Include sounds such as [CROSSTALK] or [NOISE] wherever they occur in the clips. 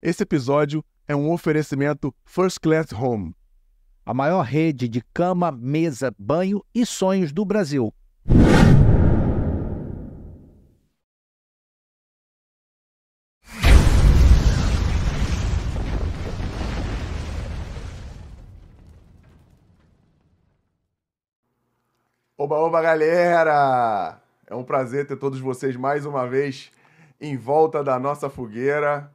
Esse episódio é um oferecimento First Class Home. A maior rede de cama, mesa, banho e sonhos do Brasil. Oba, oba, galera! É um prazer ter todos vocês mais uma vez em volta da nossa fogueira.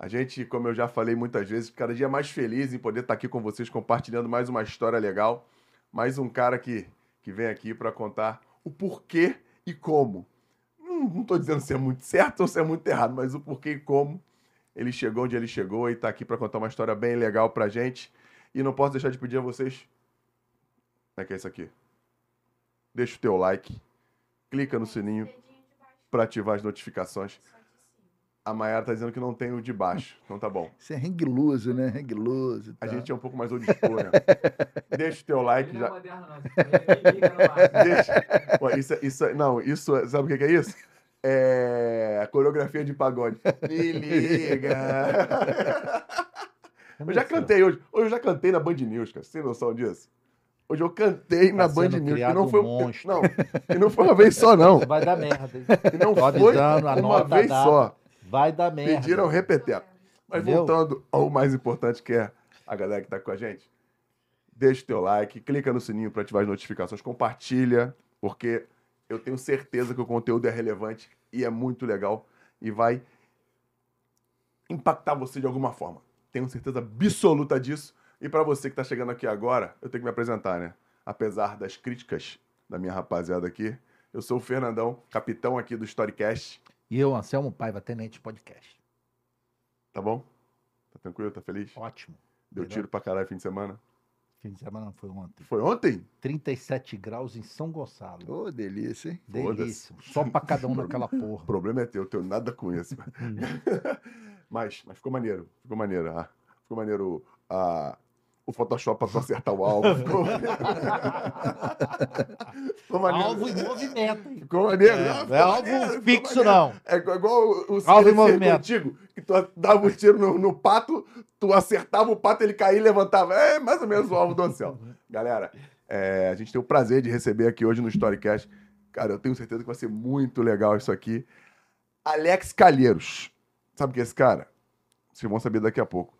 A gente, como eu já falei muitas vezes, cada dia mais feliz em poder estar aqui com vocês compartilhando mais uma história legal. Mais um cara que, que vem aqui para contar o porquê e como. Não estou dizendo se é muito certo ou se é muito errado, mas o porquê e como ele chegou onde ele chegou e está aqui para contar uma história bem legal para gente. E não posso deixar de pedir a vocês. Como é que é isso aqui? Deixa o teu like, clica no sininho para ativar as notificações. A Mayara tá dizendo que não tem o de baixo, então tá bom. Isso é hang-loose, né? Hang-loose. A tá. gente é um pouco mais old school, né? [LAUGHS] Deixa o teu like é já. liga no ar. Deixa. Pô, isso, é- isso, é- não, isso, é- sabe o que é isso? É a coreografia de pagode. Me liga. [LAUGHS] Eu já cantei hoje. Hoje eu já cantei na Band News, cara. Você tem noção disso? Hoje eu cantei na Tá Band sendo News. E não foi, um monstro. não, e não foi uma vez só, não. Vai dar merda. hein? E não Tô foi avisando, uma vez só. Vai dar merda. Pediram repetir. Mas Entendeu? voltando ao mais importante que é a galera que tá com a gente, deixa o teu like, clica no sininho para ativar as notificações, compartilha, porque eu tenho certeza que o conteúdo é relevante e é muito legal e vai impactar você de alguma forma. Tenho certeza absoluta disso. E para você que está chegando aqui agora, eu tenho que me apresentar, né? Apesar das críticas da minha rapaziada aqui, eu sou o Fernandão, capitão aqui do Storycast, E eu, Anselmo Paiva, Tenente Podcast. tá bom? Tá tranquilo? Tá feliz? Ótimo. Deu Melhor. tiro pra caralho fim de semana? Fim de semana não foi ontem. Foi ontem? 37 graus em São Gonçalo. Ô, delícia, hein? Delícia. Só pra cada um [LAUGHS] naquela O porra. problema é teu, eu tenho nada com isso. [LAUGHS] mas, mas ficou maneiro, ficou maneiro. Ah, ficou maneiro ah, o Photoshop tu acertar o alvo. [LAUGHS] Ficou. Alvo em movimento. hein? Ficou maneiro. É, ficou é alvo maneiro, fixo, não. É igual- o, o Alvo em movimento. antigo, que tu dava um tiro no, no pato, tu acertava o pato, ele caía e levantava. É mais ou menos o alvo do Ancel. [LAUGHS] Galera, é, a gente tem o prazer de receber aqui hoje no Storycast. Cara, eu tenho certeza que vai ser muito legal isso aqui. Alex Calheiros. Sabe o que é esse cara? Vocês vão saber daqui a pouco.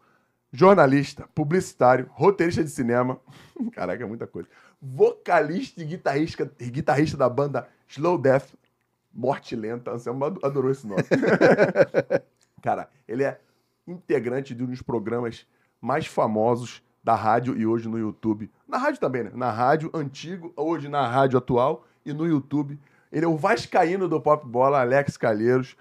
Jornalista, publicitário, roteirista de cinema. [LAUGHS] Caraca, é muita coisa. Vocalista e guitarrista, e guitarrista da banda Slow Death, Morte Lenta. Anselmo ado- adorou esse nome. [LAUGHS] Cara, ele é integrante de um dos programas mais famosos da rádio e hoje no YouTube. Na rádio também, né? Na rádio antigo, hoje na rádio atual e no YouTube. Ele é o vascaíno do Pop Bola, Alex Calheiros.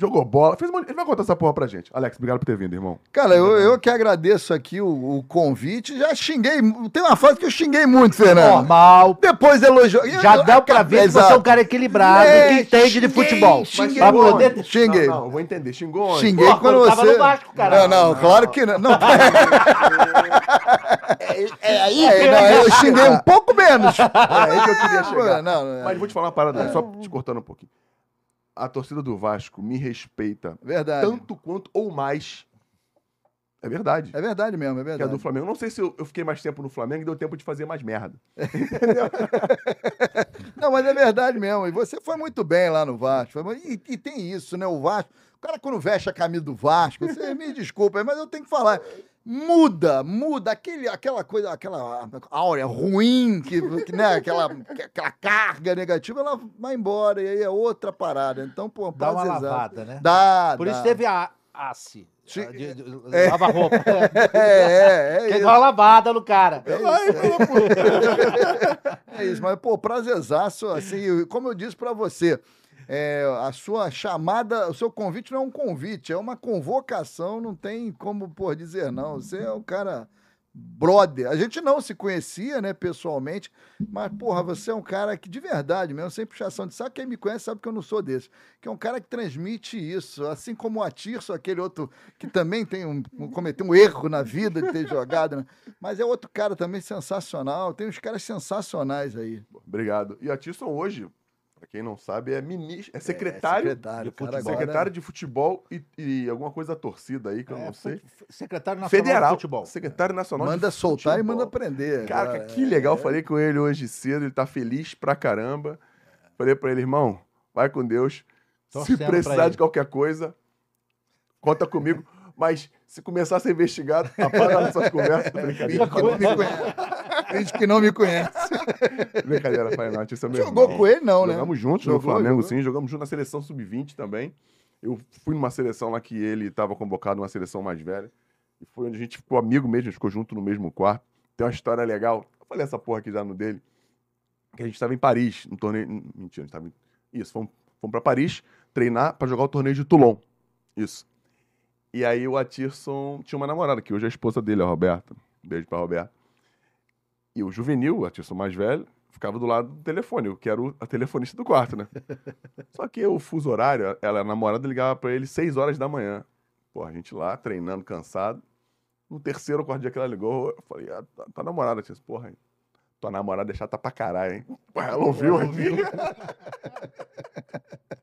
Jogou bola. Fez um monte- Ele vai contar essa porra pra gente. Alex, obrigado por ter vindo, irmão. Cara, eu, eu que agradeço aqui o, o convite. Já xinguei. Tem uma fase que eu xinguei muito, Fernando. Normal. Depois elogiou. Já dá pra ver que você é um cara equilibrado, É, que entende de xinguei, futebol. xinguei Pra poder... Xinguei. Não, não, eu vou entender. Xingou onde? Xinguei Pô, quando você. no Vasco, caralho. Não, não, claro que não. não. [LAUGHS] É aí, É, não, eu xinguei um pouco menos. É aí que eu queria chegar. Não, não, Mas vou te falar uma parada, só te cortando um pouquinho. A torcida do Vasco me respeita Verdade. tanto quanto ou mais. É verdade. É verdade mesmo, é Que a verdade. do Flamengo. Não sei se eu, eu fiquei mais tempo no Flamengo e deu tempo de fazer mais merda. [LAUGHS] Não, mas é verdade mesmo. E você foi muito bem lá no Vasco. E, e tem isso, né? O Vasco. O cara, quando veste a camisa do Vasco, você me desculpa, mas eu tenho que falar. Muda, muda. Aquele, aquela coisa, aquela áurea ruim, que, que, né? aquela, aquela carga negativa, ela vai embora. E aí é outra parada. Então, pô, Dá uma prazerzão. lavada, né? Dá. Por dá. isso teve a ACE. A de- de- Lava roupa. [LAUGHS] É, é, é [LAUGHS] isso. dar uma lavada no cara. É isso, [LAUGHS] mas, pô, prazerzaço, assim, como eu disse pra você, é, a sua chamada, o seu convite não é um convite, é uma convocação, não tem como, pô, dizer não. Você é um cara brother. A gente não se conhecia, né, pessoalmente, mas, porra, você é um cara que, de verdade mesmo, sem puxação de saco, quem me conhece sabe que eu não sou desse, que é um cara que transmite isso, assim como o Atirso, aquele outro que também tem um, um- cometeu um erro na vida de ter jogado, né? Mas é outro cara também sensacional, tem uns caras sensacionais aí. Obrigado. E a Tisson hoje, Pra quem não sabe, é ministro, é secretário, secretário, de futebol. agora- secretário de futebol e, e alguma coisa da torcida aí, que eu É, não sei. Secretário Nacional Federal. de Futebol. Secretário Nacional de Manda soltar e manda prender. Cara, agora, que é. legal. Falei com ele hoje cedo, ele tá feliz pra caramba. Falei pra ele, irmão, vai com Deus. Torcendo se precisar de qualquer coisa, conta comigo. Mas se começar a ser investigado, [LAUGHS] apaga essas conversas. [LAUGHS] Brincadeira. [LAUGHS] Finge que não me conhece. [LAUGHS] Brincadeira, Pai é meu Jogou irmão. com ele, não, né? Jogamos juntos no Jogou, Flamengo, jogou. sim. Jogamos junto na seleção sub-20 também. Eu fui numa seleção lá que ele estava convocado, uma seleção mais velha. E foi onde a gente ficou amigo mesmo, a gente ficou junto no mesmo quarto. Tem uma história legal. Eu falei essa porra aqui já no dele. Que a gente estava em Paris, no torneio. Mentira, a gente tava em... Isso, fomos, fomos para Paris treinar para jogar o torneio de Toulon. Isso. E aí o Atirson tinha uma namorada, que hoje é a esposa dele, a Roberta. Um beijo pra Roberta. E o juvenil, o Atirson mais velho, ficava do lado do telefone, que era o, a telefonista do quarto, né? [LAUGHS] Só que o fuso horário, ela, a namorada ligava pra ele 6 horas da manhã. Pô, a gente lá, treinando, cansado. No terceiro ou quarto dia que ela ligou, eu falei, ah, tua, tua namorada, disse, porra, hein? tua namorada é chata pra caralho, hein? Pô, ela ouviu aqui. [LAUGHS]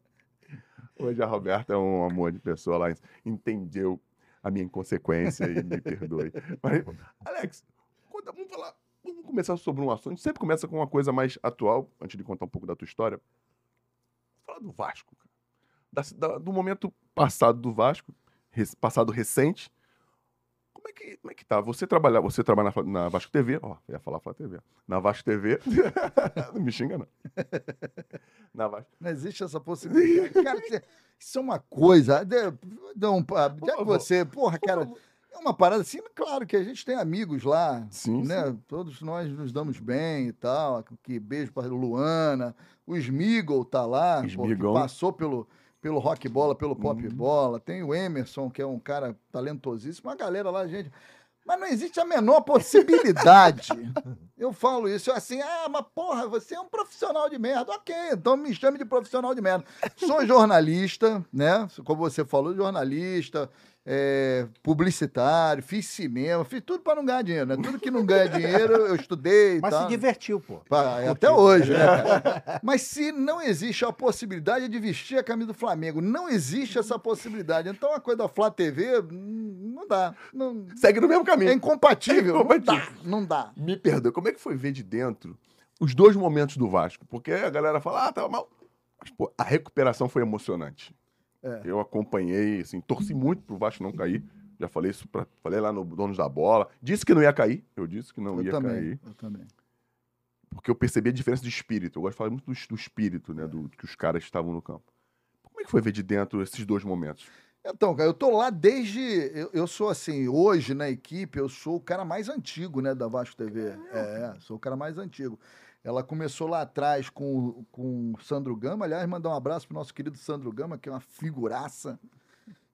Hoje a Roberta é um amor de pessoa lá, entendeu a minha inconsequência e me perdoe. Mas, Alex, conta- vamos falar, começar sobre um assunto. Sempre começa com uma coisa mais atual, antes de contar um pouco da tua história. Fala do Vasco, cara. Da- da- do momento passado do Vasco, res- passado recente. Como é que, como é que tá? Você trabalha, você trabalha na, na Vasco TV, ó, ia falar Flá TV. Na Vasco TV. [LAUGHS] não me xinga, não. Na Vasco. Não existe essa possibilidade. Cara, isso é- é uma coisa. de um Já que você, porra, cara, é uma parada assim, claro que a gente tem amigos lá, Sim, né? Todos nós nos damos bem e tal. Que beijo para Luana. O Smigol tá lá, pô, que passou pelo, pelo rock bola, pelo pop Uhum. bola. Tem o Emerson, que é um cara talentosíssimo. Uma galera lá, gente. Mas não existe a menor possibilidade. [LAUGHS] Eu falo isso assim, ah, mas porra, você é um profissional de merda. Ok, então me chame de profissional de merda. Sou jornalista, né? Como você falou, jornalista, é, publicitário, fiz cinema, fiz tudo para não ganhar dinheiro, né? Tudo que não ganha dinheiro, eu estudei e Mas tal. se divertiu, pô. Pá, é até hoje, né? cara? Mas se não existe a possibilidade de vestir a camisa do Flamengo, não existe essa possibilidade. Então a coisa da Flá TV hum, não dá. Não, Segue no mesmo caminho. é incompatível. É incompatível. Não dá. Não dá. Me perdoe, como é que foi ver de dentro os dois momentos do Vasco? Porque a galera fala, ah, tava mal. Mas, pô, a recuperação foi emocionante. É. Eu acompanhei, assim, torci muito pro Vasco não cair. Já falei isso, pra, falei lá no Donos da Bola. Disse que não ia cair. Eu disse que não eu ia também. cair. Eu também. Porque eu percebi a diferença de espírito. Eu gosto de falar muito do, do espírito, né? Do que os caras estavam no campo. Como é que foi ver de dentro esses dois momentos? Então, cara, eu tô lá desde. Eu, eu sou assim, hoje na equipe, eu sou o cara mais antigo, né, da Vasco TV. É, sou o cara mais antigo. Ela começou lá atrás com, o- com o Sandro Gama. Aliás, mandar um abraço pro nosso querido Sandro Gama, que é uma figuraça.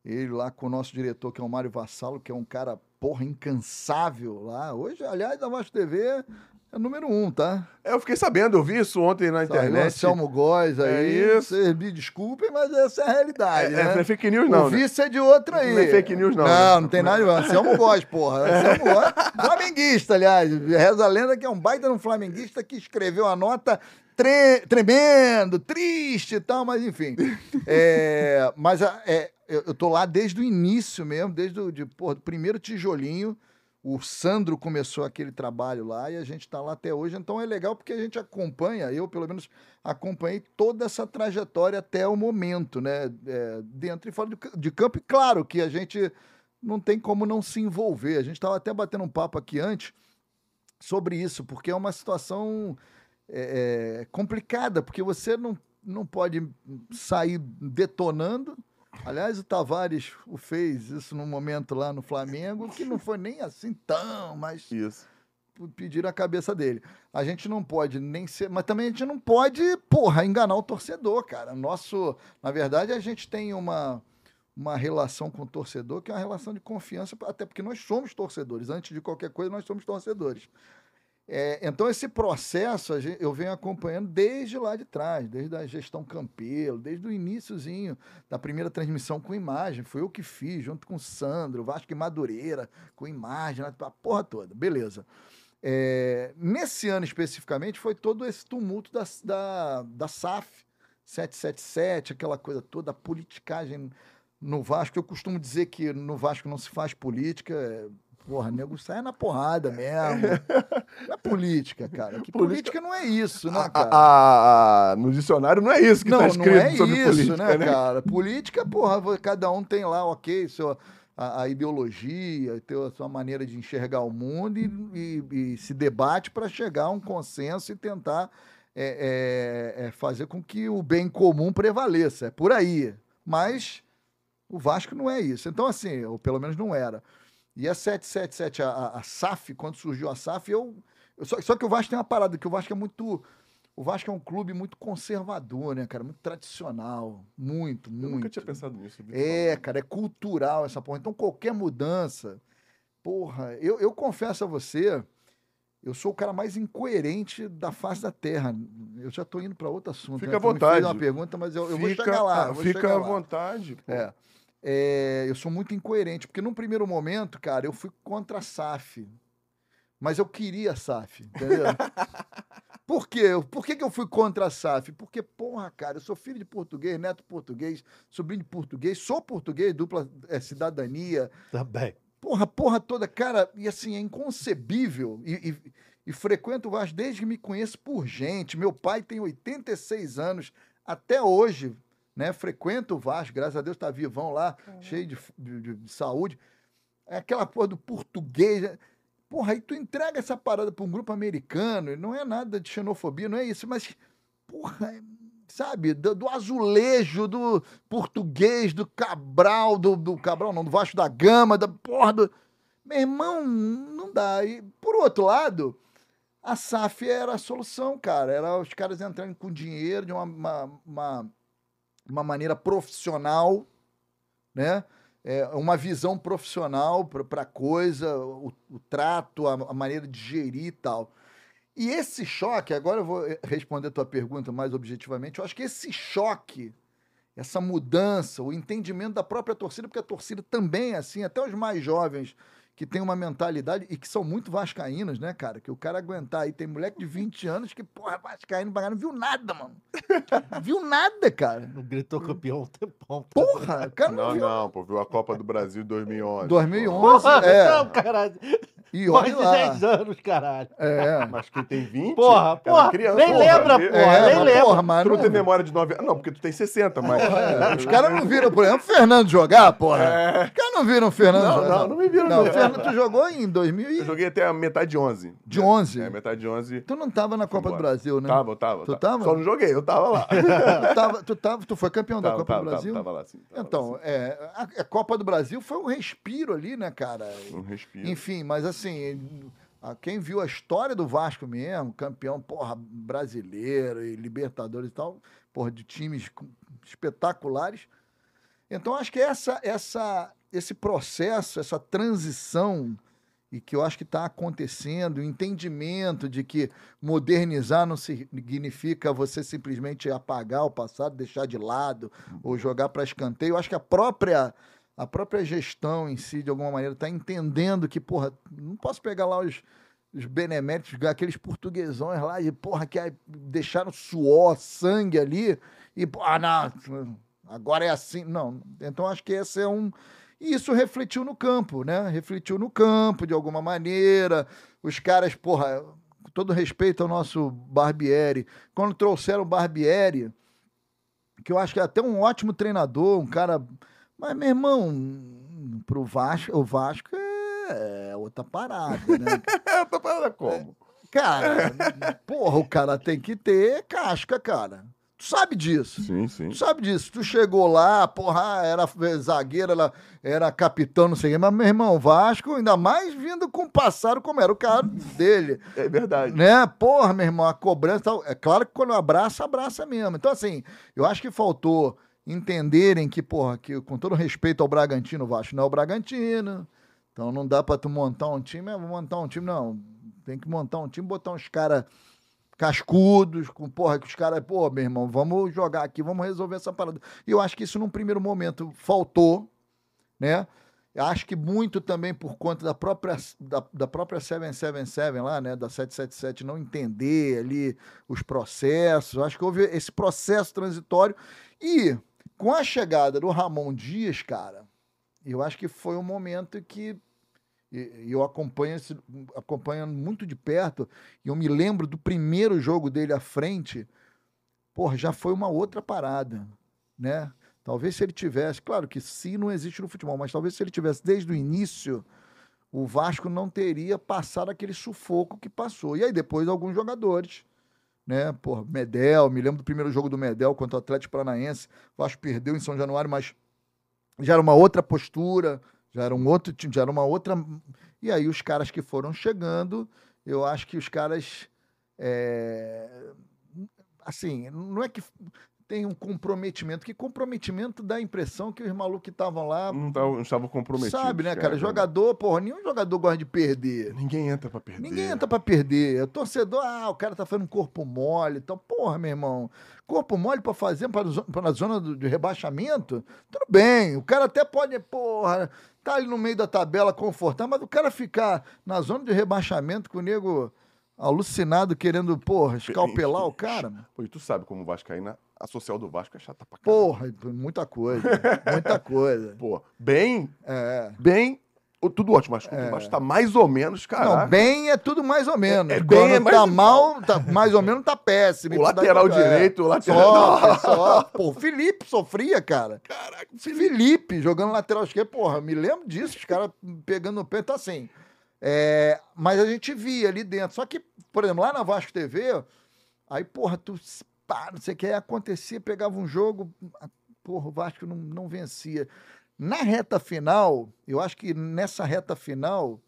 Ele lá com o nosso diretor, que é o Mário Vassalo, que é um cara, porra, incansável lá. Hoje, aliás, a Vasco TV é número um, tá? É, eu fiquei sabendo, eu vi isso ontem na Saiu internet. Anselmo Góes aí. É isso. Vocês me desculpem, mas essa é a É, realidade, é, né? não é fake news, o não. Né? vice é de outra aí. Não é fake news, não, Não, né? não tem nada de Anselmo Góes, porra. Anselmo Góes, flamenguista, aliás. Reza a lenda que é um baita de um flamenguista que escreveu a nota tre- tremendo, triste e tal, mas enfim. É, mas é, eu, eu tô lá desde o início mesmo, desde o de, porra, do primeiro tijolinho. O Sandro começou aquele trabalho lá e a gente está lá até hoje. Então é legal porque a gente acompanha, eu pelo menos acompanhei toda essa trajetória até o momento, né? É, dentro e fora de, ca- de campo. E claro que a gente não tem como não se envolver. A gente estava até batendo um papo aqui antes sobre isso, porque é uma situação é, é, complicada, porque você não, não pode sair detonando. Aliás, o Tavares o fez isso num momento lá no Flamengo, que não foi nem assim tão, mas Isso. pediram a cabeça dele. A gente não pode nem ser, mas também a gente não pode, porra, enganar o torcedor, cara. Nosso, na verdade, a gente tem uma uma relação com o torcedor que é uma relação de confiança, até porque nós somos torcedores. Antes de qualquer coisa, nós somos torcedores. É, então, esse processo a gen- eu venho acompanhando desde lá de trás, desde a gestão Campelo, desde o iníciozinho da primeira transmissão com imagem. Foi eu que fiz, junto com o Sandro, Vasco e Madureira, com imagem, a porra toda. Beleza. É, nesse ano especificamente, foi todo esse tumulto da, da, da SAF, 777, aquela coisa toda, a politicagem no Vasco. Eu costumo dizer que no Vasco não se faz política. Porra, nego sai na porrada mesmo. [LAUGHS] Não é política, cara. Que política, não é isso, né, A- cara? a- a- no dicionário não é isso que não, tá não escrito é sobre isso, política, né, cara? Política, porra, cada um tem lá, ok, sua, a, a ideologia, a sua maneira de enxergar o mundo e, e- e se debate para chegar a um consenso e tentar é, é, é, fazer com que o bem comum prevaleça. É por aí. Mas o Vasco não é isso. Então, assim, ou pelo menos não era. E a 777, a, a, SAF, quando surgiu a SAF, eu. eu só, só que o Vasco tem uma parada, que o Vasco é muito. O Vasco é um clube muito conservador, né, cara? Muito tradicional. Muito, Eu muito. nunca tinha pensado nisso. eu É, falando. cara, é cultural essa porra. Então, qualquer mudança. Porra, eu, eu confesso a você, eu sou o cara mais incoerente da face da Terra. Eu já tô indo para outro assunto. Fica né? à vontade. fez uma pergunta, mas eu, eu vou Fica- chegar lá. eu vou Fica chegar à lá. vontade. pô. É. É, eu sou muito incoerente, porque num primeiro momento, cara, eu fui contra a SAF. Mas eu queria a SAF, entendeu? [LAUGHS] Por quê? Por que, que eu fui contra a SAF? Porque, porra, cara, eu sou filho de português, neto português, sobrinho de português, sou português, dupla é, cidadania. Também. Porra, porra toda, cara, e assim, é inconcebível. E, e, e frequento o Vasco desde que me conheço por gente. Meu pai tem 86 anos, até hoje, né? Frequento o Vasco, graças a Deus tá vivão lá, cheio de, de- de- de saúde. É aquela porra do português. né? Porra, aí tu entrega essa parada para um grupo americano, e não é nada de xenofobia, não é isso, mas, porra, é- sabe, do, do azulejo, do português, do Cabral, do, do Cabral não, do Vasco da Gama, da porra do... Meu irmão, não dá. E, por outro lado, a SAF era a solução, cara. Era os caras entrando com dinheiro de uma, uma, uma, uma maneira profissional, né? É, uma visão profissional para a coisa, o, o trato, a, a maneira de gerir e tal. E esse choque, agora eu vou eh, responder a tua pergunta mais objetivamente, eu acho que esse choque, essa mudança, o entendimento da própria torcida, porque a torcida também é assim, até os mais jovens que têm uma mentalidade e que são muito vascaínos, né, cara? Que o cara aguentar aí, tem moleque de 20 [LAUGHS] anos que, porra, vascaíno, pra caralho, não viu nada, mano. [LAUGHS] viu nada, cara. Não gritou campeão um tempão. Porra, o cara não, Não, viu. não, pô, viu a Copa do Brasil em 2011. 2011, Porra, é. não, caralho. E olha Mais de lá. 10 anos, caralho. É. Mas quem tem 20. Porra, porra, criança, nem porra. lembra, porra, É, nem mas, lembra. porra, mas Tu não não- tem memória de 9 anos. Não, porque tu tem 60, mas. É, [LAUGHS] os caras não viram, por exemplo, o Fernando jogar, porra. É. Os caras não viram o Fernando Não, jogar. não, não me viram, Não, não. Tu jogou em 2000 Eu e... joguei até a metade de 11. de 11. É, metade de 11. Tu não tava na Copa do. Brasil, né? Tava, tava. Tu tava. Só não joguei, eu tava lá. [LAUGHS] Tu, tava, tu, tava, tu foi campeão da Tava, Copa tava, do Brasil? Tava, tava lá, sim. Então, é, a, a Copa do Brasil foi um respiro ali, né, cara? um respiro. Enfim, mas assim, a- quem viu a história do Vasco mesmo, campeão, porra, brasileiro e Libertadores e tal, porra, de times espetaculares. Então, acho que essa, essa, esse processo, essa transição, e que eu acho que está acontecendo, o entendimento de que modernizar não significa você simplesmente apagar o passado, deixar de lado ou jogar para escanteio. Eu acho que a própria a própria gestão em si, de alguma maneira, está entendendo que, porra, não posso pegar lá os, os beneméritos, aqueles portuguesões lá, de, porra, que aí deixaram suor, sangue ali, e, porra, não, agora é assim. Não, então acho que esse é um. E isso refletiu no campo, né? Refletiu no campo, de alguma maneira. Os caras, porra, com todo respeito ao nosso Barbieri, quando trouxeram o Barbieri, que eu acho que é até um ótimo treinador, um cara. Mas, meu irmão, pro Vasco, o Vasco é outra parada, né? [LAUGHS] É, tô falando como? Cara, porra, o cara tem que ter casca, cara. Tu sabe disso. Sim, sim. Tu sabe disso. Tu chegou lá, porra, era zagueiro, era, era capitão, não sei o quê. Mas, meu irmão, Vasco, ainda mais vindo com o passado como era o cara dele. É verdade. Né? Porra, meu irmão, a cobrança e tal. É claro que quando abraça, abraça mesmo. Então, assim, eu acho que faltou entenderem que, porra, que com todo respeito ao Bragantino, o Vasco não é o Bragantino. Então não dá pra tu montar um time, é, vou montar um time, não. Tem que montar um time, botar uns caras cascudos, com porra, que os caras, pô, meu irmão, vamos jogar aqui, vamos resolver essa parada. E eu acho que isso num primeiro momento faltou, né? Eu acho que muito também por conta da própria, da, da própria 777 lá, né? Da 777 não entender ali os processos. Acho que houve esse processo transitório. E com a chegada do Ramon Dias, cara, eu acho que foi um momento que e- eu acompanho, esse, acompanho muito de perto, e eu me lembro do primeiro jogo dele à frente, porra, já foi uma outra parada, né? Talvez se ele tivesse, claro que se não existe no futebol, mas talvez se ele tivesse desde o início, o Vasco não teria passado aquele sufoco que passou. E aí depois alguns jogadores, né? Porra, Medel, me lembro do primeiro jogo do Medel contra o Atlético Paranaense, o Vasco perdeu em São Januário, mas já era uma outra postura, já era um outro time, já era uma outra. E aí os caras que foram chegando, eu acho que os caras. é, Assim, não é que tem um comprometimento, que comprometimento dá a impressão que os malucos que estavam lá. Não, não estavam comprometidos. Sabe, né, cara? é, Jogador, porra, nenhum jogador gosta de perder. Ninguém entra pra perder. Ninguém entra pra perder. O torcedor, ah, o cara tá fazendo corpo mole. Então, porra, meu irmão, corpo mole pra fazer pra, pra na zona do, de rebaixamento, tudo bem. O cara até pode, porra, tá ali no meio da tabela confortável, mas o cara ficar na zona de rebaixamento com o nego alucinado querendo, porra, escalpelar o [LAUGHS] cara. Pô, e tu sabe como o Vascaína, a social do Vasco é chata pra caralho. Porra, muita coisa. Muita coisa. [LAUGHS] Pô, bem, É. bem, tudo ótimo, mas o Vasco tá mais ou menos, cara. Não, bem é tudo mais ou menos. É- é bem, Quando é mais tá mal, tá, mais ou menos tá péssimo. o lateral tá- é. direito, o lateral... Sofre, sofre. Pô, o Felipe sofria, cara. Caraca, Felipe jogando lateral esquerdo, porra, me lembro disso, os caras pegando no pé, tá assim. É, mas a gente via ali dentro. Só que, por exemplo, lá na Vasco TV, aí, porra, tu, pá, não sei o que, aí acontecia, pegava um jogo, porra, o Vasco não, não vencia. Na reta final, eu acho que nessa reta final,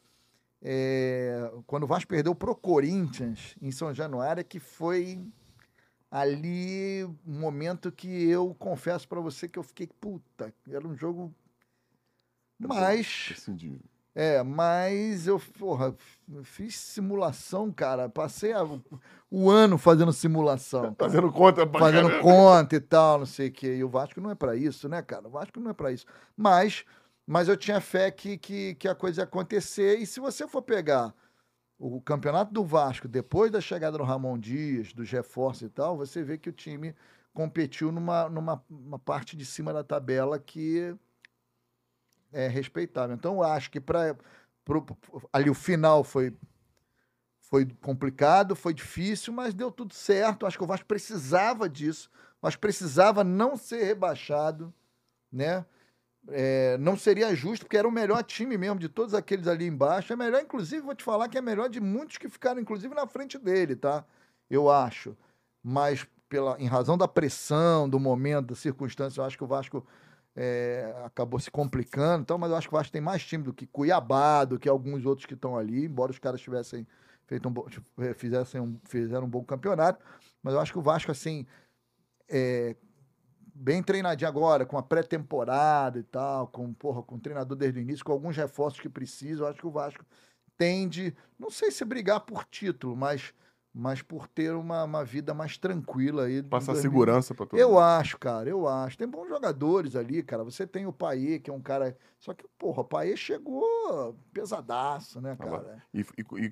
é, quando o Vasco perdeu pro Corinthians em São Januário, é que foi ali um momento que eu confesso pra você que eu fiquei puta, era um jogo mas Assim, de- é, mas eu, porra, fiz simulação, cara. Passei a- o ano fazendo simulação. cara. Fazendo conta pra Fazendo caramba. conta e tal, não sei o quê. E o Vasco não é pra isso, né, cara? O Vasco não é pra isso. Mas, mas eu tinha fé que, que, que a coisa ia acontecer. E se você for pegar o campeonato do Vasco, depois da chegada do Ramon Dias, dos reforços e tal, você vê que o time competiu numa, numa uma parte de cima da tabela que é respeitável. Então, eu acho que para ali o final foi foi complicado, foi difícil, mas deu tudo certo. Acho que o Vasco precisava disso. Vasco precisava não ser rebaixado, né? É, não seria justo, porque era o melhor time mesmo de todos aqueles ali embaixo. É melhor, inclusive, vou te falar que é melhor de muitos que ficaram, inclusive, na frente dele, tá? Eu acho. Mas pela, em razão da pressão, do momento, da circunstância, eu acho que o Vasco é, acabou se complicando. Então, mas eu acho que o Vasco tem mais time do que Cuiabá, do que alguns outros que estão ali, embora os caras tivessem feito um bom, eh, fizessem um, fizeram um bom campeonato. Mas eu acho que o Vasco, assim, é, bem treinadinho agora, com a pré-temporada e tal, com, porra, com o treinador desde o início, com alguns reforços que precisa, eu acho que o Vasco tende, não sei se brigar por título, mas, mas por ter uma, uma vida mais tranquila aí. Passar 2020. segurança pra todo Eu mundo. acho, cara, eu acho. Tem bons jogadores ali, cara. Você tem o Paê, que é um cara. Só que, porra, o Paê chegou pesadaço, né, Agora, cara? E, e- e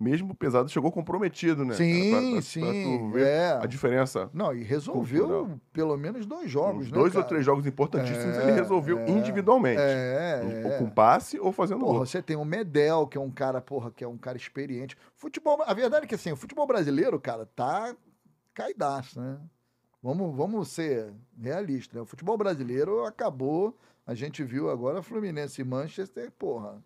mesmo pesado, chegou comprometido, né? sim? Pra- pra- pra sim. ver é. A diferença. Não, e resolveu Cultural. pelo menos dois jogos, Uns né? dois ou cara? três jogos importantíssimos É, ele resolveu é, individualmente. É, Ou é. com passe ou fazendo Porra, gol. você tem o Medel, que é um cara, porra, que é um cara experiente. Futebol, a verdade é que assim, o futebol brasileiro, cara, tá caidaço, né? Vamos, vamos ser realistas, né? O futebol brasileiro acabou, a gente viu agora Fluminense e Manchester, porra.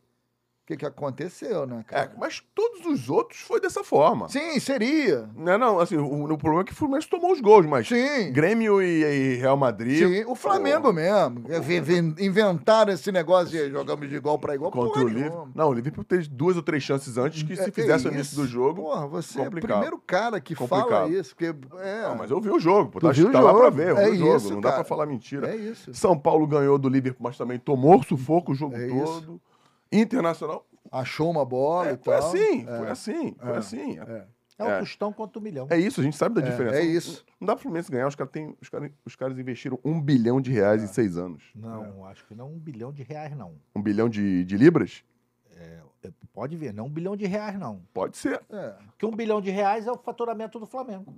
O que que aconteceu, né, É, cara? mas todos os outros foi dessa forma. Sim, seria. Não, não, assim, o, o problema é que o Fluminense tomou os gols, mas Sim. Grêmio e, e Real Madrid. Sim, o Flamengo mesmo. É, vi- vi- Inventaram esse negócio de jogamos de igual para igual. Contra o Liverpool. Não, o Liverpool teve duas ou três chances antes que, É, se que fizesse o início do jogo. Porra, você é o complicado. primeiro cara que fala Complicado. isso. Porque, é, Não, mas eu vi o jogo, pô. Tá, viu o tá lá pra jogo? ver, eu É vi o jogo. isso, não dá cara. pra falar mentira. é isso. São Paulo ganhou do Liverpool, mas também tomou sufoco o jogo É isso. Internacional. Achou uma bola É, e foi tal. assim, É, foi assim, foi É. assim. é. É o É. tostão contra o milhão. É isso, a gente sabe da É, diferença. é isso. Não dá pro Fluminense ganhar, os caras têm- os caras os caras investiram um bilhão de reais em seis anos. Não, acho que não um bilhão de reais, não. Um bilhão de, de libras? É, Pode ver, não um bilhão de reais, não. Pode ser, É. Porque um bilhão de reais é o faturamento do Flamengo.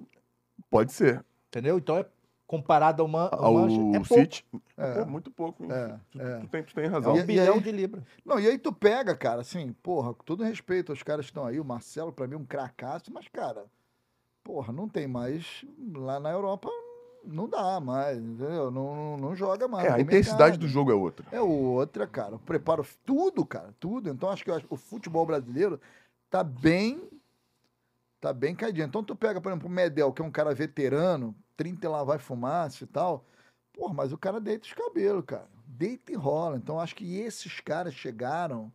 pode ser. Entendeu? Então, é, comparado ao, Man, ao Ao é pouco. City, É. pô, muito pouco. É, tu, é. tu tem, tu tem É razão. um E- bilhão aí- de libras. Não, e aí tu pega, cara, assim, porra, com todo respeito aos caras que estão aí, o Marcelo, pra mim, é um cracaço, mas, cara, porra, não tem mais. Lá na Europa não dá mais, entendeu? Não, não, não joga mais. É, a intensidade mercado. do jogo é outra. É outra, cara. Preparo, tudo, cara, tudo. Então acho que eu acho- o futebol brasileiro tá bem. Tá bem caidinho. Então tu pega, por exemplo, o Medel, que é um cara veterano, 30 e lá vai fumaça e tal. Porra, mas o cara deita os cabelos, cara. Deita e rola. Então acho que esses caras chegaram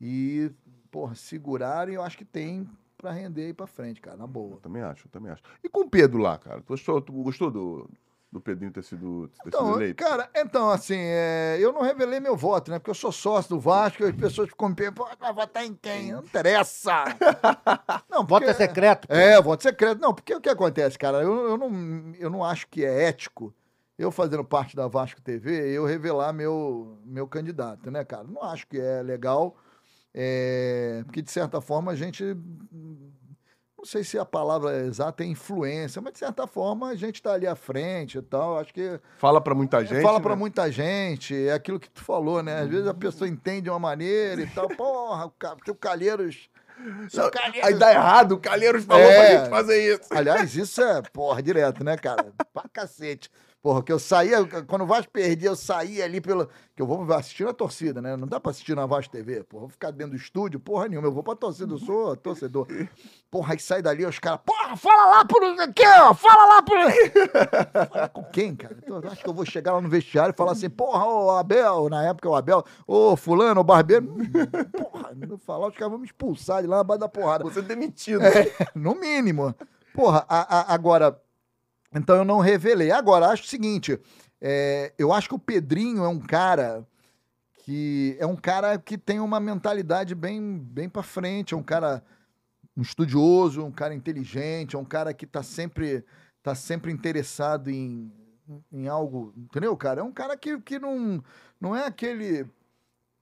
e, porra, seguraram e eu acho que tem pra render aí pra frente, cara, na boa. Eu também acho, também acho. E com o Pedro lá, cara? Tu, achou, tu gostou do, do Pedrinho ter sido, ter sido Então, eleito? cara, então, assim, é, eu não revelei meu voto, né? Porque eu sou sócio do Vasco e as pessoas ficam me perguntando, vai votar em quem? Não interessa. [LAUGHS] não, Voto é secreto. pô. É, voto secreto. Não, porque o que acontece, cara? Eu, eu, não, eu não acho que é ético eu fazendo parte da Vasco TV, eu revelar meu, meu candidato, né, cara? Não acho que é legal, é, porque de certa forma a gente. Não sei se a palavra exata é influência, mas de certa forma a gente tá ali à frente e tal. Acho que Fala pra muita gente. Fala pra né? muita gente, é aquilo que tu falou, né? Às vezes a pessoa entende de uma maneira e tal. Porra, o Ca- o Calheiros. Não, Calheiros- Aí dá errado, o Calheiros falou É. pra gente fazer isso. Aliás, isso é, porra, direto, né, cara? Pra cacete. Porra, que eu saía, quando o Vasco perdia, eu saía ali pelo. Que eu vou assistir na torcida, né? Não dá pra assistir na Vasco TV. Porra, vou ficar dentro do estúdio, porra nenhuma. Eu vou pra torcida, eu sou [LAUGHS] torcedor. Porra, aí sai dali, os caras, porra, fala lá por aqui, ó, fala lá por. [LAUGHS] Falar com quem, cara? Então, acho que eu vou chegar lá no vestiário e falar assim, porra, ô Abel, na época o Abel, ô Fulano, ô Barbeiro. [LAUGHS] Porra, não falar, os caras vão me expulsar de lá abaixo da porrada. Você é demitido. No mínimo. Porra, a- a- agora. Então eu não revelei. Agora, acho o seguinte: é, eu acho que o Pedrinho é um cara que é um cara que tem uma mentalidade bem, bem para frente, é um cara um estudioso, um cara inteligente, é um cara que tá sempre, tá sempre interessado em, em algo, entendeu, cara? É um cara que, que não, não é aquele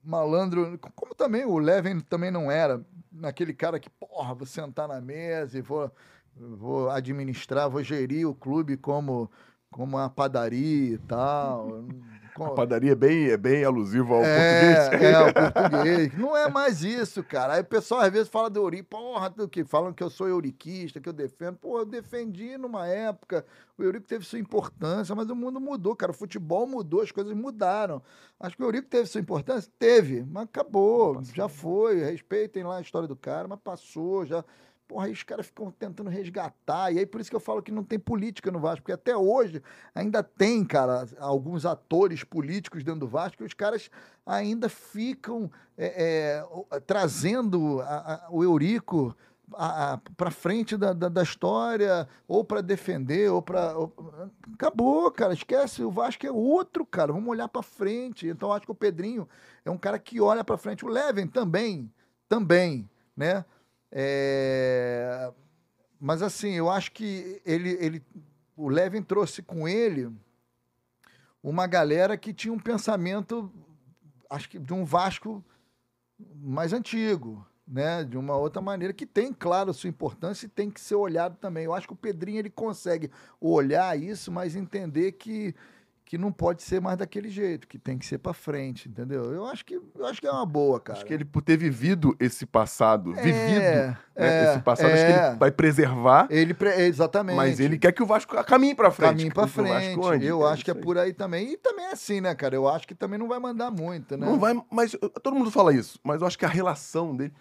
malandro, como também o Levin também não era, naquele cara que, porra, vou sentar na mesa e vou, vou administrar, vou gerir o clube como, como uma padaria e tal. [LAUGHS] A padaria é bem, é bem alusiva ao É, português. [LAUGHS] é, o português. Não é mais isso, cara. Aí o pessoal às vezes fala do Eurico, porra, do que falam que eu sou euriquista, que eu defendo. Pô, eu defendi numa época. O Eurico teve sua importância, mas o mundo mudou, cara. O futebol mudou, as coisas mudaram. Acho que o Eurico teve sua importância? Teve, mas acabou, já foi. Respeitem lá a história do cara, mas passou, já. Porra, aí os caras ficam tentando resgatar. E aí por isso que eu falo que não tem política no Vasco, porque até hoje ainda tem, cara, alguns atores políticos dentro do Vasco que os caras ainda ficam é, é, trazendo a- a- o Eurico para frente da, da, da história, ou para defender, ou para. Acabou, cara, esquece. O Vasco é outro, cara. Vamos olhar para frente. Então, acho que o Pedrinho é um cara que olha para frente. O Leven também, também, né? É, Mas assim, eu acho que ele, ele, o Levin trouxe com ele uma galera que tinha um pensamento, acho que de um Vasco mais antigo, né? De uma outra maneira que tem, claro, sua importância e tem que ser olhado também. Eu acho que o Pedrinho ele consegue olhar isso, mas entender que que não pode ser mais daquele jeito, que tem que ser para frente, entendeu? Eu acho que eu acho que é uma boa, cara. Acho que ele, por ter vivido esse passado, É, vivido né, é, esse passado, acho que é. ele vai preservar, Ele pre- exatamente. mas ele quer que o Vasco caminhe pra frente. caminho que para frente. Eu acho que é por aí também. E também é assim, né, cara? Eu acho que também não vai mandar muito, né? Não vai, mas todo mundo fala isso, mas eu acho que a relação dele.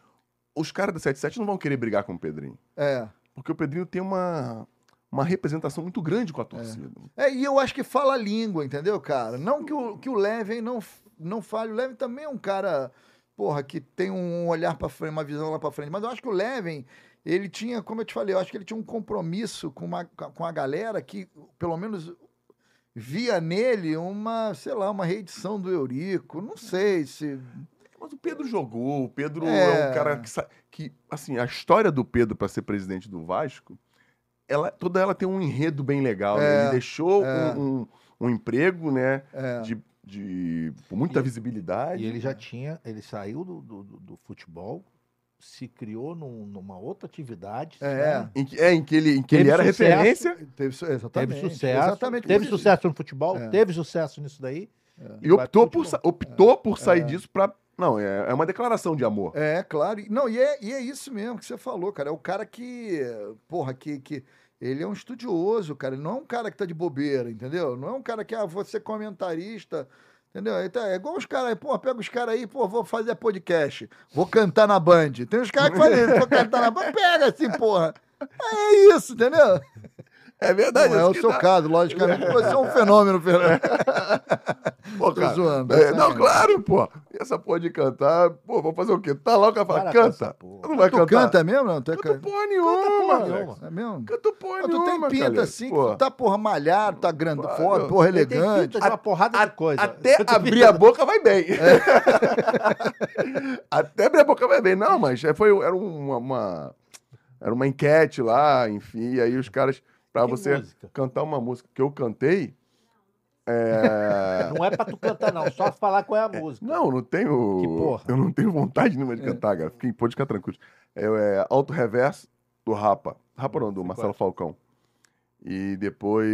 Os caras da 77 não vão querer brigar com o Pedrinho. É. Porque o Pedrinho tem uma, uma representação muito grande com a torcida. É, e eu acho que fala a língua, entendeu, cara? Não que o, que o Leven não, não fale. O Leven também é um cara, porra, que tem um olhar para frente, uma visão lá para frente. Mas eu acho que o Leven, ele tinha, como eu te falei, eu acho que ele tinha um compromisso com, uma, com a galera que, pelo menos, via nele uma, sei lá, uma reedição do Eurico. Não sei se. Mas o Pedro jogou, o Pedro É. é, um cara que, que, assim, a história do Pedro para ser presidente do Vasco, ela, toda ela tem um enredo bem legal. né? É, Ele deixou é. um, um- um emprego, né, É. de, de com muita E- visibilidade. E ele já tinha, ele saiu do, do, do- do futebol, se criou num- numa outra atividade. É. né? Em que, é, em que ele, em que Teve ele era sucesso. referência Teve, exatamente. Teve sucesso, Exatamente. teve sucesso no futebol, É. teve sucesso nisso daí. e vai pro optou por, optou por sair É. disso para Não, é, é uma declaração de amor. É, claro. E- Não, e é, e é isso mesmo que você falou, cara. É o cara que, porra, que, que ele é um estudioso, cara. Ele não é um cara que tá de bobeira, entendeu? Não é um cara que, ah, ser comentarista, entendeu? Então, é igual os caras aí, pô, pega os caras aí, pô, vou fazer podcast, vou cantar na Band. Tem uns caras que fazem vou cantar na Band, pega assim, porra. É isso, entendeu? É verdade. Não é o seu dá. caso, logicamente. Você é um fenômeno, Fernando. [LAUGHS] Pô, Tô cara, zoando, é, é não, claro, pô. E essa porra de cantar, pô, vou fazer o quê? Tá lá o cara fala, canta. porra. Não vai Tu cantar. canta mesmo, não? Tu é Canto can- porra nenhuma, porra Alex. nenhuma. É mesmo? Canto porra Mas tu tem nenhuma, pinta Calheiros, assim, pô. que tu tá, porra, malhado, tá grande, Pô, foda, eu- porra, Ele tem elegante. pinta de uma porrada de coisa. Até [LAUGHS] abrir pinta- a boca vai bem. [LAUGHS] Até abrir a boca vai bem. Não, mas é, foi, era uma, uma- era uma enquete lá, enfim, e aí os caras, pra Que você música? cantar uma música que eu cantei, é... [LAUGHS] Não é pra tu cantar, não. Só falar qual é a música. Não, não tenho. Que porra? Eu não tenho vontade nenhuma de cantar, cara. Fiquem, pode ficar tranquilo. É, é Alto Reverso do Rapa. Rapa não, do Marcelo qual. Falcão. E depois.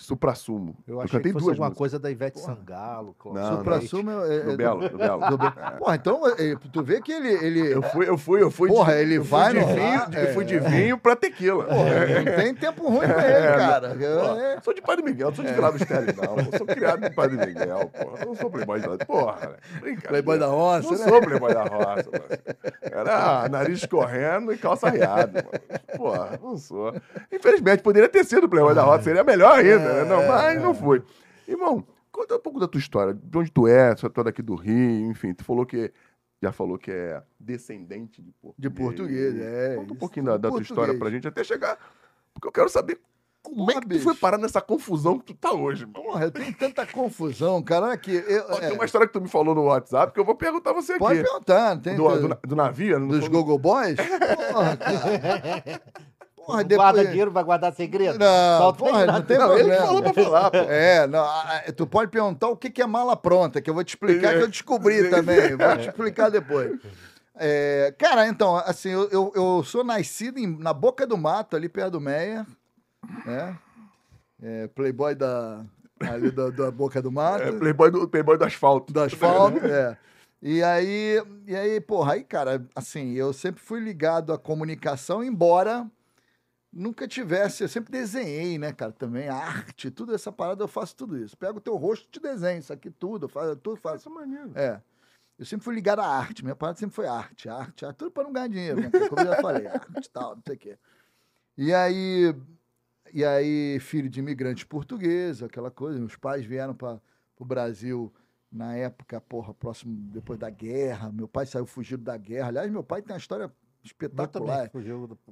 Supra Sumo. Eu achei cantei que fosse duas alguma músicas. coisa da Ivete Sangalo. Cláudio Não, Supra Leite. Sumo é, é- Do Belo, do Belo. [LAUGHS] do Be- Porra, então, é, tu vê que ele... ele Eu fui, eu fui, eu fui. Porra, de, ele eu vai no vinho, bar, Eu fui é. de vinho pra tequila. Porra, não tem tempo ruim pra ele, cara. É, Sou de Padre Miguel, não sou de Vila Mistério, não. Eu sou criado de Padre Miguel, porra. Eu não sou playboy da... Porra, né? Playboy da roça, Não né? sou playboy da roça, mano. Era [LAUGHS] nariz escorrendo e calça riada, mano. Porra, não sou. Infelizmente, poderia ter sido playboy da roça, seria melhor ainda, né? Não, mas não foi. Irmão, conta um pouco da tua história. De onde tu é, se tu é daqui do Rio, enfim. Tu falou que... Já falou que é descendente de português. De português, é, Conta um pouquinho da, da tua história pra gente até chegar... Porque eu quero saber como Porra, é que tu bicho. foi parar nessa confusão que tu tá hoje, irmão. Porra, tem tanta confusão, cara, que... Eu, Ó, é, Tem uma história que tu me falou no WhatsApp que eu vou perguntar a você pode aqui. perguntar, não tem... Do, do, do navio? não dos foi- Gogo Boys? [LAUGHS] Porra, cara. Porra, Não Guarda depois... dinheiro, vai guardar segredo. Não, porra, não tem Não, ele problema. que falou pra falar, pô. É, não, tu pode perguntar o que que é mala pronta, que eu vou te explicar, que eu descobri [LAUGHS] também. Vou te explicar depois. É, cara, então, assim, eu, eu, eu sou nascido em- na boca do mato, ali perto do Meia, né? É, playboy da, ali da, da boca do mato. É, playboy, do, playboy do asfalto. Do asfalto, é. E aí, e aí, porra, aí, cara, assim, eu sempre fui ligado à comunicação, embora nunca tivesse, eu sempre desenhei, né, cara, também, arte, tudo essa parada, eu faço tudo isso. Pego o teu rosto e te desenho, isso aqui tudo, eu faço, tudo faço. Essa maneira. É. Eu sempre fui ligado à arte, minha parada sempre foi arte, arte, arte, tudo para não ganhar dinheiro, né? Como eu já falei, arte e tal, não sei o quê. E aí, e aí, filho de imigrante português, aquela coisa, meus pais vieram para o Brasil na época, porra, próximo, depois da guerra, meu pai saiu fugido da guerra, aliás, meu pai tem uma história espetacular.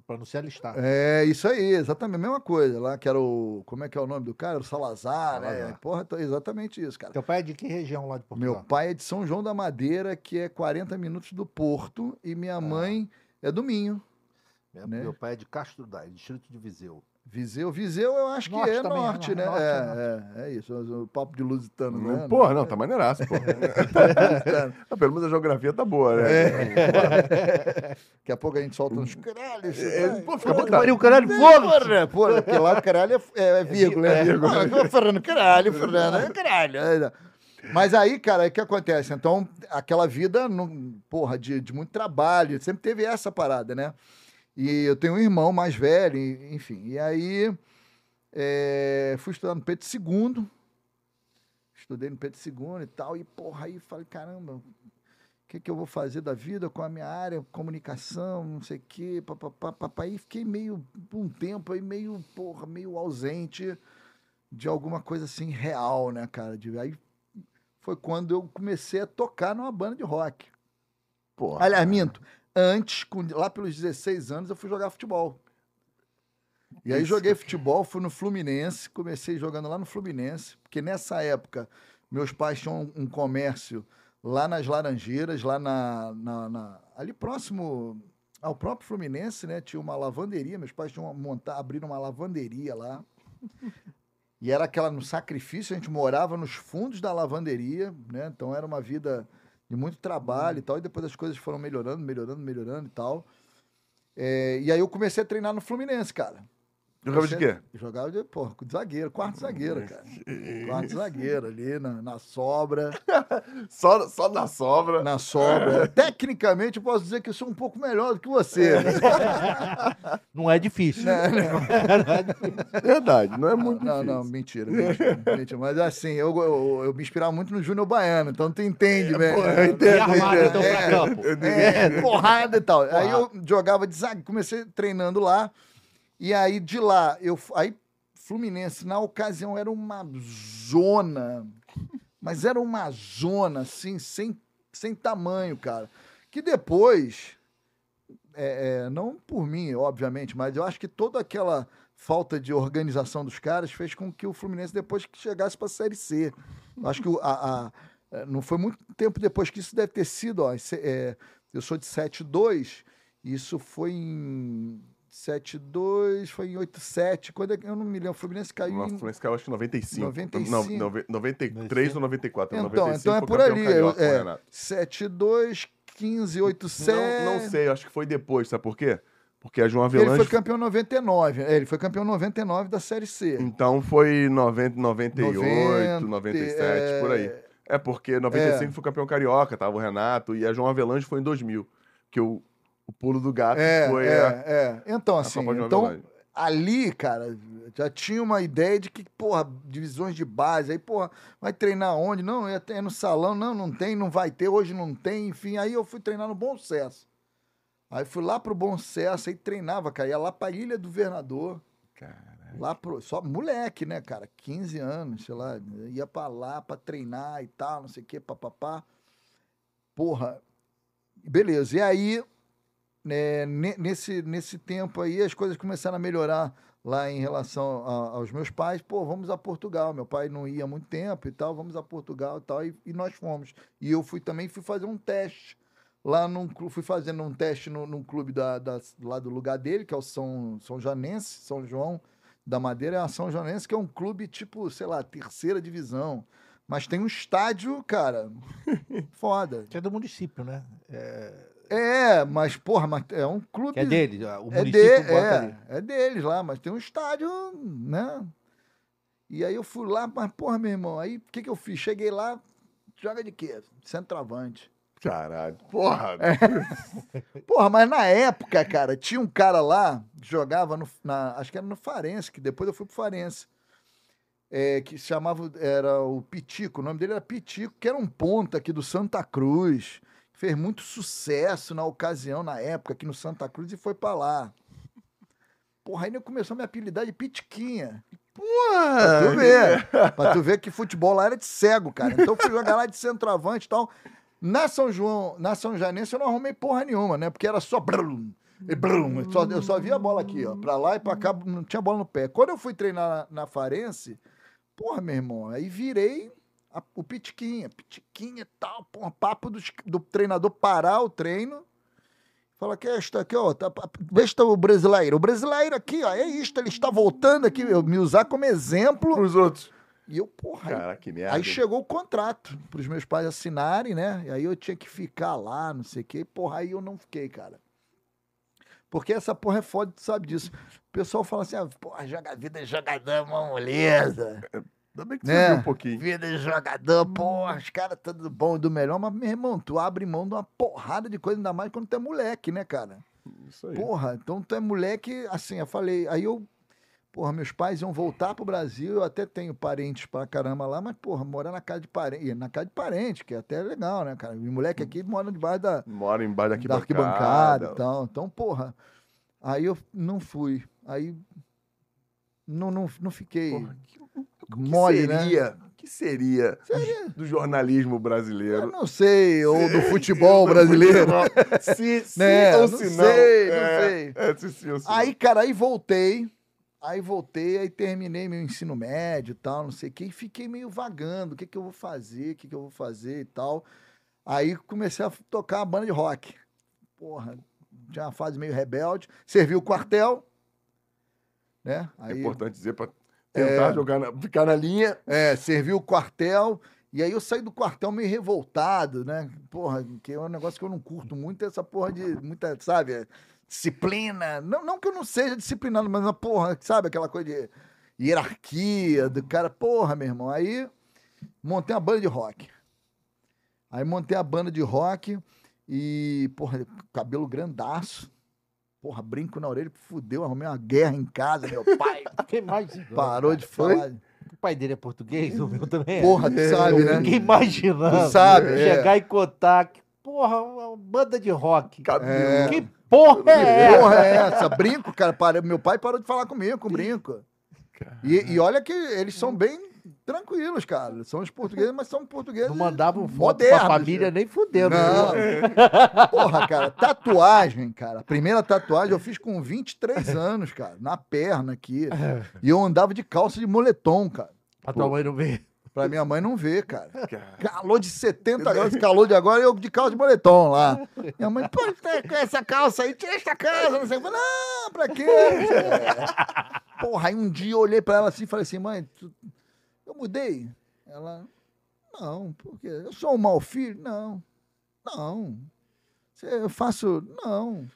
pra não se alistar. É, isso aí, exatamente, a mesma coisa, lá que era o, como é que é o nome do cara? Era o Salazar, né? Salazar. Porra, então, exatamente isso, cara. Teu pai é de que região lá de Portugal? Meu pai é de São João da Madeira, que é 40 minutos do Porto, e minha mãe é do Minho. Meu, né? meu pai é de Castro Daire, distrito de Viseu. Viseu, Viseu eu acho Norte que é também, norte, é né? norte, é, é, é isso, o papo de lusitano, né? Hum, Porra, não, tá maneiraço, pô. [LAUGHS] Ah, Pelo menos a geografia tá boa, né? [LAUGHS] Daqui a pouco a gente solta uns caralhos. É, vai. pô, fica Porra, bom, Pariu, caralho, foda Porra, porra, porque lá o caralho é, é, é vírgula, né? vírgula. Porra, Fernando, caralho, Fernando, é caralho. É. Mas aí, cara, o que acontece? Então, aquela vida, não- porra, de, de muito trabalho, sempre teve essa parada, né? E eu tenho um irmão mais velho, e- enfim. E aí, é, fui estudar no Pedro II, estudei no Pedro II e tal, e porra, aí falei, caramba, o que, que eu vou fazer da vida com a minha área, comunicação, não sei o quê, papapá, papá. Aí fiquei meio, um tempo aí, meio, porra, meio ausente de alguma coisa assim real, né, cara? De, aí foi quando eu comecei a tocar numa banda de rock. Porra. Aliás, minto, antes, com- lá pelos 16 anos, eu fui jogar futebol. E aí joguei futebol, fui no Fluminense, comecei jogando lá no Fluminense, porque nessa época meus pais tinham um comércio lá nas Laranjeiras, lá na, na- na- ali próximo ao próprio Fluminense, né? Tinha uma lavanderia, meus pais tinham montar, abriram uma lavanderia lá. E era aquela no sacrifício, a gente morava nos fundos da lavanderia, né? Então era uma vida de muito trabalho e tal. E depois as coisas foram melhorando, melhorando, melhorando e tal. É, e aí eu comecei a treinar no Fluminense, cara. Jogava de quê? Jogava de, pô, de zagueiro, quarto zagueiro, cara. Quarto zagueiro ali na, na sobra. [LAUGHS] Só, só na sobra. Na sobra. [LAUGHS] Tecnicamente, eu posso dizer que eu sou um pouco melhor do que você. né? [LAUGHS] Não é difícil. Verdade, não é muito Não, difícil. não, mentira, mentira, mentira. Mas assim, eu, eu, eu me inspirava muito no Júnior Baiano, então tu entende, velho. Pô, eu entendo, E armado, eu então, entendo. pra campo. É, porrada e tal. Aí eu jogava de zagueiro, comecei treinando lá. E aí de lá, eu aí Fluminense na ocasião era uma zona, mas era uma zona assim sem sem tamanho, cara. Que depois é, é, não por mim, obviamente, mas eu acho que toda aquela falta de organização dos caras fez com que o Fluminense depois que chegasse para a Série C. Eu acho que a, a- é, não foi muito tempo depois que isso deve ter sido. Ó, é, eu sou de 7-2, isso foi em 7-2, foi em 8-7. Quando é que- eu não me lembro, o Fluminense caiu Nossa, em. o Fluminense caiu acho que em 95. 95. Não, nove- 93 ou 94. Então, 95 então é por ali. carioca é, Renato. 7-2, 15, 8-7. Não, não sei, acho que foi depois, sabe por quê? Porque a João Ele foi Avelange... campeão 99. É, ele foi campeão 99 da Série C. Então foi 90, 98, 90, 97, por aí. é. É porque 95 foi campeão carioca, tava o Renato, e a João Avelange foi em 2000. Que o, o pulo do gato É, foi é, é. Então, assim, então, ali, cara, já tinha uma ideia de que, porra, divisões de base, aí, porra, vai treinar onde? Não, é é no salão, não, não tem, não vai ter, hoje não tem, enfim. Aí eu fui treinar no Bom Sucesso. Aí fui lá pro Bom Sucesso, aí treinava, cara, ia lá pra Ilha do Governador, lá pro, só moleque, né, cara, 15 anos, sei lá, ia pra lá pra treinar e tal, não sei o que, papapá. Porra, beleza, e aí ne- nesse, nesse tempo aí as coisas começaram a melhorar lá em relação a- aos meus pais. Pô, vamos a Portugal. Meu pai não ia há muito tempo e tal, vamos a Portugal e tal. E, e nós fomos. E eu fui também, fui fazer um teste lá num clube, fui fazendo um teste no, num clube da, da- lá do lugar dele, que é o São, São Janense, São João da Madeira, é a São Janense, que é um clube tipo, sei lá, terceira divisão. Mas tem um estádio, cara, [LAUGHS] foda. Que é do município, né? É, mas, porra, mas é um clube. Que é dele. O É, município de, bota ali. é, é deles lá, mas tem um estádio, né? E aí eu fui lá, mas, porra, meu irmão, aí o que, que eu fiz? Cheguei lá, joga de quê? Centroavante. Caralho. Porra. [LAUGHS] Porra, mas na época, cara, tinha um cara lá que jogava no, na, acho que era no Farense, que depois eu fui pro Farense. É, que se chamava, era o Pitico, o nome dele era Pitico, que era um ponta aqui do Santa Cruz, fez muito sucesso na ocasião, na época, aqui no Santa Cruz e foi pra lá. Porra, aí começou a me apelidar de Pitiquinha. Pra tu Porra. ver. pra tu ver que futebol lá era de cego, cara. Então eu fui jogar lá de centroavante e tal. Na São João, na São Janense eu não arrumei porra nenhuma, né? Porque era só brum, e brum. Eu só, eu só via a bola aqui, ó. Pra lá e pra cá, não tinha bola no pé. Quando eu fui treinar na, na Farense, porra, meu irmão, aí virei a- o Pitiquinha. Pitiquinha e tal, porra, papo dos- do treinador parar o treino. Fala que é isto aqui, ó. Tá, besta o brasileiro. O brasileiro aqui, ó, é isto, ele está voltando aqui, eu, me usar como exemplo. Pros outros. E eu, porra, aí Caraca, que merda. Aí chegou o contrato para os meus pais assinarem, né? E aí eu tinha que ficar lá, não sei o quê. Porra, aí eu não fiquei, cara. Porque essa porra é foda, tu sabe disso. O pessoal fala assim, ah, porra, joga vida jogador, é uma moleza. Ainda bem que Né? subiu um pouquinho. Vida de jogador, porra, os caras estão do bom e do melhor. Mas, meu irmão, tu abre mão de uma porrada de coisa, ainda mais quando tu é moleque, né, cara? Isso aí. Porra, então tu é moleque, assim, eu falei, aí eu, porra, meus pais iam voltar pro Brasil, eu até tenho parentes pra caramba lá, mas, porra, morar na casa de parente, na casa de parente, que é até legal, né, cara? E moleque aqui mora debaixo da, Mora embaixo daqui da arquibancada e tal, então, porra, aí eu não fui, aí não, não, não fiquei Porra, que, que mole, né? seria, O que seria, do jornalismo Eu brasileiro? não sei, ou do futebol brasileiro. [LAUGHS] se, Né, ou não se não. sei, não é, sei. É, se sim se Aí, cara, aí voltei. Aí voltei, aí terminei meu ensino médio e tal, não sei o que, e fiquei meio vagando. O que, que eu vou fazer? O que, que eu vou fazer e tal. Aí comecei a tocar uma banda de rock. Porra, tinha uma fase meio rebelde. Servi o quartel. Né? É Aí, importante dizer pra tentar É. jogar na- ficar na linha. é, servi o quartel. E aí eu saí do quartel meio revoltado, né? Porra, que é um negócio que eu não curto muito, essa porra de muita, sabe, disciplina. Não, não que eu não seja disciplinado, mas a porra, sabe, aquela coisa de hierarquia do cara. Porra, meu irmão. Aí montei uma banda de rock. Aí montei a banda de rock e, porra, cabelo grandaço. Porra, brinco na orelha, fudeu, arrumei uma guerra em casa, meu pai [LAUGHS] mais? parou de falar. O pai dele é português, o meu também é. Porra, tu sabe, né? fiquei imaginando. Tu sabe, é. Chegar e contar que, porra, uma banda de rock. Cabelo. É. Que porra é essa? Porra, é essa? Brinco, cara. Parei, meu pai parou de falar comigo com brinco. E, e olha que eles são bem tranquilos, cara. São os portugueses, mas são portugueses. Não mandavam foto modernos, pra família nem fudendo. Não. viu? [LAUGHS] Porra, cara, tatuagem, cara. A primeira tatuagem eu fiz com 23 anos, cara, na perna aqui. E eu andava de calça de moletom, cara. Pra tua mãe não ver. Pra minha mãe não ver, cara. Calor de 70 graus, calor de agora, eu de calça de moletom lá. Minha mãe, pô, tá com essa calça aí, tira essa calça, não sei o que. Não, pra quê? [LAUGHS] Porra, aí um dia eu olhei pra ela assim e falei assim, mãe, tu- eu mudei? Ela, não, por quê? Eu sou um mau filho? Não, não. Eu faço, não.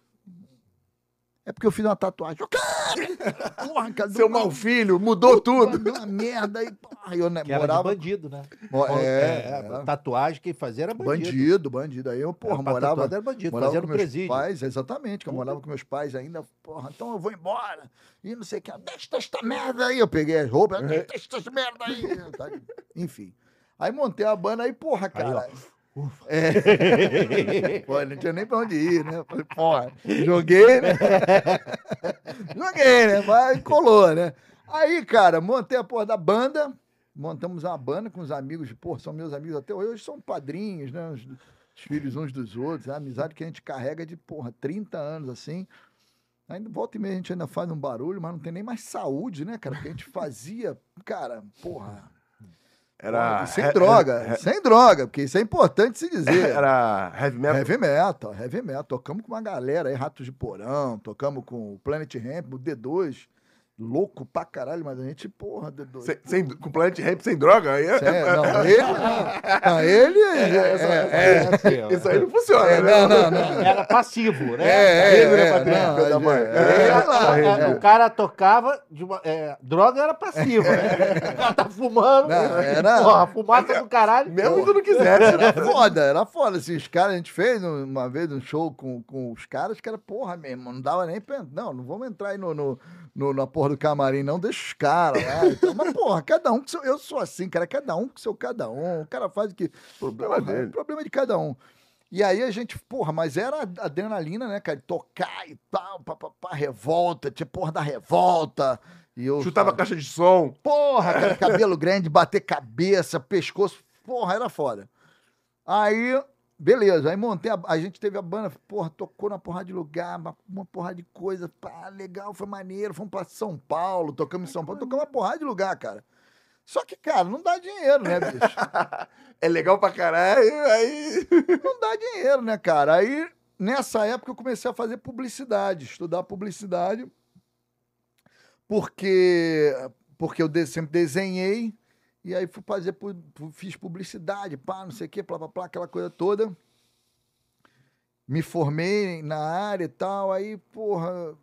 É porque eu fiz uma tatuagem. Eu, cara, porra, cara, Seu mau filho, mudou tudo. Deu uma merda aí, porra, eu né, Que era de morava... bandido, né? Mo- É, É, é. Tatuagem, quem fazia era bandido. Bandido, bandido. Aí eu, porra, morava, era bandido, morava fazia com no meus presídio. pais, exatamente, que eu morava com meus pais ainda, porra, então eu vou embora. E não sei o que, deixa esta merda aí. Eu peguei as roupas, deixa esta merda aí. tá? Enfim. Aí montei a banda aí, porra, cara. É. [LAUGHS] Pô, não tinha nem pra onde ir, né? Falei, porra, joguei, né? [LAUGHS] joguei, né? Mas colou, né? Aí, cara, montei a porra da banda. Montamos uma banda com os amigos, pô, são meus amigos até hoje, hoje são padrinhos, né? Os, os filhos uns dos outros, é a amizade que a gente carrega de, porra, 30 anos, assim. Ainda volta e meia a gente ainda faz um barulho, mas não tem nem mais saúde, né, cara? Porque a gente fazia, cara, porra. Era. e sem he- droga, he- sem droga, porque isso é importante se dizer. [LAUGHS] Era heavy metal. Heavy metal, heavy metal. Tocamos com uma galera aí, Ratos de Porão, tocamos com o Planet Ramp, o D2. Louco pra caralho, mas a gente, porra, D2. Sem, sem, com Planet Ramp sem droga? Aí é, É, não, [LAUGHS] ele. Não, ele. É, é, é, Isso aí não funciona, é, né? não, não, não. Era passivo, né? É, é, né, é, Patrícia? da mãe. é, É, é. o cara tocava de uma. é, droga era passiva, né? [LAUGHS] O cara tá fumando. Não, era- Porra, fumaça do caralho. Mesmo que não quisesse. Era foda, era foda. Assim, os caras, a gente fez uma vez um show com, com os caras que era, porra mesmo, não dava nem pra. Não, não vamos entrar aí no, no, no- na porra do camarim, não, deixa os caras lá. Então, mas, porra, cada um com seu. Eu sou assim, cara, cada um com seu cada um. O cara faz o que. Problema Porra, dele. Problema de cada um. E aí a gente, porra, mas era adrenalina, né, cara? Tocar e tal, pá, pá, pá, revolta, tinha porra da revolta. E eu Chutava a falava, caixa de som. Porra, cara, cabelo grande, bater cabeça, pescoço. Porra, era foda. Aí, beleza. Aí montei, a, a gente teve a banda, porra, tocou na porrada de lugar, uma, uma porrada de coisa. Pá, legal, foi maneiro. Fomos pra São Paulo, tocamos em São Paulo, tocamos uma porrada de lugar, cara. Só que, cara, não dá dinheiro, né, bicho? [LAUGHS] É legal pra caralho. Aí. não dá dinheiro, né, cara? Aí, nessa época, eu comecei a fazer publicidade, estudar publicidade, porque, porque eu sempre desenhei, e aí fui fazer, fiz publicidade, pá, não sei o quê, plá, plá, plá, aquela coisa toda. Me formei na área e tal, aí, porra,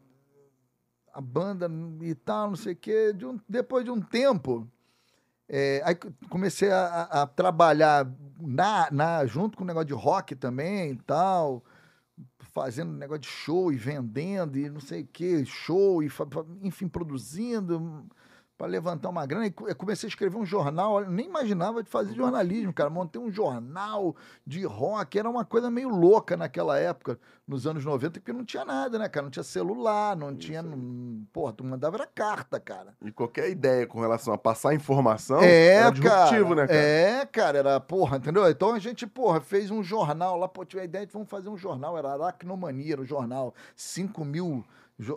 a banda e tal, não sei o quê. De um- depois de um tempo, é, aí co- comecei a, a- trabalhar na, na, junto com o negócio de rock também e tal, fazendo negócio de show e vendendo e não sei o que, show e, enfim, produzindo para levantar uma grana. E comecei a escrever um jornal, eu nem imaginava de fazer jornalismo, cara. Montei um jornal de rock, era uma coisa meio louca naquela época, nos anos 90, porque não tinha nada, né, cara? Não tinha celular, não tinha. Não, porra, tu mandava era carta, cara. E qualquer ideia com relação a passar informação É, era cara. disruptivo, né, cara? É, cara, era, porra, entendeu? Então a gente, porra, fez um jornal lá, pô, tive a ideia de vamos fazer um jornal, era Aracnomania, era o jornal, 5 mil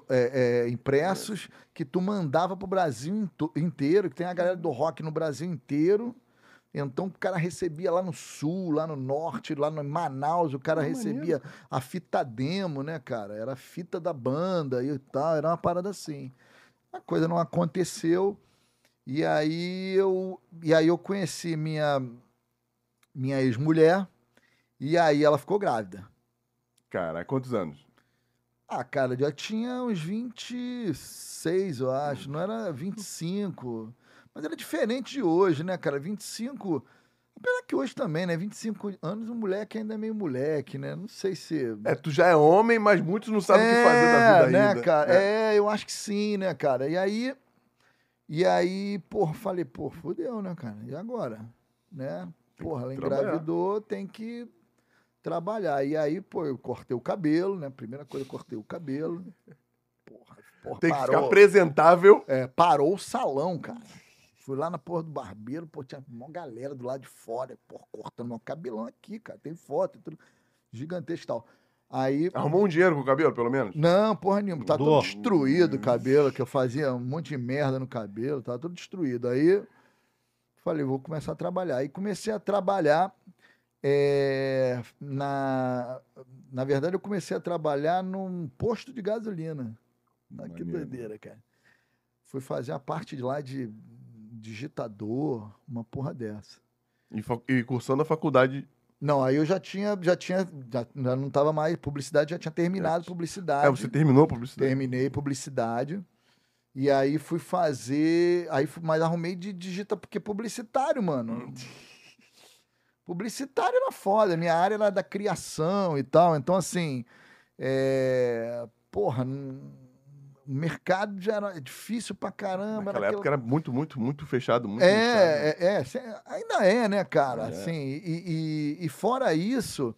é, é, impressos que tu mandava pro Brasil inteiro, que tem a galera do rock no Brasil inteiro. Então o cara recebia lá no sul, lá no norte, lá no em Manaus, o cara Ah, recebia a fita demo, né, cara? Era a fita da banda e tal, era uma parada assim. A coisa não aconteceu. E aí eu, e aí eu conheci minha minha ex-mulher e aí ela ficou grávida. Cara, quantos anos? Ah, cara, já tinha uns 26, eu acho. Não era 25. Mas era diferente de hoje, né, cara? 25. Apesar que hoje também, né? 25 anos, o moleque ainda é meio moleque, né? Não sei se. É, tu já é homem, mas muitos não sabem o que fazer da vida né, ainda. cara? É. É. eu acho que sim, né, cara? E aí. E aí, porra, falei, pô, fudeu, né, cara? E agora? Né? Porra, ela engravidou, tem que trabalhar. E aí, pô, eu cortei o cabelo, né? Primeira coisa, eu cortei o cabelo. Porra, porra Tem que parou, ficar apresentável. é, parou o salão, cara. Fui lá na porra do barbeiro, pô, tinha uma galera do lado de fora, pô, cortando meu cabelão aqui, cara. Tem foto, tudo gigantesco e tal. Aí. Arrumou um dinheiro com o cabelo, pelo menos? Não, porra nenhuma. Tá Mudou. todo destruído o cabelo, que eu fazia um monte de merda no cabelo, tava tudo destruído. Aí falei, vou começar a trabalhar. Aí comecei a trabalhar. É, na, na verdade, eu comecei a trabalhar num posto de gasolina. Ah, que doideira, cara. Fui fazer a parte de lá de digitador, uma porra dessa. E, e cursando a faculdade. Não, aí eu já tinha, já tinha, já, não tava mais, publicidade já tinha terminado publicidade. É, você terminou a publicidade? Terminei publicidade. E aí fui fazer. Aí mas arrumei de digita, porque publicitário, mano. [LAUGHS] Publicitário era foda. Minha área era da criação e tal. Então, assim. É, porra, o mercado já era difícil pra caramba. Naquela era época era muito, muito, muito fechado. Muito é, é, é, cê- ainda é, né, cara? É. Assim, e, e- e fora isso,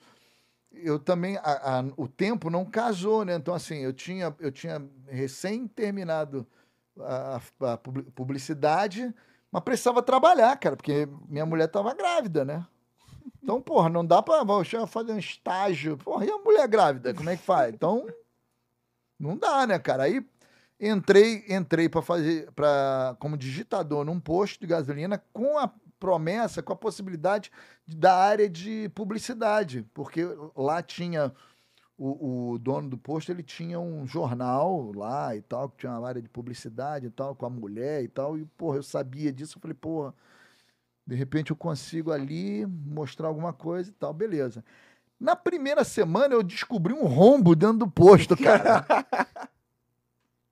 eu também, a- a- o tempo não casou, né? Então, assim, eu tinha, eu tinha recém terminado a, a publi- publicidade, mas precisava trabalhar, cara, porque minha mulher estava grávida, né? Então, porra, não dá pra a fazer um estágio. Porra, e a mulher grávida, como é que faz? Então, não dá, né, cara? Aí entrei, entrei para fazer para como digitador num posto de gasolina com a promessa, com a possibilidade de- da área de publicidade, porque lá tinha o, o dono do posto, ele tinha um jornal lá e tal, que tinha uma área de publicidade e tal, com a mulher e tal, e porra, eu sabia disso, eu falei, porra, de repente eu consigo ali mostrar alguma coisa e tal, beleza. Na primeira semana eu descobri um rombo dentro do posto, [LAUGHS] cara.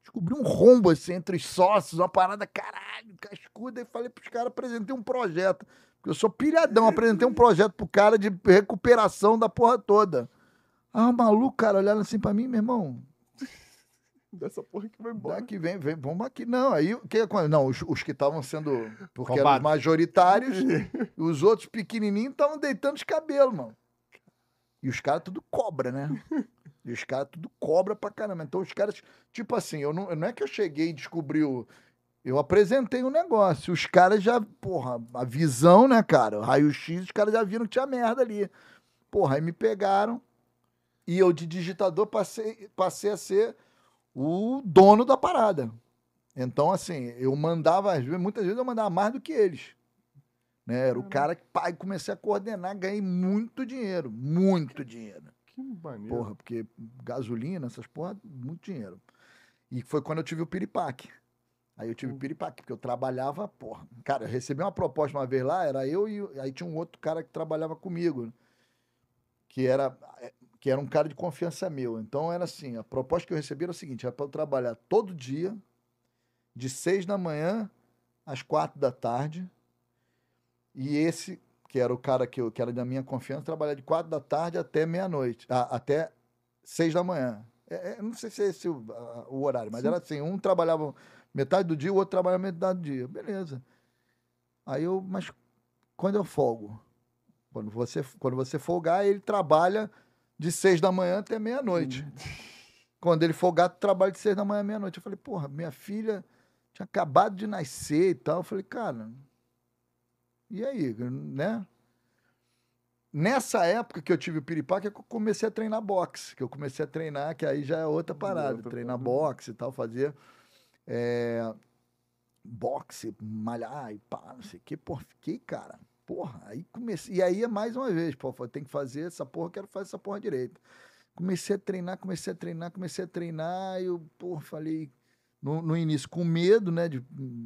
descobri um rombo assim entre os sócios, uma parada caralho, cascuda, e falei pros caras, apresentei um projeto. Porque eu sou pilhadão, apresentei um projeto pro cara de recuperação da porra toda. Ah, o maluco, cara, olhando assim pra mim, meu irmão, [LAUGHS] Dessa porra que vai embora. daqui vem, vem, vamos aqui. Não, aí o que aconteceu? Não, os, os que estavam sendo, porque eram os majoritários, [LAUGHS] os outros pequenininhos estavam deitando os cabelos, mano. E os caras tudo cobra, né? E os caras tudo cobra pra caramba. Então os caras, tipo assim, eu não, não é que eu cheguei e descobri o. Eu apresentei um negócio. Os caras já, porra, a visão, né, cara? O raio-x, os caras já viram que tinha merda ali. Porra, aí me pegaram. E eu, de digitador, passei, passei a ser o dono da parada. Então, assim, eu mandava, às vezes, muitas vezes eu mandava mais do que eles. Né? Era o cara que, pai, comecei a coordenar, ganhei muito dinheiro, muito dinheiro. Que maneiro. Porra, porque gasolina, essas porra, muito dinheiro. E foi quando eu tive o piripaque. Aí eu tive o piripaque, porque eu trabalhava, porra. Cara, eu recebi uma proposta uma vez lá, era eu e aí tinha um outro cara que trabalhava comigo, que era que era um cara de confiança meu. Então era assim, a proposta que eu recebi era o seguinte, era para eu trabalhar todo dia, de seis da manhã às quatro da tarde, e esse, que era o cara que, eu, que era da minha confiança, trabalhar de quatro da tarde até meia-noite, até seis da manhã. É, é, não sei se é esse o, a- o horário, mas era assim, um trabalhava metade do dia, o outro trabalhava metade do dia. Beleza. Aí eu, mas quando eu folgo? Quando você, quando você folgar, ele trabalha de seis da manhã até meia-noite. Quando ele folgar, tu trabalha de seis da manhã à meia-noite. Eu falei, porra, minha filha tinha acabado de nascer e tal. Eu falei, cara, e aí, né? Nessa época que eu tive o piripaque, é que eu comecei a treinar boxe. Que eu comecei a treinar, que aí já é outra parada. Outra treinar boxe e tal, fazer é, boxe, malhar e pá, não sei o que. Pô, fiquei, cara. Porra, aí comecei. E aí é mais uma vez, pô, tem que fazer essa porra, quero fazer essa porra direito. Comecei a treinar, comecei a treinar, comecei a treinar, e eu, porra, falei. No, no início, com medo, né? De,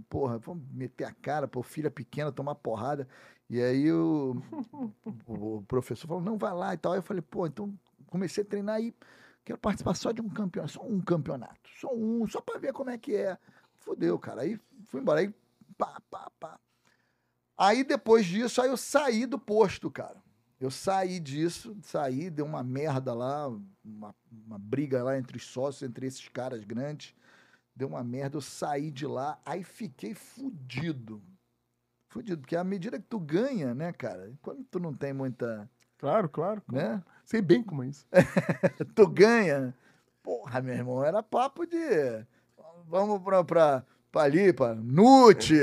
porra, vamos meter a cara, pô, filha pequena, tomar porrada. E aí o, o, o professor falou, não, vai lá e tal. Aí eu falei, pô, então comecei a treinar e quero participar só de um campeonato, só um campeonato, só um, só pra ver como é que é. Fudeu, cara. Aí fui embora. Aí, pá, pá, pá. Aí depois disso, aí eu saí do posto, cara. Eu saí disso, saí, deu uma merda lá, uma, uma briga lá entre os sócios, entre esses caras grandes. Deu uma merda, eu saí de lá, aí fiquei fudido. Fudido, porque à medida que tu ganha, né, cara, quando tu não tem muita, Claro, claro. né? Sei bem como é isso. [LAUGHS] tu ganha. Porra, meu irmão, era papo de. Vamos pra, pra, pra ali, pra Nute.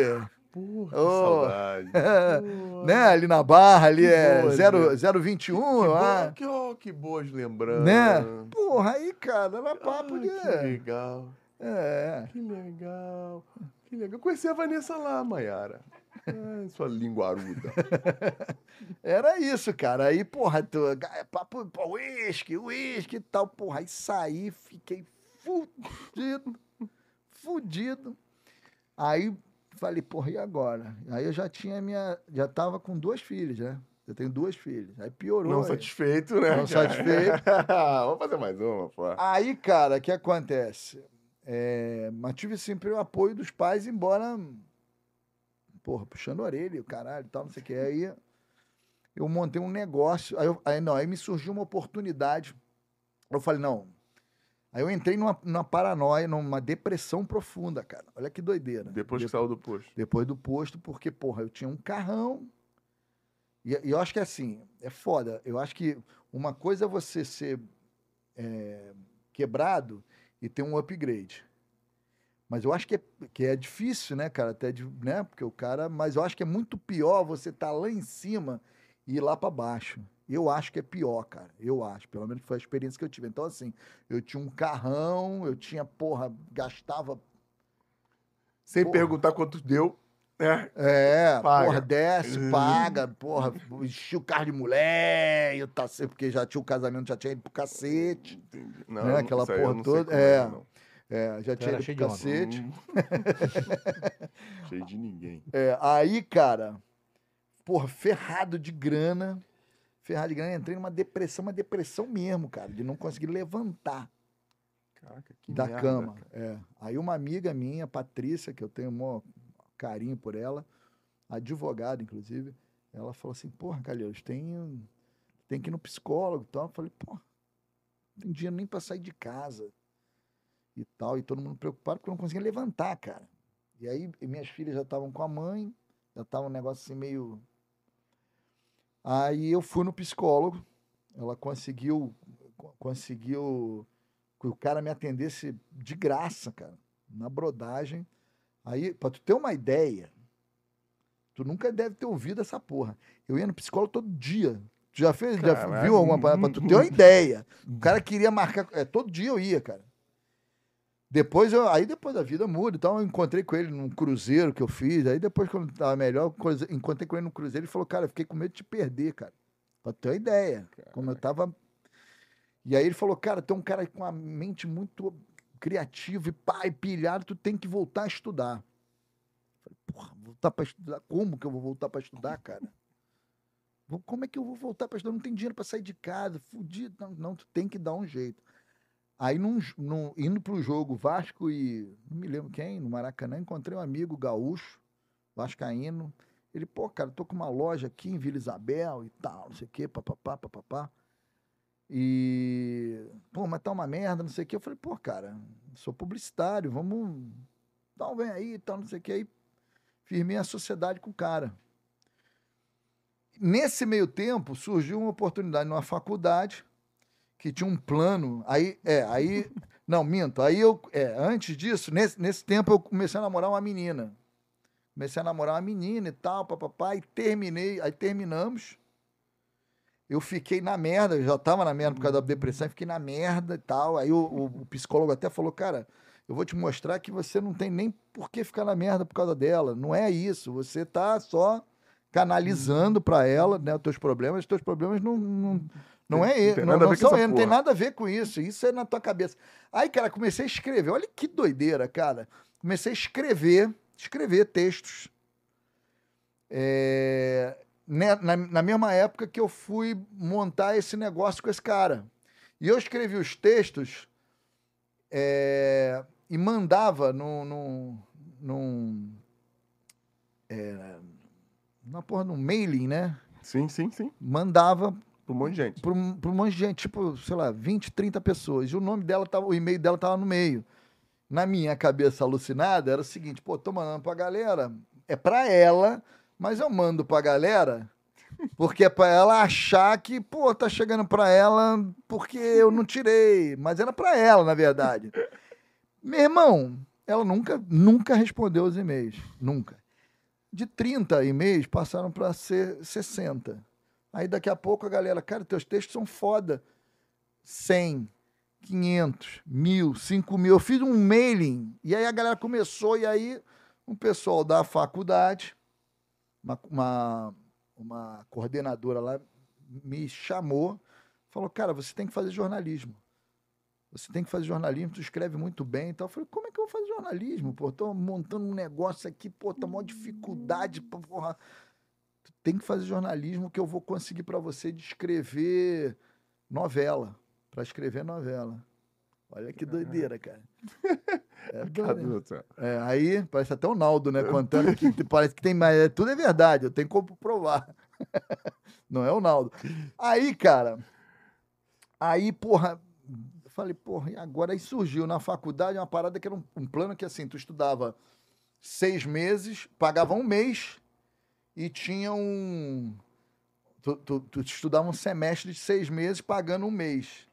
Porra, que Ô. saudade. [LAUGHS] né? Ali na barra, ali Que é boa, 0, 021, Que, eu boa, acho. que, ó, que boas lembranças. Né? Porra, aí, cara, era Ah, papo de. Que legal. É. Que legal. Que legal. Conheci a Vanessa lá, Mayara. Ai, sua linguaruda. [LAUGHS] Era isso, cara. Aí, porra, tu, é papo, pô, uísque, uísque e tal. Porra, aí saí, fiquei fudido, fudido. Aí falei, porra, e agora? Aí eu já tinha minha, já tava com duas filhas, né? Eu tenho duas filhas. Aí piorou. Não aí. satisfeito, né? Não cara? satisfeito. [LAUGHS] Vamos fazer mais uma, pô. Aí, cara, o que acontece? É, mas tive sempre o apoio dos pais, embora, porra, puxando a orelha, o caralho e tal, não sei o que. Aí eu montei um negócio, aí, eu- aí não, aí me surgiu uma oportunidade. Eu falei, não. Aí eu entrei numa, numa paranoia, numa depressão profunda, cara. Olha que doideira. Depois que saiu do posto. depois do posto, porque, porra, eu tinha um carrão. E, e eu acho que assim, é foda. Eu acho que uma coisa é você ser é, quebrado e ter um upgrade. Mas eu acho que é, que é difícil, né, cara? Até de, né? Porque o cara. Mas eu acho que é muito pior você estar lá em cima e ir lá para baixo. Eu acho que é pior, cara. Eu acho. Pelo menos foi a experiência que eu tive. Então, assim, eu tinha um carrão, eu tinha, porra, gastava Sem Porra. perguntar quanto deu. né? É, Paga. porra, desce, Uhum. paga, porra, enchi o carro de mulher, eu tá, porque já tinha o casamento, já tinha ido pro cacete. Entendi. Não, Né, não, aquela porra não toda, é. não. É, já tinha ido pro cacete. Hum. [LAUGHS] cheio de ninguém. É, aí, cara, porra, ferrado de grana, ferrado de grana, entrei numa depressão, uma depressão mesmo, cara, de não conseguir levantar Caraca, que da merda, cama. É. Aí uma amiga minha, Patrícia, que eu tenho um carinho por ela, advogada, inclusive, ela falou assim, porra, Calheiros, tem, tem que ir no psicólogo e tal. Eu falei, porra, não tem dinheiro nem pra sair de casa e tal. E todo mundo preocupado porque eu não conseguia levantar, cara. E aí minhas filhas já estavam com a mãe, já tava um negócio assim meio... Aí eu fui no psicólogo, ela conseguiu, co- conseguiu que o cara me atendesse de graça, cara, na brodagem. Aí, pra tu ter uma ideia, tu nunca deve ter ouvido essa porra. Eu ia no psicólogo todo dia. Tu já fez, já viu alguma parada? Pra tu ter uma ideia. O [LAUGHS] cara queria marcar. É, todo dia eu ia, cara. Depois eu, aí depois a vida muda, então eu encontrei com ele num cruzeiro que eu fiz. Aí depois, quando tava melhor, coisa- encontrei com ele no cruzeiro e falou: Cara, eu fiquei com medo de te perder, cara. Pra ter uma ideia. Como eu tava. E aí ele falou: Cara, tem um cara com a mente muito criativa e pai pilhado, tu tem que voltar a estudar. Eu Falei, porra, voltar pra estudar? Como que eu vou voltar pra estudar, cara? Como é que eu vou voltar pra estudar? Não tem dinheiro pra sair de casa, fudido. Não, não, tu tem que dar um jeito. Aí, num, num- indo pro jogo Vasco e. Não me lembro quem, no Maracanã, encontrei um amigo gaúcho, Vascaíno. Ele, pô, cara, tô com uma loja aqui em Vila Isabel e tal, não sei o quê, papapá, papapá. E. Pô, mas tá uma merda, não sei o quê. Eu falei, pô, cara, sou publicitário, vamos. Um vem aí e tal, não sei o quê. Aí firmei a sociedade com o cara. Nesse meio tempo, surgiu uma oportunidade numa faculdade que tinha um plano. Aí, é, aí. [LAUGHS] Não, minto. Aí eu. É, antes disso, nesse, nesse tempo, eu comecei a namorar uma menina. Comecei a namorar uma menina e tal, papapá, e terminei. Aí terminamos. Eu fiquei na merda, eu já tava na merda por causa da depressão, fiquei na merda e tal. Aí o, o- o psicólogo até falou, cara, eu vou te mostrar que você não tem nem por que ficar na merda por causa dela. Não é isso. Você tá só canalizando para ela, né, os teus problemas, os teus problemas não, não, não é ele, não, não ele, não tem porra. nada a ver com isso, isso é na tua cabeça. Aí, cara, comecei a escrever, olha que doideira, cara. Comecei a escrever, escrever textos. É, né, na, na mesma época que eu fui montar esse negócio com esse cara. E eu escrevi os textos é, e mandava num. num, num é, na porra, num mailing, né? Sim, sim, sim. Mandava Pra um monte de gente. para um, pra um monte de gente, tipo, sei lá, 20, 30 pessoas. E o nome dela tava, o e-mail dela tava no meio. Na minha cabeça alucinada, era o seguinte, pô, tô mandando pra galera, é pra ela, mas eu mando pra galera porque é pra ela achar que, pô, tá chegando pra ela porque eu não tirei, mas era pra ela, na verdade. Meu irmão, ela nunca, nunca respondeu os e-mails, nunca. De 30 e-mails passaram pra ser 60. Aí daqui a pouco a galera, cara, teus textos são foda. 100, 500, mil, 5 mil. Eu fiz um mailing e aí a galera começou e aí um pessoal da faculdade, uma, uma, uma coordenadora lá me chamou, falou, cara, você tem que fazer jornalismo. Você tem que fazer jornalismo, tu escreve muito bem e tal. Eu falei, como é que eu vou fazer jornalismo? Pô, tô montando um negócio aqui, pô, tá maior dificuldade, porra tem que fazer jornalismo que eu vou conseguir para você de escrever novela, para escrever novela. Olha que doideira, cara. [LAUGHS] É, Cara doideira. céu. É, aí parece até o Naldo, né? Contando que [LAUGHS] parece que tem mais. é, Tudo é verdade, eu tenho como provar. [LAUGHS] Não é o Naldo. Aí, cara, aí, porra, eu falei, porra, e agora aí surgiu na faculdade uma parada que era um, um plano que assim, tu estudava seis meses, pagava um mês e tinha um. Tu, tu, tu estudava um semestre de seis meses pagando um mês.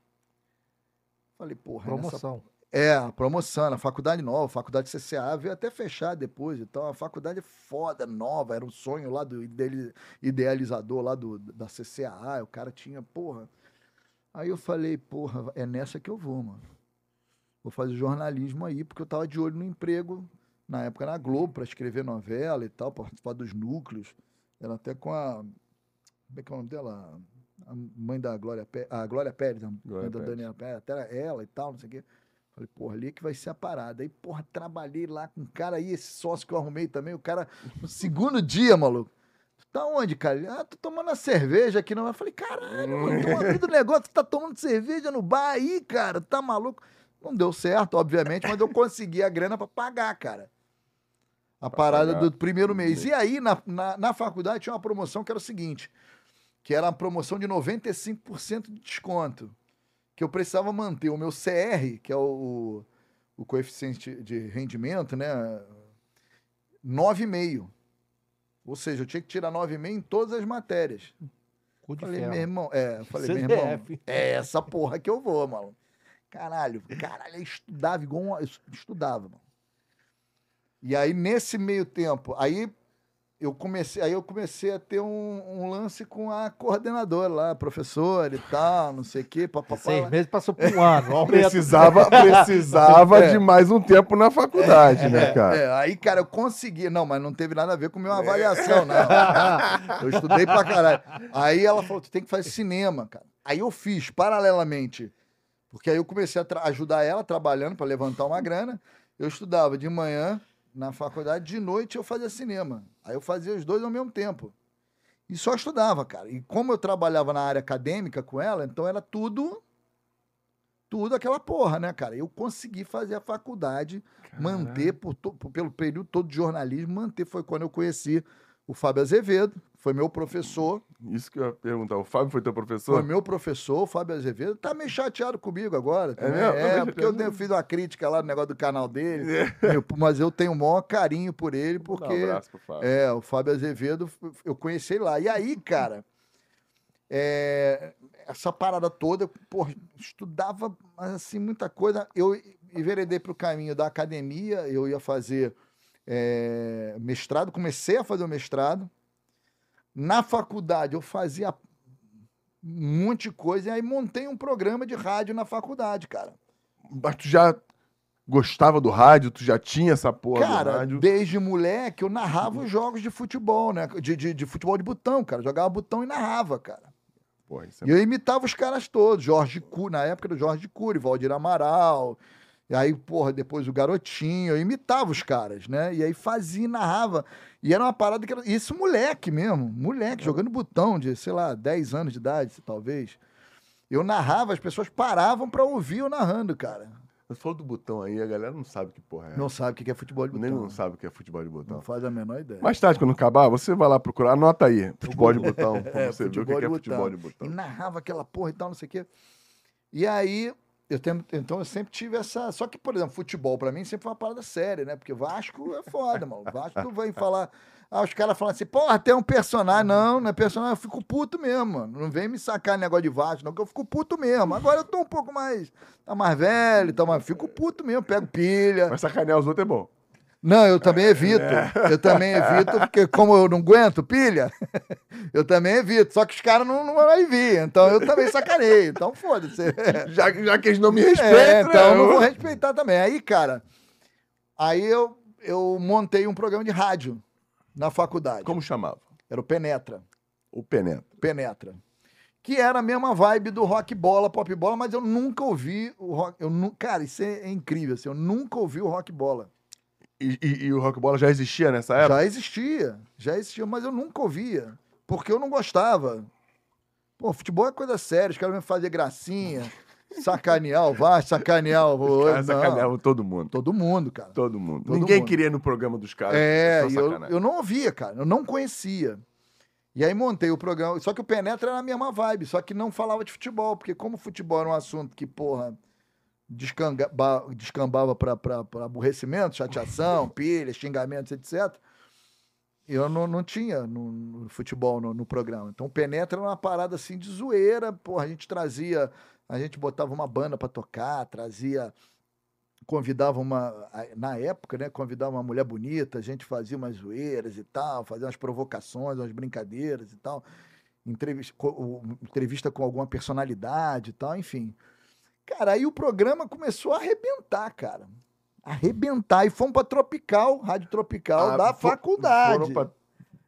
Falei, porra, nessa Promoção. é, a promoção, a faculdade nova, faculdade CCA, veio até fechar depois. Então, a faculdade é foda, nova, era um sonho lá do ideali- idealizador lá do, da CCA, o cara tinha, porra. Aí eu falei, porra, é nessa que eu vou, mano. Vou fazer jornalismo aí, porque eu tava de olho no emprego, na época na Globo, para escrever novela e tal, participar dos núcleos. Era até com a. Como é que é o nome dela? A mãe da Glória Pérez, a Glória Pérez, a Glória mãe da. Daniela Pérez, até era ela e tal, não sei o quê. Falei, porra, ali é que vai ser a parada. Aí, porra, trabalhei lá com um cara aí, esse sócio que eu arrumei também, o cara, no segundo dia, maluco. Tu tá onde, cara? Ah, tô tomando uma cerveja aqui não. Eu falei, caralho, mano, tô [LAUGHS] abrindo negócio, tu tá tomando cerveja no bar aí, cara, tá maluco? Não deu certo, obviamente, mas eu consegui a grana pra pagar, cara. A parada pagar. do primeiro mês. E aí, na, na, na faculdade, tinha uma promoção que era o seguinte, que era uma promoção de 95% de desconto que eu precisava manter o meu CR, que é o, o coeficiente de rendimento, né? 9,5. Ou seja, eu tinha que tirar 9,5 em todas as matérias. Cu Falei, ferro. meu irmão, é, eu falei, meu irmão, CDF. é essa porra que eu vou, mano. Caralho, caralho, eu estudava igual um, eu estudava, mano. E aí, nesse meio tempo, aí eu comecei, aí eu comecei a ter um, um lance com a coordenadora lá, professora e tal, não sei o quê, papapá. Seis meses passou por um ano. [LAUGHS] Precisava, precisava É. de mais um tempo na faculdade, né, cara? É, aí, cara, eu consegui. Não, mas não teve nada a ver com minha avaliação, não. [LAUGHS] Eu estudei pra caralho. Aí ela falou: tu tem que fazer cinema, cara. Aí eu fiz, paralelamente. Porque aí eu comecei a ajudar ela trabalhando pra levantar uma grana. Eu estudava de manhã na faculdade, de noite eu fazia cinema. Aí eu fazia os dois ao mesmo tempo. E só estudava, cara. E como eu trabalhava na área acadêmica com ela, então era tudo. Tudo aquela porra, né, cara? Eu consegui fazer a faculdade, manter por por- pelo período todo de jornalismo, manter. Foi quando eu conheci o Fábio Azevedo, foi meu professor. Isso que eu ia perguntar. O Fábio foi teu professor? Foi meu professor, o Fábio Azevedo. Tá meio chateado comigo agora. também. mesmo? É, porque eu chateado. dei- fiz uma crítica lá no negócio do canal dele. Eu- mas eu tenho o maior carinho por ele, porque. um abraço pro Fábio. É, o Fábio Azevedo, eu conheci lá. E aí, cara, é, essa parada toda, pô, estudava mas, assim muita coisa. Eu enveredei para o caminho da academia, eu ia fazer é, mestrado, comecei a fazer o mestrado. Na faculdade, eu fazia um monte de coisa, e aí montei um programa de rádio na faculdade, cara. Mas tu já gostava do rádio? Tu já tinha essa porra do Cara, rádio? desde moleque eu narrava os jogos de futebol, né? De, de, de futebol de botão, cara. Jogava botão e narrava, cara. Porra, é E eu imitava os caras todos. Jorge Cury, na época do Jorge Cury, Valdir Amaral. Aí, porra, depois o Garotinho. Eu imitava os caras, né? E aí fazia narrava. E era uma parada que era. Isso, moleque mesmo. Moleque, jogando botão de, sei lá, 10 anos de idade, talvez. Eu narrava, as pessoas paravam pra ouvir eu narrando, cara. Você falou do botão aí, a galera não sabe que porra é. Não sabe o que é futebol de botão. Nem não sabe o que é futebol de botão. Não faz a menor ideia. Mais tarde, quando acabar, você vai lá procurar. Anota aí. Futebol de botão. Pra [LAUGHS] É, você ver o que é futebol de botão. botão. E narrava aquela porra e tal, não sei o quê. E aí, eu tenho, então eu sempre tive essa. Só que, por exemplo, futebol pra mim sempre foi uma parada séria, né? Porque Vasco é foda, mano. Vasco tu vai falar. Ah, os caras falam assim, porra, tem um personagem. Não, não é personagem, eu fico puto mesmo, mano. Não vem me sacar negócio de Vasco, não, que eu fico puto mesmo. Agora eu tô um pouco mais. Tá mais velho, tá mais. Fico puto mesmo, pego pilha. Mas sacanear os outros é bom. Não, eu também evito. Eu também evito, porque como eu não aguento pilha, [LAUGHS] eu também evito. Só que os caras não, não vão vir. Então eu também sacaneio. Então foda-se. [LAUGHS] Já, já que eles não me respeitam, É, então eu não vou respeitar também. Aí, cara, aí eu, eu montei um programa de rádio na faculdade. Como chamava? Era o Penetra. O Penetra. Penetra. Que era a mesma vibe do rock bola, pop bola, mas eu nunca ouvi o rock. Eu nu, cara, isso é, é incrível. Assim, eu nunca ouvi o rock bola. E, e- e o rock bola já existia nessa época? Já existia, já existia, mas eu nunca ouvia, porque eu não gostava. Pô, futebol é coisa séria, os caras vêm fazer gracinha, [LAUGHS] sacanear o Vasco, sacanear o... Os caras sacaneavam todo mundo. Todo mundo, cara. Todo mundo. Todo Ninguém mundo. queria ir no programa dos caras. É, eu, eu não ouvia, cara, eu não conhecia. E aí montei o programa, só que o Penetra era a mesma vibe, só que não falava de futebol, porque como futebol era um assunto que, porra, descamba- descambava para aborrecimento, chateação, [LAUGHS] pilha, xingamentos, etc., eu não, não tinha no, no futebol no, no programa. Então, Penetra era uma parada assim de zoeira, porra, a gente trazia, a gente botava uma banda para tocar, trazia convidava uma, na época, né, convidava uma mulher bonita, a gente fazia umas zoeiras e tal, fazia umas provocações, umas brincadeiras e tal, entrevista, entrevista com alguma personalidade e tal, enfim. Cara, aí o programa começou a arrebentar, cara. Arrebentar. E fomos pra Tropical, Rádio Tropical, Ah, da fo- faculdade. Foram pra,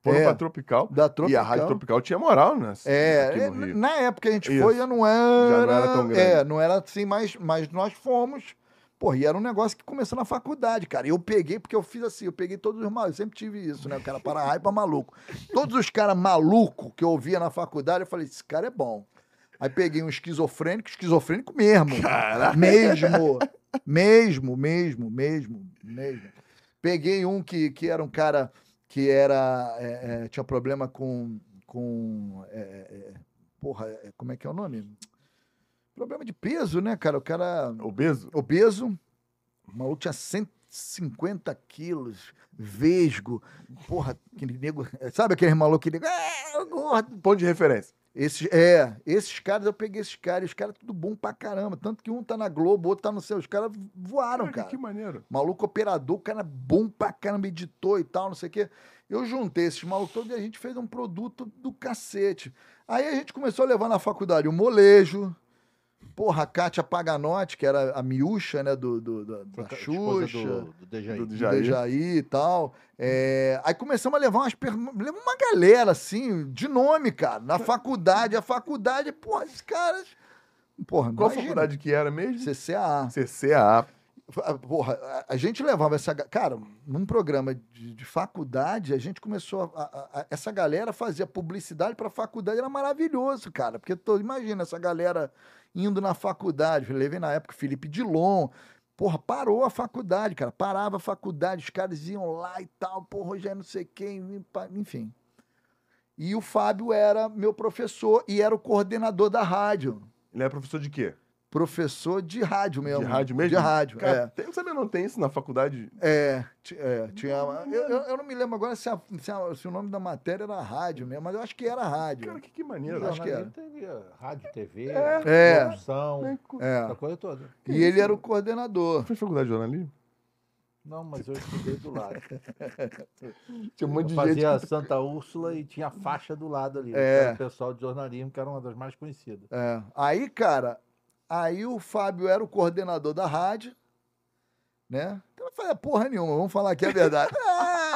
foram É. pra Tropical. Da E a Tropical. Rádio Tropical tinha moral, né? É, é, na época a gente Isso. foi, já não era. não era tão grande. É, não era assim, mas, mas nós fomos. Porra, e era um negócio que começou na faculdade, cara. Eu peguei, porque eu fiz assim, eu peguei todos os malucos. Eu sempre tive isso, né? O cara para raio pra maluco. Todos os caras malucos que eu ouvia na faculdade, eu falei, esse cara é bom. Aí peguei um esquizofrênico, esquizofrênico mesmo. Mesmo. Mesmo, mesmo, mesmo, mesmo. Peguei um que, que era um cara que era. é, é, tinha problema com. com é, é, porra, é, como é que é o nome? Problema de peso, né, cara? O cara Obeso? obeso, o maluco tinha 150 quilos, vesgo, porra, aquele nego. Sabe aquele maluco que. É, gordo. Ponto de referência. Esses, é, esses caras, eu peguei esses caras, os caras tudo bom pra caramba. Tanto que um tá na Globo, outro tá no céu. Os caras voaram, cara. Que maneiro. Maluco operador, o cara bom pra caramba, editor e tal, não sei o quê. Eu juntei esses malucos todos e a gente fez um produto do cacete. Aí a gente começou a levar na faculdade o molejo. Porra, a Kátia Paganotti, que era a miúcha, né, do, do, da, da Xuxa do, do Dejaí. Do do. Dejaí e tal. É, aí começamos a levar umas per... leva uma galera, assim, de nome, cara, na faculdade. A faculdade, porra, esses caras. Porra, Qual imagina. faculdade que era mesmo? CCA. CCA. Porra, a- gente levava essa. Cara, num programa de, de faculdade, a gente começou a. a- a- essa galera fazia publicidade para faculdade, era maravilhoso, cara. Porque tu imagina essa galera indo na faculdade. Eu levei na época Felipe Dilon. Porra, parou a faculdade, cara. Parava a faculdade, os caras iam lá e tal. Porra, já não sei quem, enfim. E o Fábio era meu professor e era o coordenador da rádio. Ele é professor de quê? Professor de rádio mesmo. De rádio mesmo? De rádio, Cara, é. tem, sabe, não tem isso na faculdade? É, é, tinha. Eu, eu, eu não me lembro agora se, a- se a- se o nome da matéria era rádio mesmo, mas eu acho que era rádio. Cara, que, que maneiro. Eu acho que Jornalismo teve rádio, TV, É. produção, É. essa coisa toda. E ele era o coordenador. Fez faculdade de jornalismo? Não, mas eu estudei do lado. [LAUGHS] Tinha um monte Eu de gente. fazia Santa Úrsula e tinha a faixa do lado ali. É. Era O pessoal de jornalismo, que era uma das mais conhecidas. É. Aí, cara, aí o Fábio era o coordenador da rádio. né? Tava fazendo porra nenhuma, vamos falar aqui a verdade. [LAUGHS]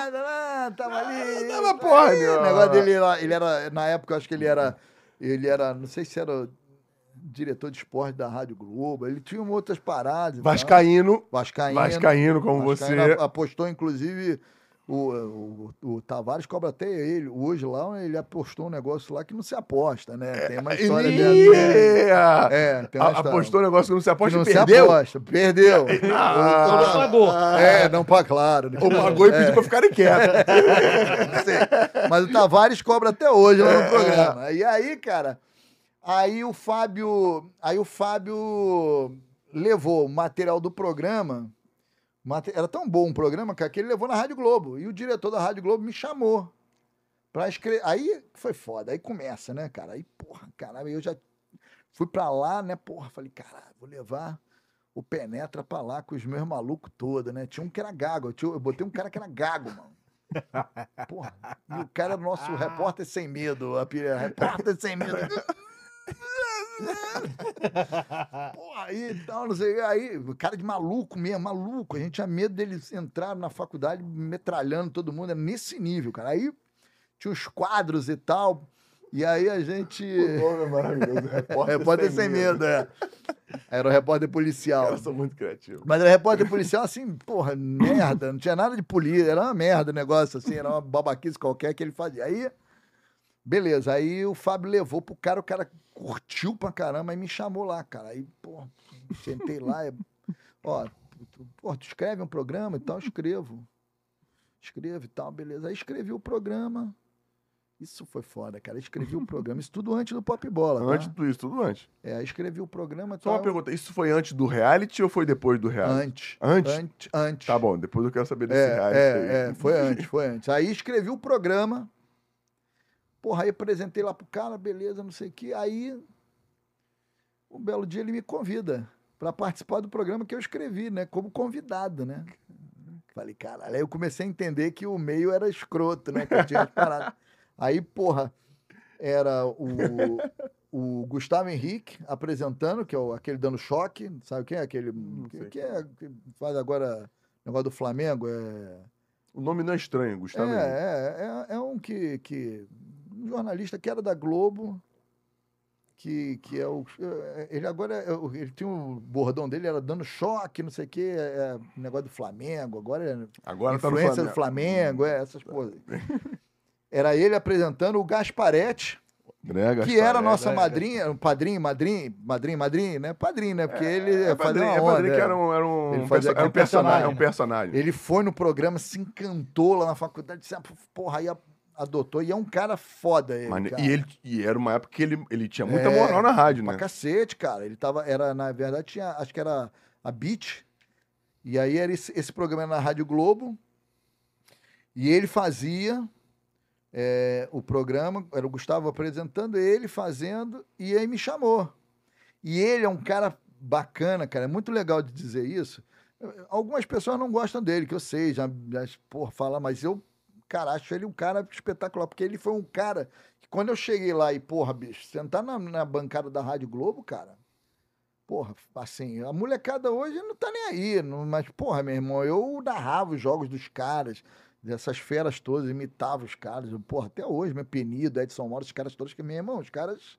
Ah, ah, tava ali. tava porra nenhuma. O negócio dele, lá, ele era, na época, eu acho que ele era, ele era, não sei se era diretor de esporte da Rádio Globo, ele tinha outras paradas. e tal. Vascaíno, Vascaíno. Vascaíno como Vascaíno você. ap- apostou, inclusive, o, o, o Tavares cobra até ele. Hoje lá, ele apostou um negócio lá que não se aposta, né? Tem uma história Ih, dessa. É, tem uma A- história. Apostou um negócio que não se Que aposta não e se perdeu. aposta. Perdeu. [LAUGHS] Ah, Não pagou. É, não para claro. Ou pagou e pediu pra ficarem quietos. [LAUGHS] Sei. Mas o Tavares cobra até hoje lá no programa. E aí, cara, aí o Fábio, aí o Fábio levou o material do programa. Era tão bom o programa, que ele levou na Rádio Globo. E o diretor da Rádio Globo me chamou pra escrever. Aí foi foda. Aí começa, né, cara? Aí, porra, caralho, eu já fui pra lá, né, porra. Falei, caralho, vou levar o Penetra pra lá com os meus malucos todos, né? Tinha um que era gago. Eu, eu botei um cara que era gago, mano. Porra. E o cara era nosso [LAUGHS] repórter sem medo. A repórter sem medo. Porra, aí tal, não sei. Aí, cara de maluco mesmo, maluco. A gente tinha medo deles entrarem na faculdade metralhando todo mundo. Era nesse nível, cara. Aí tinha os quadros e tal. E aí a gente. O nome é maravilhoso. Repórter, [LAUGHS] repórter sem medo, é. Era o repórter policial. Caras são muito criativos. Mas era repórter policial, assim, porra, merda, não tinha nada de polícia, era uma merda o negócio, assim, era uma babaquice qualquer que ele fazia. Aí, beleza, aí o Fábio levou pro cara, o cara curtiu pra caramba e me chamou lá, cara. Aí, porra, sentei lá, e, ó, tu, porra, tu escreve um programa e tal, escrevo. Escrevo e tal, beleza. Aí escrevi o programa. Isso foi foda, cara. Escrevi o programa. Isso tudo antes do Pop Bola, tá? Antes tudo isso, tudo antes. É, aí escrevi o programa Só uma tal. pergunta, isso foi antes do reality ou foi depois do reality? Antes. Antes? Antes. Antes. Tá bom, depois eu quero saber desse reality É, aí. é, é, foi antes, foi antes. Aí escrevi o programa. Porra, aí apresentei lá pro cara, beleza, não sei o que. Aí, um belo dia ele me convida para participar do programa que eu escrevi, né? Como convidado, né? Falei, caralho. Aí eu comecei a entender que o meio era escroto, né? Que eu tinha parado. [LAUGHS] Aí, porra, era o, o Gustavo Henrique apresentando, que é o, aquele dando choque, sabe quem é? Aquele que, sei. que é, que faz agora negócio do Flamengo, é... O nome não é estranho, Gustavo. É, Henrique. é, é, é um que, que. Um jornalista que era da Globo, que, que é o. é, Ele agora. é o- Ele tinha um bordão dele, era dando choque, não sei o quê, é, é, negócio do Flamengo, agora é Agora tá no influência do Flamengo. Flamengo, é, essas coisas. [LAUGHS] Era ele apresentando o Gasparetti, Né, que era a Gasparete? nossa é, madrinha, um padrinho, madrinho, madrinho, madrinho, né? Padrinho, né? Porque ele É, fazia padrinho, é onda. é. era um, era um, Ele fazia é um aquele personagem. É um personagem. personagem. Ele foi no programa, se encantou lá na faculdade, disse, "Ah, porra, aí a- adotou. E é um cara foda ele, Mane- cara. E, ele, e era uma época que ele, ele tinha muita É, moral na rádio, Pra né? cacete, cara. Ele tava, era, na verdade, tinha, acho que era a Beat. E aí era esse, esse programa era na Rádio Globo. E ele fazia é, o programa, era o Gustavo apresentando, ele fazendo, e aí me chamou. E ele é um cara bacana, cara. É muito legal de dizer isso. Algumas pessoas não gostam dele, que eu sei, já, já porra, fala, mas eu, cara, acho ele um cara espetacular, porque ele foi um cara que quando eu cheguei lá e, porra, bicho, sentar na, na bancada da Rádio Globo, cara, porra, assim, a molecada hoje não tá nem aí, não- mas, porra, meu irmão, eu narrava os jogos dos caras, dessas feras todas, imitava os caras, porra, até hoje, meu Penido, Edson Mora, os caras todos, que, meu irmão, os caras,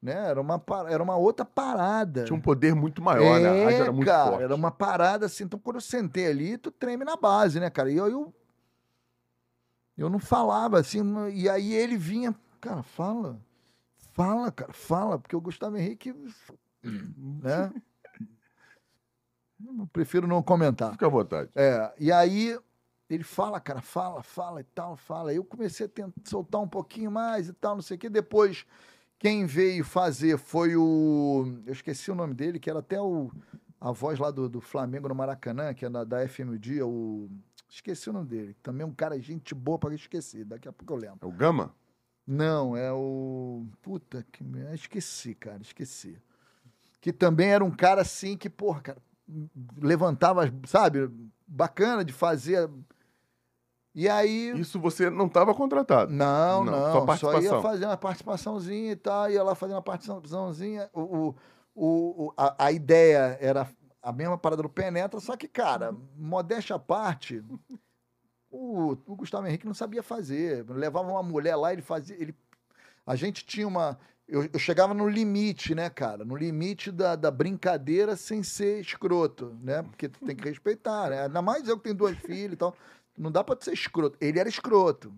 né, era uma, era uma outra parada. Tinha um poder muito maior, né? A rádio era muito É, cara, forte. Era uma parada assim. Então, quando eu sentei ali, tu treme na base, né, cara? E eu, eu, eu não falava assim. E aí ele vinha, cara, fala. Fala, cara, fala, porque o Gustavo Henrique. né? Eu prefiro não comentar. Fica à vontade. É, e aí ele fala, cara, fala, fala e tal, fala. Eu comecei a tentar soltar um pouquinho mais e tal, não sei o quê. Depois, quem veio fazer foi o. Eu esqueci o nome dele, que era até o, a voz lá do, do Flamengo no Maracanã, que é da, da FM o Dia, o. Esqueci o nome dele. Também um cara, gente boa pra esquecer. Daqui a pouco eu lembro. É o Gama? Não, é o. Puta que. me- Esqueci, cara, esqueci. Que também era um cara assim que, porra, cara, levantava, sabe? Bacana de fazer. E aí. Isso você não estava contratado. Não, Não, não. só Só, ia fazer uma participaçãozinha e tal, ia lá fazer uma participaçãozinha. O, o, o- a, a ideia era a mesma parada do Penetra, só que, cara, modéstia à parte, o, o Gustavo Henrique não sabia fazer. Levava uma mulher lá, ele fazia. Ele, a gente tinha uma. Eu, eu chegava no limite, né, cara? No limite da, da brincadeira sem ser escroto, né? Porque tu tem que respeitar, né? Ainda mais eu que tenho duas filhas e tal. Não dá pra ser escroto. Ele era escroto.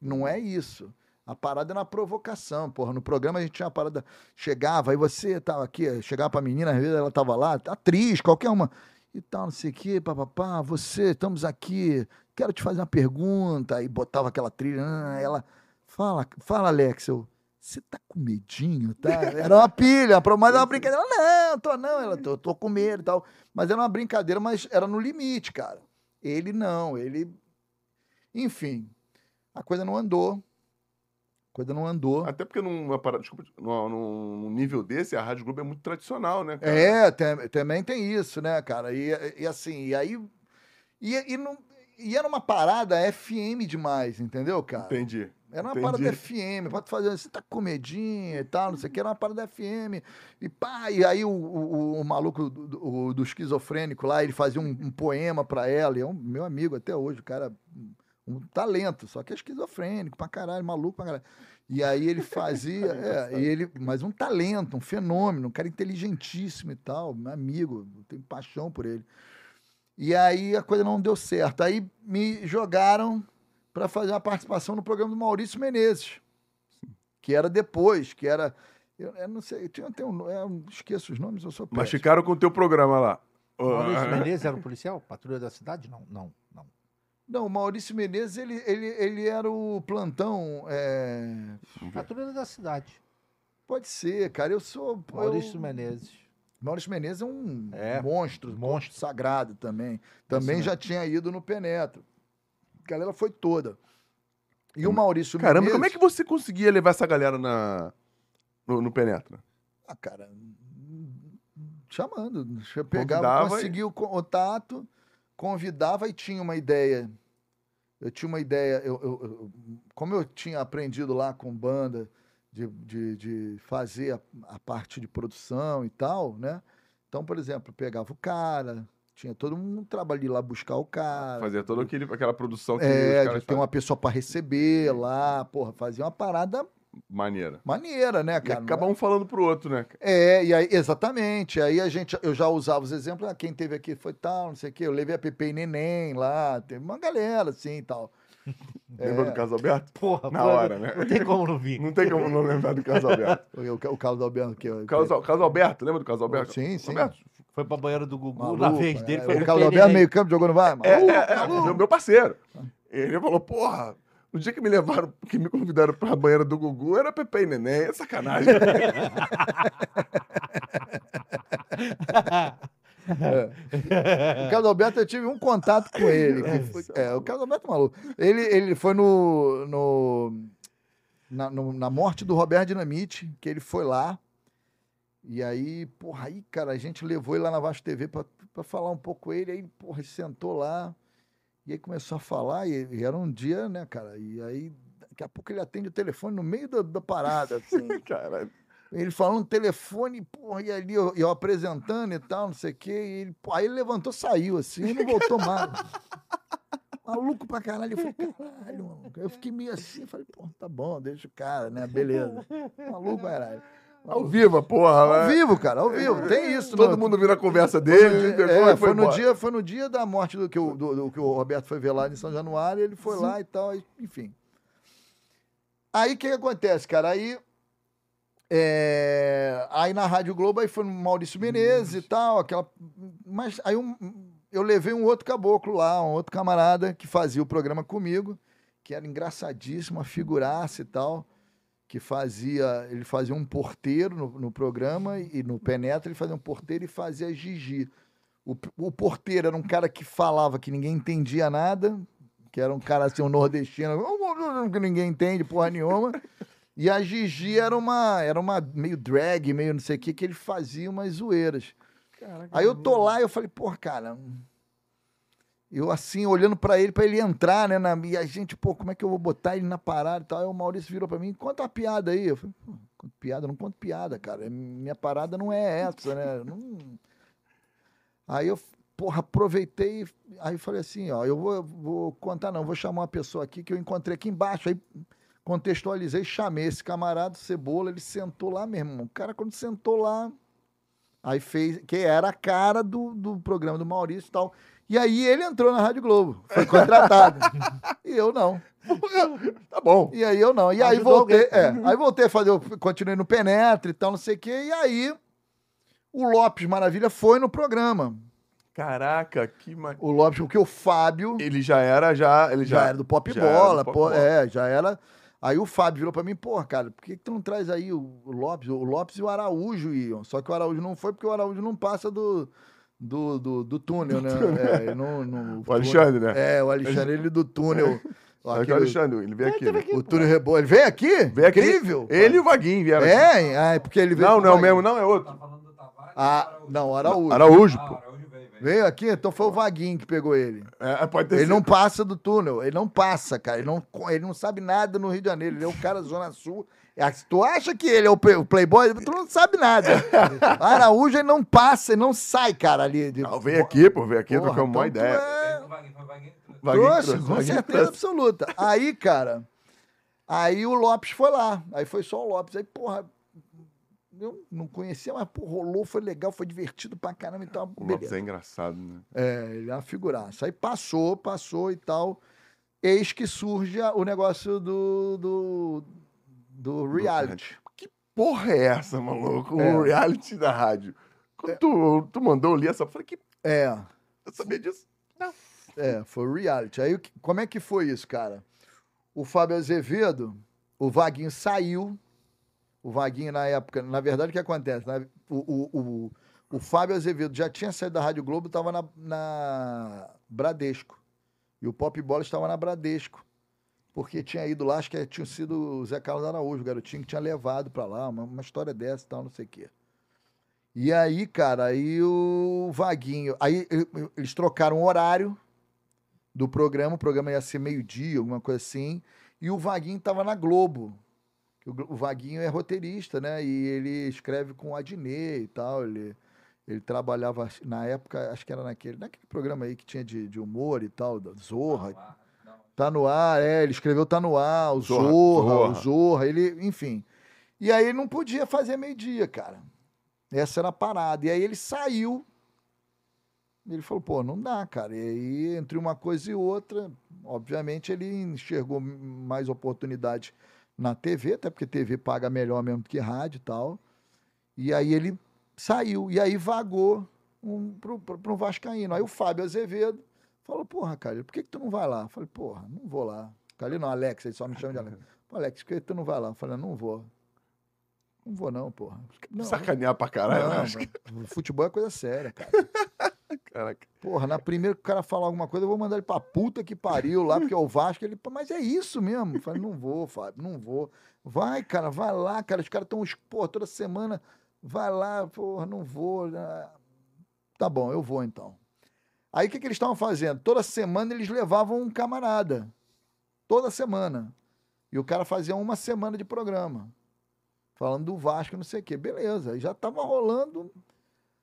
Não é isso. A parada é na provocação, porra. No programa a gente tinha uma parada. Chegava, aí você tava aqui, chegava pra menina, às vezes ela tava lá, atriz, qualquer uma. E tal, não sei o quê, papapá, você, estamos aqui, quero te fazer uma pergunta. Aí botava aquela trilha, ah, ela. Fala, fala, Alex, eu. Você tá com medinho, tá? Era uma pilha, mas era uma brincadeira. Ela, Não, tô não, ela, tô, tô com medo e tal. Mas era uma brincadeira, mas era no limite, cara. Ele não, ele. Enfim, a coisa não andou. A coisa não andou. Até porque numa parada, desculpa, num, nível desse, a Rádio Globo é muito tradicional, né? cara? É, tem- também tem isso, né, cara? E, e assim, e aí. E, e, não, e era uma parada FM demais, entendeu, cara? Entendi. Era uma Entendi. parada FM, pode fazer, você tá com medinho e tal, não sei o que, era uma parada FM. E pá, e aí o, o, o maluco do, do, do esquizofrênico lá, ele fazia um, um poema pra ela, e é um meu amigo até hoje, o cara, um talento, só que é esquizofrênico pra caralho, maluco pra caralho. E aí ele fazia, [LAUGHS] é, e ele, mas um talento, um fenômeno, um cara inteligentíssimo e tal, meu amigo, eu tenho paixão por ele. E aí a coisa não deu certo. Aí me jogaram para fazer uma participação no programa do Maurício Menezes, que era depois, que era. Eu, eu não sei, tinha até um. Eu esqueço os nomes, eu sou Mas péssimo. ficaram com o teu programa lá. Maurício [LAUGHS] Menezes era o policial? Patrulha da cidade? Não, não, não. Não, o Maurício Menezes, ele, ele, ele era o plantão. é, Patrulha da cidade. Pode ser, cara. Eu sou. Maurício eu- Menezes. Maurício Menezes é um É, monstro, monstro. sagrado também. Também Isso já tinha ido no Penetra. A galera foi toda. E o Maurício Caramba, Menezes... como é que você conseguia levar essa galera na, no, no Penetra? Ah, cara, chamando. Eu pegava, Convidava e- conseguia o contato, convidava e tinha uma ideia. Eu tinha uma ideia, eu, eu- eu- como eu tinha aprendido lá com banda de, de, de fazer a, a parte de produção e tal, né? Então, por exemplo, pegava o cara, tinha todo um trabalho de ir lá buscar o cara. Fazia toda aquele, aquela produção que É, de ter uma pessoa para receber lá, porra, fazia uma parada. Maneira. maneira, né, E cara? acaba um falando pro outro, né? É, e aí, exatamente. Aí a gente, eu já usava os exemplos, ah, quem teve aqui foi tal, não sei o quê. Eu levei a Pepe e Neném lá, teve uma galera assim e tal. Lembra do Carlos Alberto? Porra, Na pô, hora, né? Não tem como não vir. Não tem como não lembrar do Carlos Alberto. O, o, Carlos Alberto que eu. Carlos, Carlos Alberto, lembra do Carlos Alberto? Sim, sim. Alberto? Foi pra banheira do Gugu. Maluco, Na vez dele é, foi o Carlos Alberto, meio campo, jogou no VAR. É, é, é, meu parceiro. Ele falou, porra, no dia que me levaram, que me convidaram pra banheira do Gugu, era Pepe e Neném, é sacanagem. [LAUGHS] O Carlos Alberto, eu tive um contato com ele. foi- é, o Carlos Alberto é maluco. Ele, ele foi no, no, na, no- na morte do Roberto Dinamite, que ele foi lá. E aí, porra, aí, cara, a gente levou ele lá na Vasco TV pra, pra falar um pouco com ele. Aí, porra, ele sentou lá. E aí começou a falar. E, e era um dia, né, cara? E aí, daqui a pouco ele atende o telefone no meio da, da parada, assim. [LAUGHS] Caralho. Ele falando no telefone, porra, e ali eu, eu apresentando e tal, não sei o quê. E ele, pô, aí ele levantou, saiu assim, e não voltou mais. [LAUGHS] Maluco pra caralho. Eu falei, caralho, maluco. Eu fiquei meio assim, falei, pô, tá bom, deixa o cara, né? Beleza. [LAUGHS] Maluco, caralho. Ao vivo, porra. Ao né? vivo, cara, ao vivo. Tem isso, Todo mundo vira a conversa Foi dele, pegou é, foi, foi, no dia, foi no dia da morte do que o, do, do que o Roberto foi ver lá em São Januário, ele foi lá e tal, enfim. Aí o que, que acontece, cara? Aí, é, aí na Rádio Globo aí foi no Maurício Menezes e tal, aquela. Mas aí um- eu levei um outro caboclo lá, um outro camarada que fazia o programa comigo, que era engraçadíssimo, uma figuraça e tal que fazia, ele fazia um porteiro no, no programa e no Penetra ele fazia um porteiro e fazia Gigi. O, o porteiro era um cara que falava que ninguém entendia nada, que era um cara assim, um nordestino, que ninguém entende porra nenhuma. E a Gigi era uma, era uma meio drag, meio não sei o que, que ele fazia umas zoeiras. Aí eu tô lá e eu falei, porra, cara. Eu assim, olhando pra ele, pra ele entrar, né? Na, e a gente, pô, como é que eu vou botar ele na parada e tal? Aí o Maurício virou pra mim, conta uma piada aí. Eu falei, conto piada? Não conto piada, cara. Minha parada não é essa, né? Não... [LAUGHS] Aí eu, porra, aproveitei, aí falei assim, ó, eu vou, vou contar não, vou chamar uma pessoa aqui que eu encontrei aqui embaixo, aí contextualizei, chamei esse camarada, Cebola, ele sentou lá mesmo, o cara quando sentou lá, aí fez, que era a cara do, do programa do Maurício e tal, e aí ele entrou na Rádio Globo, foi contratado, e eu não. Tá bom. E aí eu não. E aí Ajudou voltei, é, aí voltei a fazer, continuei no Penetra e tal, não sei o quê, e aí o Lopes Maravilha foi no programa. Caraca, que ma... O Lopes, porque o Fábio Ele já era, já. Ele já, já, era do Pop Bola, Pop pô, Bola. é, já era. Aí o Fábio virou pra mim, porra, cara, por que, que tu não traz aí o, o Lopes? O Lopes e o Araújo iam. Só que o Araújo não foi porque o Araújo não passa do, do, do, do túnel, né? É, não, não- O Alexandre, né? É, o Alexandre, ele do túnel. [LAUGHS] Olha que o Aquele- Alexandre, ele veio aqui. né? o túnel rebolo. Ele veio aqui? Veio aqui. Incrível. Ele e o Vaguinho vieram. aqui. É, ah, é porque ele veio. Não, não é o mesmo, não, é outro. Tá falando do Tavares? Ah, não, o Araújo. Araújo, Ah, pô. Araújo veio, veio. Veio aqui, então foi o Vaguinho que pegou ele. É, pode ter Ele sido. não passa do túnel, ele não passa, cara. Ele não, ele não sabe nada no Rio de Janeiro. Ele é um cara Zona Sul. É, se tu acha que ele é o, play- o Playboy, tu não sabe nada. [LAUGHS] Araújo ele não passa, ele não sai, cara, ali. De... Não, veio aqui, pô, veio aqui, Porra, trocamos uma então tu ideia. é- trouxe. Com certeza absoluta. Aí, cara, aí o Lopes foi lá. Aí foi só o Lopes. Aí, porra, eu não conhecia, mas pô, rolou, foi legal, foi divertido pra caramba e tal. O Lopes Beleza. é engraçado, né? É, ele é uma figuraça. Aí passou, passou e tal. Eis que surge o negócio do, do, do reality. Porra é essa, maluco? É. O reality da rádio. Quando tu, tu mandou eu li essa, eu falei que É, eu sabia disso. é, foi o reality. Aí que- como é que foi isso, cara? O Fábio Azevedo, o Vaguinho saiu. O Vaguinho, na época, na verdade, o que acontece? Na- o, o, o, o Fábio Azevedo já tinha saído da Rádio Globo, estava na, na Bradesco. E o Pop Bola estava na Bradesco. Porque tinha ido lá, acho que tinha sido o Zé Carlos Araújo, o garotinho que tinha levado pra lá, uma, uma história dessa e tal, não sei o quê. E aí, cara, aí o Vaguinho. Aí eles trocaram o horário do programa, o programa ia ser meio-dia, alguma coisa assim. E o Vaguinho tava na Globo. O, Vaguinho é roteirista, né? E ele escreve com o Adnet e tal. Ele, ele trabalhava, na época, acho que era naquele, naquele programa aí que tinha de, de humor e tal, da Zorra. Tá no ar, é, ele escreveu Tá no ar, o Zorra, Zorra, Zorra. o Zorra, ele, enfim. E aí ele não podia fazer meio-dia, cara. Essa era a parada. E aí ele saiu. Ele falou, pô, não dá, cara. E aí, entre uma coisa e outra, obviamente ele enxergou mais oportunidade na TV, até porque TV paga melhor mesmo que rádio e tal. E aí ele saiu. E aí vagou um, pro, pro Vascaíno. Aí o Fábio Azevedo falou, porra, cara, por que, que tu não vai lá? Eu falei, porra, não vou lá. Calil não, Alex, ele só me chama de Alex. [LAUGHS] Alex, por que tu não vai lá? Eu falei, não vou. Não vou não, porra. Não, Sacanear pra caralho. não, eu acho futebol é coisa séria, cara. [LAUGHS] Caraca. Porra, na primeira que o cara falar alguma coisa, eu vou mandar ele pra puta que pariu lá, porque é o Vasco. Ele, "Pô, mas é isso mesmo. Eu falei, não vou, Fábio, não vou. Vai, cara, vai lá, cara. Os caras estão, pô, toda semana, vai lá, porra, não vou. Ah, Tá bom, eu vou então. Aí o que, que eles estavam fazendo? Toda semana eles levavam um camarada. Toda semana. E o cara fazia uma semana de programa. Falando do Vasco, não sei o quê. Beleza, aí já tava rolando.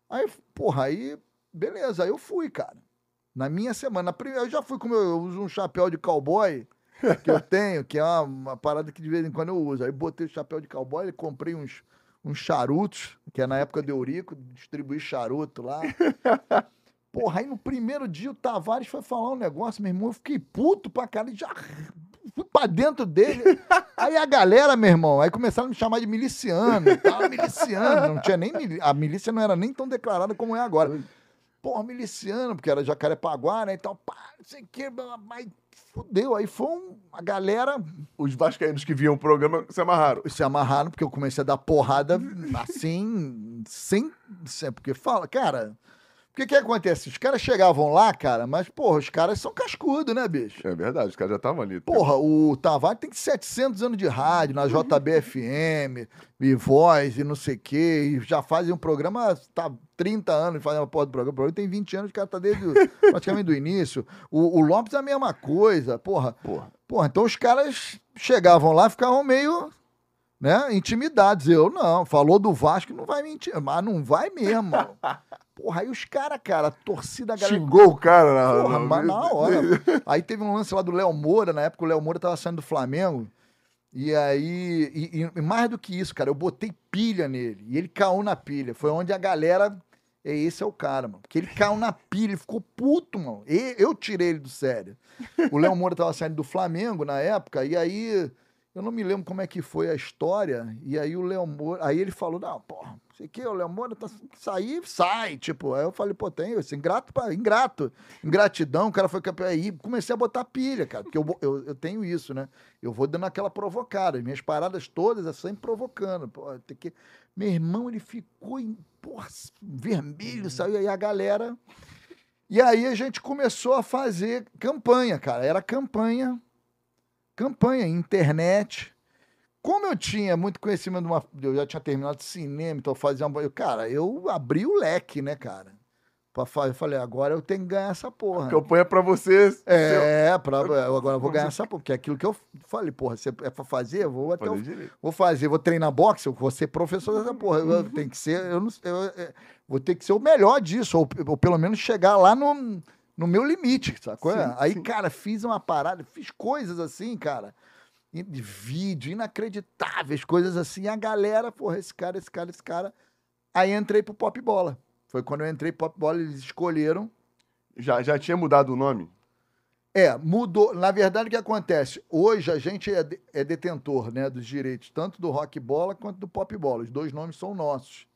Aí, porra, aí, beleza, aí eu fui, cara. Na minha semana. Na primeira, eu já fui com meu. Eu uso um chapéu de cowboy [LAUGHS] que eu tenho, que é uma, uma parada que de vez em quando eu uso. Aí botei o chapéu de cowboy, comprei uns, uns charutos, que é na época do Eurico, distribuí charuto lá. [LAUGHS] Porra, aí no primeiro dia o Tavares foi falar um negócio, meu irmão, eu fiquei puto pra caralho, já fui pra dentro dele. [LAUGHS] Aí a galera, meu irmão, aí começaram a me chamar de miliciano e tal, miliciano, não tinha nem, mili- a milícia não era nem tão declarada como é agora. Porra, miliciano, porque era Jacarepaguá, né, e tal, pá, não sei o que, mas fudeu, aí foi um, a galera Os vascaínos que viam o programa se amarraram. se amarraram, porque eu comecei a dar porrada assim, sem. sem- Porque fala, cara. O que acontece? Os caras chegavam lá, cara, mas, porra, os caras são cascudos, né, bicho? É verdade, os caras já estavam ali. Porra, o Tavares tem 700 anos de rádio na JBFM, e voz e não sei o quê, e já fazem um programa, tá 30 anos fazendo uma porra do programa, o programa tem 20 anos, o cara tá desde [LAUGHS] praticamente do início. O, o Lopes é a mesma coisa, porra. Porra. Porra, então os caras chegavam lá, ficavam meio né? Intimidados. Eu não. Falou do Vasco, não vai mentir. Mas não vai mesmo. mano. [LAUGHS] Porra, aí os caras, cara, a torcida, a galera. Xingou o cara na, Porra, mas na hora. [LAUGHS] Aí teve um lance lá do Léo Moura, na época o Léo Moura tava saindo do Flamengo. E aí, e, e- e mais do que isso, cara, eu botei pilha nele. E ele caiu na pilha. Foi onde a galera. É, esse é o cara, mano. Porque ele caiu na pilha, ele ficou puto, mano. E, eu tirei ele do sério. O Léo Moura tava saindo do Flamengo na época, e aí. Eu não me lembro como é que foi a história. E aí o Léo Moura. Aí ele falou: não, porra, sei que, o Léo Moura tá sair, sai. Tipo, aí eu falei, pô, tem esse ingrato, pra, ingrato. Ingratidão, o cara foi campeão. Aí comecei a botar pilha, cara. Porque eu, eu, eu tenho isso, né? Eu vou dando aquela provocada. Minhas paradas todas é sempre provocando. Pô, tem que... Meu irmão, ele ficou em, porra, vermelho, saiu aí a galera. E aí a gente começou a fazer campanha, cara. Era campanha, campanha, internet. Como eu tinha muito conhecimento, de uma, eu já tinha terminado cinema, então eu fazia uma. eu, Cara, eu abri o leque, né, cara? Pra, eu falei, agora eu tenho que ganhar essa porra. Campanha pra você. seu- É, pra, eu agora eu vou ganhar essa porra. Porque é aquilo que eu falei, porra, se é pra fazer, eu vou até Fazer o vou fazer, vou treinar boxe, eu vou ser professor dessa porra. Eu tenho que ser, eu não eu, é, vou ter que ser o melhor disso, ou, ou pelo menos chegar lá no, no meu limite, sacou? Sim, Aí, sim. cara, fiz uma parada, fiz coisas assim, cara, de vídeo, inacreditáveis, coisas assim. E a galera, porra, esse cara, esse cara, esse cara. Aí entrei pro Pop Bola. Foi quando eu entrei pro Pop Bola, eles escolheram. Já, já tinha mudado o nome? É, mudou. Na verdade, o que acontece? Hoje a gente é, de- é detentor né, dos direitos, tanto do rock bola quanto do pop bola. Os dois nomes são nossos.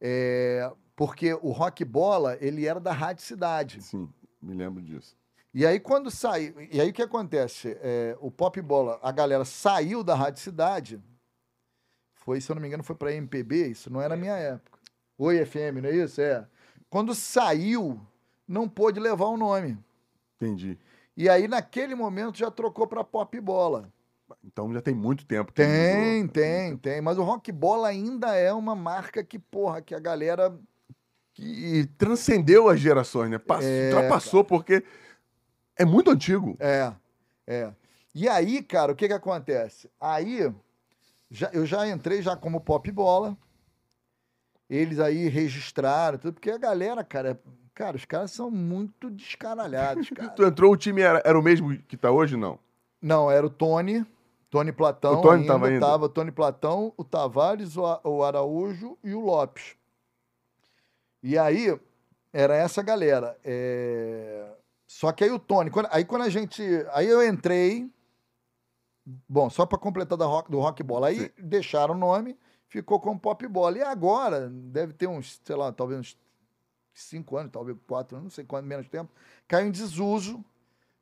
É, porque o rock bola, ele era da Rádio Cidade. Sim, me lembro disso. E aí, quando saiu. E aí, o que acontece? É, o pop bola, a galera saiu da Rádio Cidade. Foi, se eu não me engano, foi para MPB. Isso não era a minha época. Oi, FM, não é isso? É. Quando saiu, não pôde levar o nome. Entendi. E aí, naquele momento, já trocou para Pop Bola. Então já tem muito tempo. que Tem, mudou. tem, tem. Mas o Rock Bola ainda é uma marca que, porra, que a galera. E transcendeu as gerações, né? Passou, É, ultrapassou, porque é muito antigo. É, é. E aí, cara, o que que acontece? Aí, já, eu já entrei já como Pop Bola. Eles aí registraram, tudo, porque a galera, cara, é- cara, os caras são muito descaralhados, [LAUGHS] cara. Tu entrou, o time era, era o mesmo que tá hoje, não? Não, era o Tony, Tony Platão. O Tony ainda, tava ainda? Tava Tony Platão, o Tavares, o, o Araújo e o Lopes. E aí, era essa galera. É, Só que aí o Tony, quando- aí quando a gente. Aí eu entrei. Bom, só para completar da rock, do rock bola. Aí Sim. deixaram o nome, ficou com pop bola. E agora, deve ter uns, sei lá, talvez uns cinco anos, talvez quatro anos, não sei quanto, menos tempo, caiu em desuso.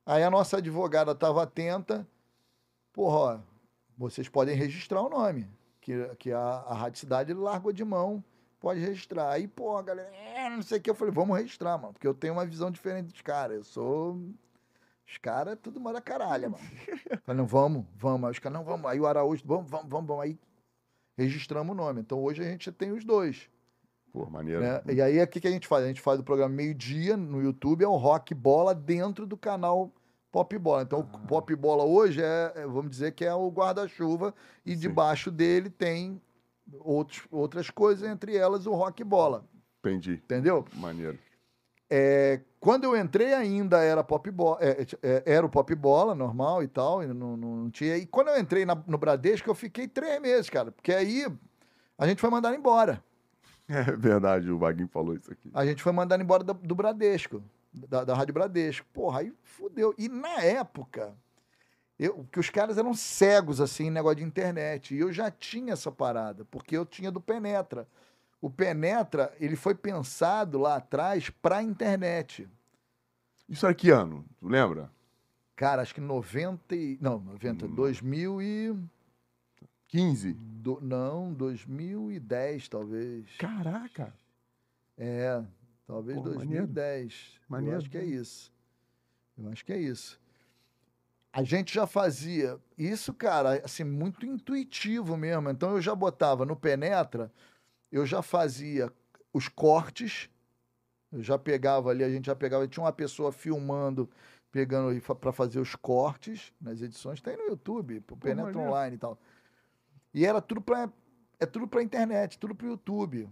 Aí a nossa advogada estava atenta. Porra, ó, vocês podem registrar o nome. Que, que a, a Rádio Cidade largou de mão, pode registrar. Aí, pô, a galera, é, não sei o que. Eu falei, vamos registrar, mano, porque eu tenho uma visão diferente dos caras. Eu sou. Os caras, tudo manda caralho, mano. [LAUGHS] Falei, não, vamos, vamos. Aí os caras, não, vamos. Aí o Araújo, vamos, vamos, vamos, vamos. Aí registramos o nome. Então hoje a gente tem os dois. Pô, maneiro. né? E aí, o que, que a gente faz? A gente faz o programa meio-dia no YouTube, é o Rock Bola dentro do canal Pop Bola. Então, Ah. o Pop Bola hoje é, é, vamos dizer que é o guarda-chuva, e Sim. debaixo dele tem outros, outras coisas, entre elas o Rock Bola. Entendi. Entendeu? Maneiro. É, quando eu entrei ainda era pop bola, é, é, era o pop bola normal e tal, e não, não, não tinha. E quando eu entrei na- no Bradesco, eu fiquei três meses, cara, porque aí a gente foi mandado embora. [LAUGHS] É verdade, o Vaguinho falou isso aqui. A gente foi mandado embora do, do Bradesco, da, da Rádio Bradesco. Porra, aí fudeu. E na época, eu, que os caras eram cegos, assim, em negócio de internet. E eu já tinha essa parada, porque eu tinha do Penetra. O Penetra, ele foi pensado lá atrás pra internet. Isso era que ano? Tu lembra? Cara, acho que 90 e... Não, 90, Hum. 2000 e... 15. do- não, 2010, talvez. Caraca. É, talvez Pô, maneiro. 2010. Maneiro. Eu acho que é isso. Eu acho que é isso. A gente já fazia isso, cara, assim, muito intuitivo mesmo. Então eu já botava no Penetra, eu já fazia os cortes, eu já pegava ali, a gente já pegava, tinha uma pessoa filmando, pegando para fazer os cortes nas edições, tem no YouTube, o Penetra maneiro. Online e tal. E era tudo pra. É tudo pra internet, tudo pro YouTube.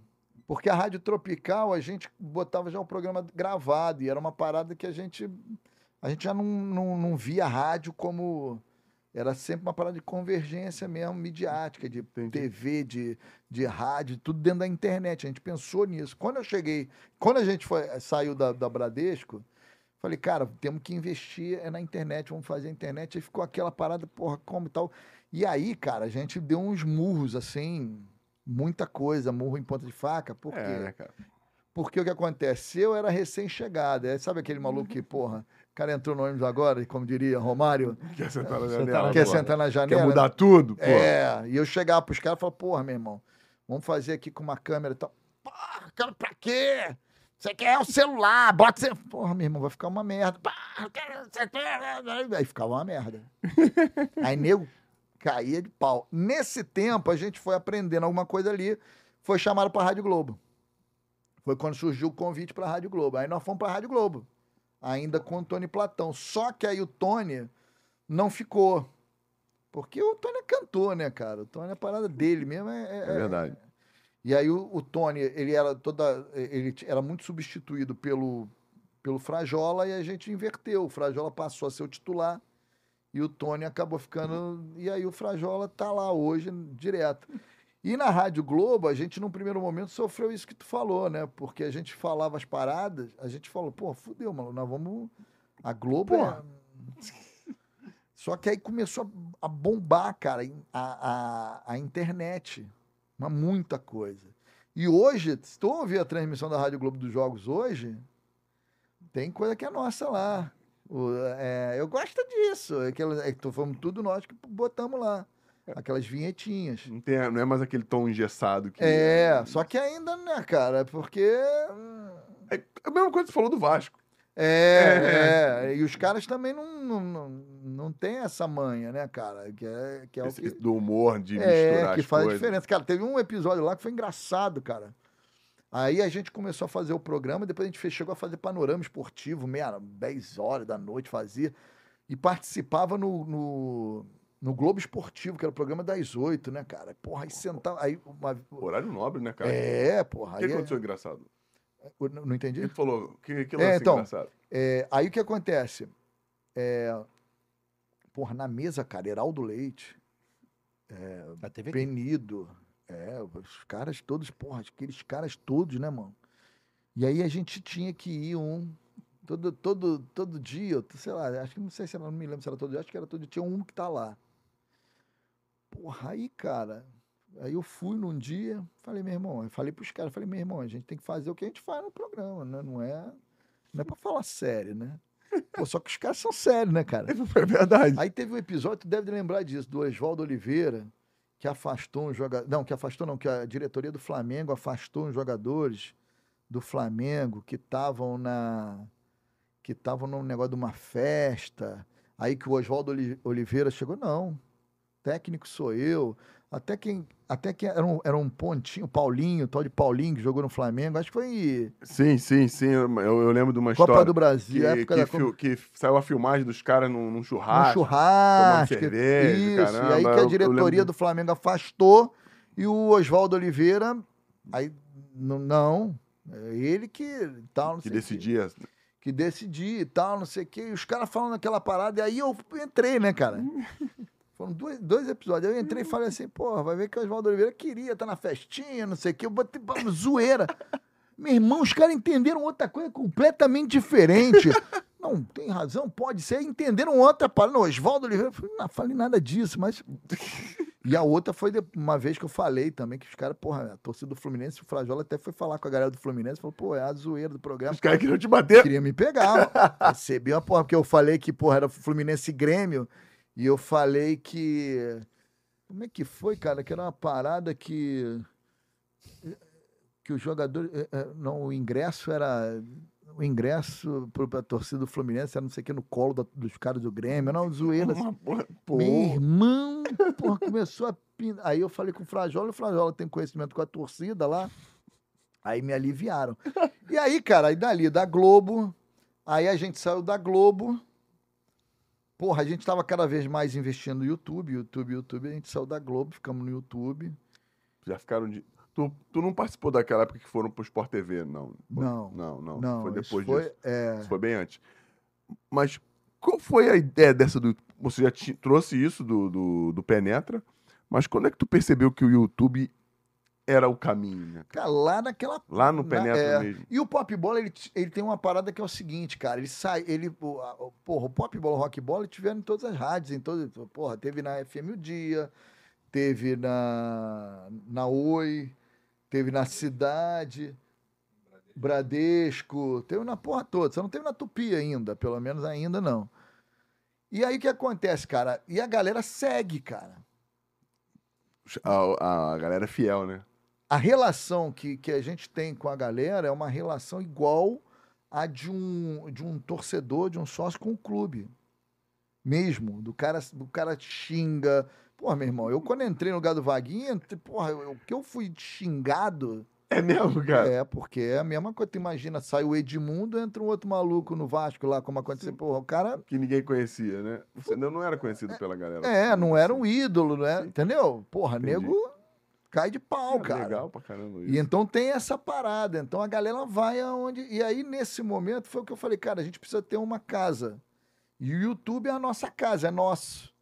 Porque a Rádio Tropical, a gente botava já o programa gravado, e era uma parada que a gente. A gente já não, não, não via a rádio como. Era sempre uma parada de convergência mesmo, midiática, de TV, de, de rádio, tudo dentro da internet. A gente pensou nisso. Quando eu cheguei, quando a gente foi, saiu da, da Bradesco, falei, cara, temos que investir é na internet, vamos fazer a internet. Aí ficou aquela parada, porra, como e tal. E aí, cara, a gente deu uns murros, assim, muita coisa, murro em ponta de faca, porque, É, né, cara? porque o que acontece? Eu era recém-chegado, é, sabe aquele maluco que, porra, cara entrou no ônibus agora, e como diria Romário, [LAUGHS] Quer sentar na janela? quer sentar na janela. Quer mudar tudo? Pô. É, e eu chegava pros caras e falava, porra, meu irmão, vamos fazer aqui com uma câmera e tal. Porra, cara, pra quê? Você quer o celular, bota você. Porra, meu irmão, vai ficar uma merda. Porra, você quer- Aí ficava uma merda. [LAUGHS] Aí nego caía de pau. Nesse tempo, a gente foi aprendendo alguma coisa ali, foi chamado pra Rádio Globo. Foi quando surgiu o convite pra Rádio Globo. Aí nós fomos pra Rádio Globo, ainda com o Tony Platão. Só que aí o Tony não ficou. Porque o Tony é cantor, né, cara? O Tony é a parada dele mesmo. É, É verdade. E aí o, o Tony, ele era toda. Ele era muito substituído pelo, pelo Frajola e a gente inverteu. O Frajola passou a ser o titular e o Tony acabou ficando. E aí o Frajola tá lá hoje direto. E na Rádio Globo, a gente, num primeiro momento, sofreu isso que tu falou, né? Porque a gente falava as paradas, a gente falou, pô, fudeu, mano, nós vamos. A Globo é. [LAUGHS] Só que aí começou a, bombar, cara, a, a, a internet. Mas muita coisa. E hoje, se tu ouvir a transmissão da Rádio Globo dos Jogos hoje, tem coisa que é nossa lá. O- é, eu gosto disso. Aquela, é, que fomos tudo nós que botamos lá. Aquelas vinhetinhas. Não, tem, não é mais aquele tom engessado que. É, só que ainda, né, cara? Porque. hum, É a mesma coisa que você falou do Vasco. É, [LAUGHS] é, e os caras também não, não, não, não tem essa manha, né, cara? Que é, que é o Esse- que. esse do humor, de É, misturar que as faz coisas. diferença. Cara, teve um episódio lá que foi engraçado, cara. Aí a gente começou a fazer o programa, depois a gente chegou a fazer panorama esportivo, meia, 10 horas da noite fazia, e participava no, no, no Globo Esportivo, que era o programa das 8, né, cara? Porra, aí sentava. Aí uma- Horário nobre, né, cara? é, porra. O que Aí, aconteceu engraçado? eu não não entendi? Ele falou, que, que É, lance então, engraçado? É, aí o que acontece? É, porra, na mesa, cara, Heraldo Leite, TV Penido, é, os caras todos, porra, aqueles caras todos, né, mano? E aí a gente tinha que ir um, todo, todo, todo dia, sei lá, acho que não sei se era, não me lembro se era todo dia, acho que era todo dia, tinha um que tá lá. Porra, aí, cara, aí eu fui num dia, falei, meu irmão, eu falei pros caras, falei, meu irmão, a gente tem que fazer o que a gente faz no programa, né? Não é, não é pra falar sério, né? [LAUGHS] Pô, só que os caras são sérios, né, cara? [LAUGHS] É verdade. Aí teve um episódio, tu deve lembrar disso, do Oswaldo Oliveira, que afastou um jogador. Não, que afastou não, que a diretoria do Flamengo afastou uns jogadores do Flamengo que estavam na. que estavam num negócio de uma festa. Aí que o Oswaldo Oli- Oliveira chegou, não. Técnico sou eu. Até quem. Até quem era um, era um pontinho, Paulinho, tal de Paulinho, que jogou no Flamengo. Acho que foi Sim, sim, sim. Eu, eu lembro de uma Copa história do Brasil, que, época que, da Copa. que saiu a filmagem dos caras num, num Um churrasco. churrasco. tomando cerveja, isso. e aí caramba, que a diretoria do Flamengo afastou e o Oswaldo Oliveira, aí não, é ele que tal, não Que sei decidia. que decidia e tal, não sei o quê. E os caras falando aquela parada, e aí eu entrei, né, cara? [LAUGHS] Foram dois, dois episódios. Eu entrei e falei assim, porra, vai ver que o Oswaldo Oliveira queria estar na festinha, não sei o quê. Eu botei zoeira. [LAUGHS] Meu irmão, os caras entenderam outra coisa completamente diferente. [LAUGHS] Não, tem razão, pode ser. Entenderam outra parada. Não, Oswaldo Oliveira, eu falei, não falei nada disso, mas. [LAUGHS] E a outra foi uma vez que eu falei também, que os caras, porra, a torcida do Fluminense, o Frajola até foi falar com a galera do Fluminense, falou, pô, é a zoeira do programa. Os caras queriam te bater. Queria me pegar. Recebi uma porra, porque eu falei que, porra, era Fluminense Grêmio. E eu falei que. Como é que foi, cara? Que era uma parada que. Que o jogador. eh, eh, Não, o ingresso era. O ingresso para a torcida do Fluminense era não sei o que no colo da- dos caras do Grêmio. Não, zoeira. assim. Meu irmão, porra, começou a. Aí eu falei com o Frajola, o Frajola tem conhecimento com a torcida lá. Aí me aliviaram. E aí, cara, aí dali da Globo, aí a gente saiu da Globo. Porra, a gente tava cada vez mais investindo no YouTube, YouTube, YouTube, a gente saiu da Globo, ficamos no YouTube. Já ficaram de. Tu, tu não participou daquela época que foram pro Sport TV, não? Não. Não, não. Não, foi depois foi, disso. é, Isso foi bem antes. Mas qual foi a ideia dessa do. Você já ti- trouxe isso do, do, do Penetra, mas quando é que tu percebeu que o YouTube era o caminho, cara, lá naquela Lá no Na- Penetra é. mesmo. E o pop bola, ele, ele tem uma parada que é o seguinte, cara. Ele sai, ele, a- porra, o pop bola, o rock bola, tiveram em todas as rádios, em todas, porra, teve na FM o Dia, teve na na Oi, teve na Cidade, Bradesco, teve na porra toda. Só não teve na Tupi ainda, pelo menos ainda não. E aí o que acontece, cara? E a galera segue, cara. A, a galera é fiel, né? A relação que, que a gente tem com a galera é uma relação igual a de um, de um torcedor, de um sócio com o clube. Mesmo. Do cara, do cara xinga. Porra, meu irmão, eu quando entrei no lugar do Vaguinho, entre- porra, eu- o que eu fui xingado É mesmo, cara? é porque é a mesma coisa. Tu imagina, sai o Edmundo, entra um outro maluco no Vasco lá, como aconteceu. Porra, o cara. Que ninguém conhecia, né? Você ainda não era conhecido pela galera. É, não era um ídolo, né? Entendeu? Porra, Entendi. nego cai de pau, É cara. Legal pra caramba isso. E então tem essa parada. Então a galera vai aonde. E aí, nesse momento, foi o que eu falei, cara, a gente precisa ter uma casa. E o YouTube é a nossa casa, é nosso.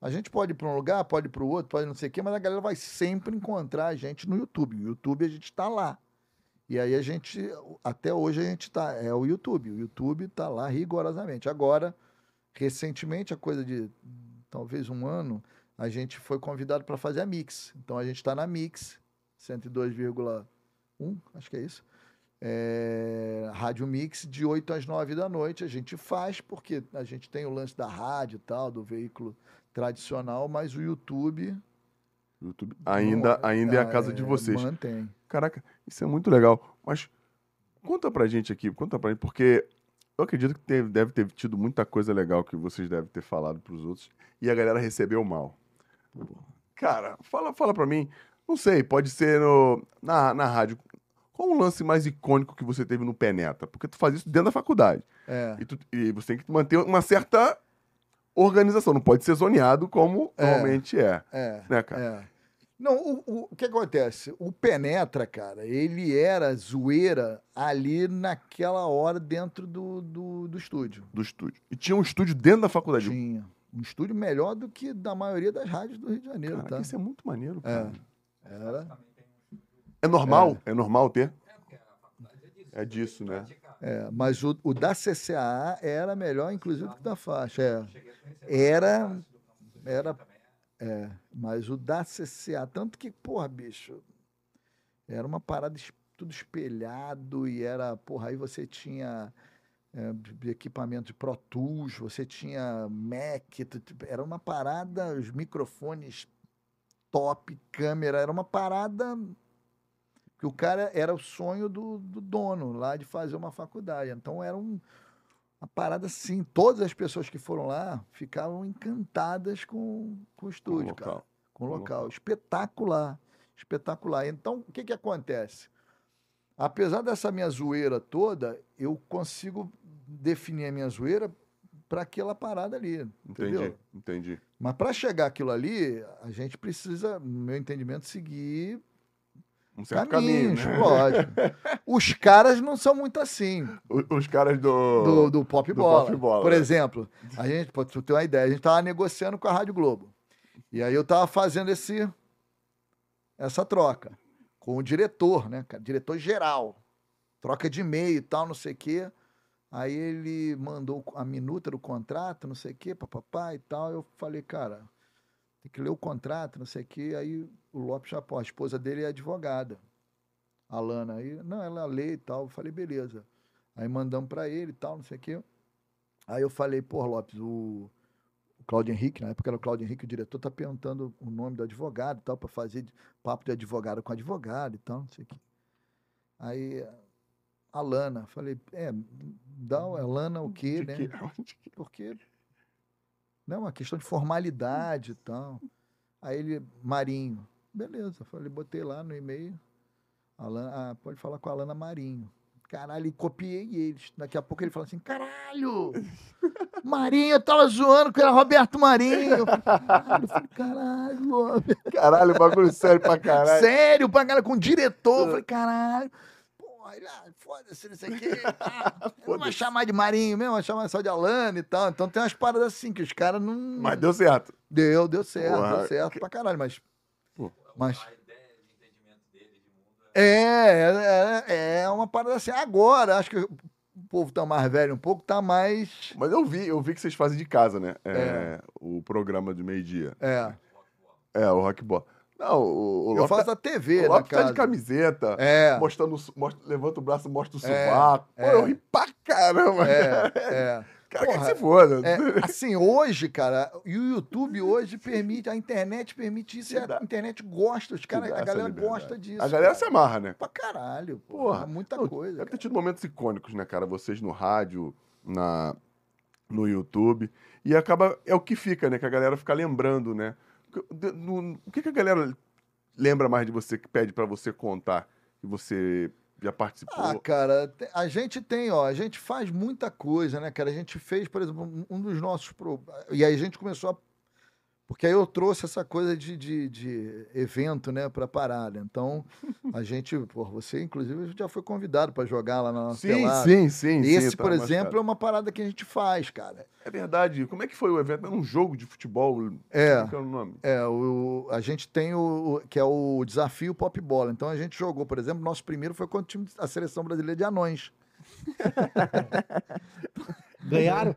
A gente pode ir para um lugar, pode ir para o outro, pode não sei o quê, mas a galera vai sempre encontrar a gente no YouTube. O YouTube a gente está lá. E aí a gente, até hoje a gente está, é o YouTube. O YouTube está lá rigorosamente. Agora, recentemente, a coisa de talvez um ano, a gente foi convidado para fazer a Mix. Então a gente está na Mix, 102,1, acho que é isso. É, rádio Mix, de 8 às 9 da noite. A gente faz, porque a gente tem o lance da rádio e tal, do veículo tradicional, mas o YouTube. YouTube ainda, ainda é a casa de vocês. Mantém. Caraca, isso é muito legal. Mas conta pra gente aqui, conta pra gente, porque eu acredito que teve- deve ter tido muita coisa legal que vocês devem ter falado pros outros e a galera recebeu mal. Cara, fala, fala pra mim, não sei, pode ser no, na, na rádio. Qual o lance mais icônico que você teve no Penetra? Porque tu faz isso dentro da faculdade. É. E, tu- e você tem que manter uma certa organização, não pode ser zoneado como É. normalmente é. É. Né, cara? É. Não, o, o, o que acontece? O Penetra, cara, ele era zoeira ali naquela hora dentro do, do, do estúdio. Do estúdio. E tinha um estúdio dentro da faculdade. Tinha. Um estúdio melhor do que da maioria das rádios do Rio de Janeiro, Cara, tá? isso é muito maneiro, É. cara. Era. É normal? É, normal ter? É disso, né? É, mas o, o da CCAA era melhor, inclusive, do que o da faixa. É. Era. Era. É, mas o da CCA, tanto que, porra, bicho, era uma parada es- tudo espelhado e era, porra, aí você tinha é, de- equipamento de Pro Tools, você tinha Mac, era uma parada, os microfones top, câmera, era uma parada que o cara era o sonho do, do dono lá de fazer uma faculdade. Então era um, uma parada assim. Todas as pessoas que foram lá ficavam encantadas com, com o estúdio, local. cara. Com o Com o local. local. Espetacular. Espetacular. Então, o que, que acontece? Apesar dessa minha zoeira toda, eu consigo definir a minha zoeira para aquela parada ali. Entendeu? Entendi, entendi. Mas para chegar aquilo ali, a gente precisa, no meu entendimento, seguir Um certo caminho, caminhos, né? lógico. [LAUGHS] Os caras não são muito assim, O- Os caras do... do, do pop do bola. pop bola, Por exemplo, a gente, pra tu ter uma ideia, a gente tava negociando com a Rádio Globo. E aí eu tava fazendo esse, essa troca com o diretor, né, cara? Diretor geral. Troca de e-mail e tal, não sei o quê. Aí ele mandou a minuta do contrato, não sei o quê, papapá e tal. Eu falei, cara, tem que ler o contrato, não sei o quê. Aí o Lopes já, pô, a esposa dele é advogada, a Lana. Aí, não, ela lê e tal. Eu falei, beleza. Aí mandamos para ele e tal, não sei o quê. Aí eu falei, pô, Lopes, o, o Claudio Henrique, na época era o Claudio Henrique, o diretor, tá perguntando o nome do advogado e tal, para fazer papo de advogado com advogado e tal, não sei o quê. Aí a Lana, falei, é, dá a Lana o quê, De né? [LAUGHS] que- que- porque não é uma questão de formalidade e tal. Aí ele, Marinho, beleza, falei, botei lá no e-mail, Alan, ah, pode falar com a Alana Marinho. Caralho, e copiei eles. Daqui a pouco ele fala assim: caralho! Marinho, eu tava zoando que era Roberto Marinho. Eu falei, caralho, eu falei, caralho. Caralho, bagulho sério pra caralho. Sério, pra galera com o diretor. Eu falei, caralho. Ah, foda-se, não sei o quê. [LAUGHS] Ah, não vai chamar de Marinho mesmo, vai chamar só de Alana e tal. Então tem umas paradas assim que os caras não. Mas deu certo. Deu, deu certo, Porra. deu certo pra caralho, mas. Pô. Mas. A ideia de entendimento dele de mundo é. É, é, é uma parada assim. Agora, acho que o povo tá mais velho um pouco, tá mais. Mas eu vi, eu vi que vocês fazem de casa, né? É, O programa de meio-dia. É. É, o Rockball. Não, o, o Eu Lopes faço tá, a TV, o na Lopes tá de camiseta, É. mostrando, mostra- levanta o braço, mostra o É, sovaco. Pô, é. eu ri pra caramba. É, é. Cara, que se foda. É, assim, hoje, cara, e o YouTube hoje permite, a internet permite isso, e a internet gosta, os cara, a galera gosta disso. A galera se cara. amarra, né? Pra caralho, porra, Porra, muita Não, coisa. Deve ter cara. tido momentos icônicos, né, cara? Vocês no rádio, na, no YouTube. E acaba. É o que fica, né? Que a galera fica lembrando, né? O que, que a galera lembra mais de você, que pede pra você contar? Que você já participou? Ah, cara, a gente tem, ó, a gente faz muita coisa, né, cara? A gente fez, por exemplo, um- um dos nossos. Pro... E aí a gente começou a. Porque aí eu trouxe essa coisa de, de, de evento, né, pra parada. Então, a [LAUGHS] gente, pô, você, inclusive, já foi convidado pra jogar lá na nossa sim, pelada. sim, sim, sim. Esse, tá por exemplo, é uma parada que a gente faz, cara. É verdade. Como é que foi o evento? Era um jogo de futebol? É. Como que era o nome? É, o, a gente tem o, que é o desafio pop bola. Então a gente jogou, por exemplo, nosso primeiro foi contra o time da seleção brasileira de anões. [LAUGHS] [LAUGHS] Ganharam?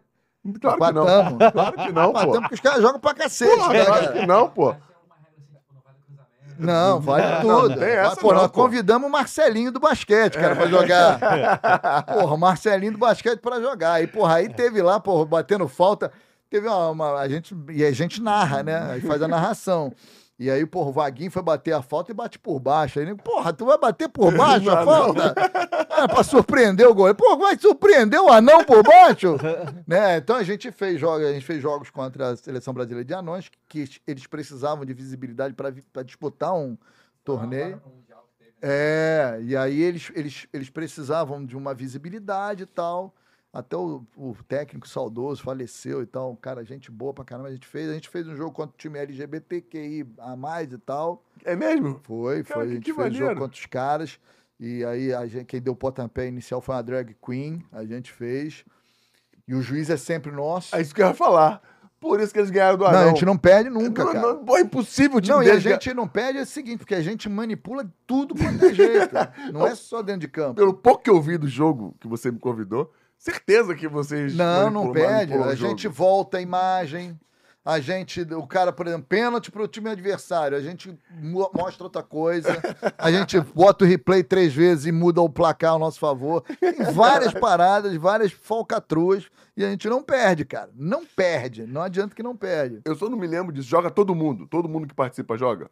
Claro que não. Claro que não, pô. Empatamos porque os caras jogam pra cacete, Porra, né, claro que não, pô. É assim, tipo, não vale cruzamento. Não, vale Não, tudo. não tem essa pô, não, nós pô. convidamos o Marcelinho do basquete, cara, pra jogar. [LAUGHS] Porra, Marcelinho do basquete pra jogar. E, porra, aí teve lá, porra, batendo falta. Teve uma, uma- a gente E a gente narra, né? Aí faz a narração. E aí, porra, o Vaguinho foi bater a falta e bate por baixo. Aí, porra, tu vai bater por [LAUGHS] baixo a Não, falta? É, pra surpreender o goleiro. Pô, vai surpreender o anão por baixo? [LAUGHS] né? Então a gente fez jogos, a gente fez jogos contra a seleção brasileira de anões, que eles precisavam de visibilidade para disputar um torneio. Que teve, né? É, e aí eles, eles, eles precisavam de uma visibilidade e tal. Até o, o técnico saudoso faleceu e tal. Cara, gente boa pra caramba. A gente fez. A gente fez um jogo contra o time LGBTQI a mais e tal. É mesmo? Foi, Cara, foi. A gente fez um jogo maneiro. contra os caras. E aí a gente, quem deu o pontapé inicial foi uma drag queen. A gente fez. E o juiz é sempre nosso. É isso que eu ia falar. Por isso que eles ganharam do não, anão. a gente não perde nunca, Não, cara. não, é impossível o time Não, e a gente não perde é o seguinte, porque a gente manipula tudo quanto é jeito. [LAUGHS] Não é só dentro de campo. Pelo pouco que eu vi do jogo que você me convidou, certeza que vocês. Não, não perde. A gente volta a imagem. A gente, o cara, por exemplo, pênalti pro time adversário, a gente mo- mostra outra coisa. A gente [LAUGHS] bota o replay três vezes e muda o placar ao nosso favor. Tem várias paradas, várias falcatruas e a gente não perde, cara. Não perde. Não adianta que não perde. Eu só não me lembro disso. Joga todo mundo. Todo mundo que participa joga.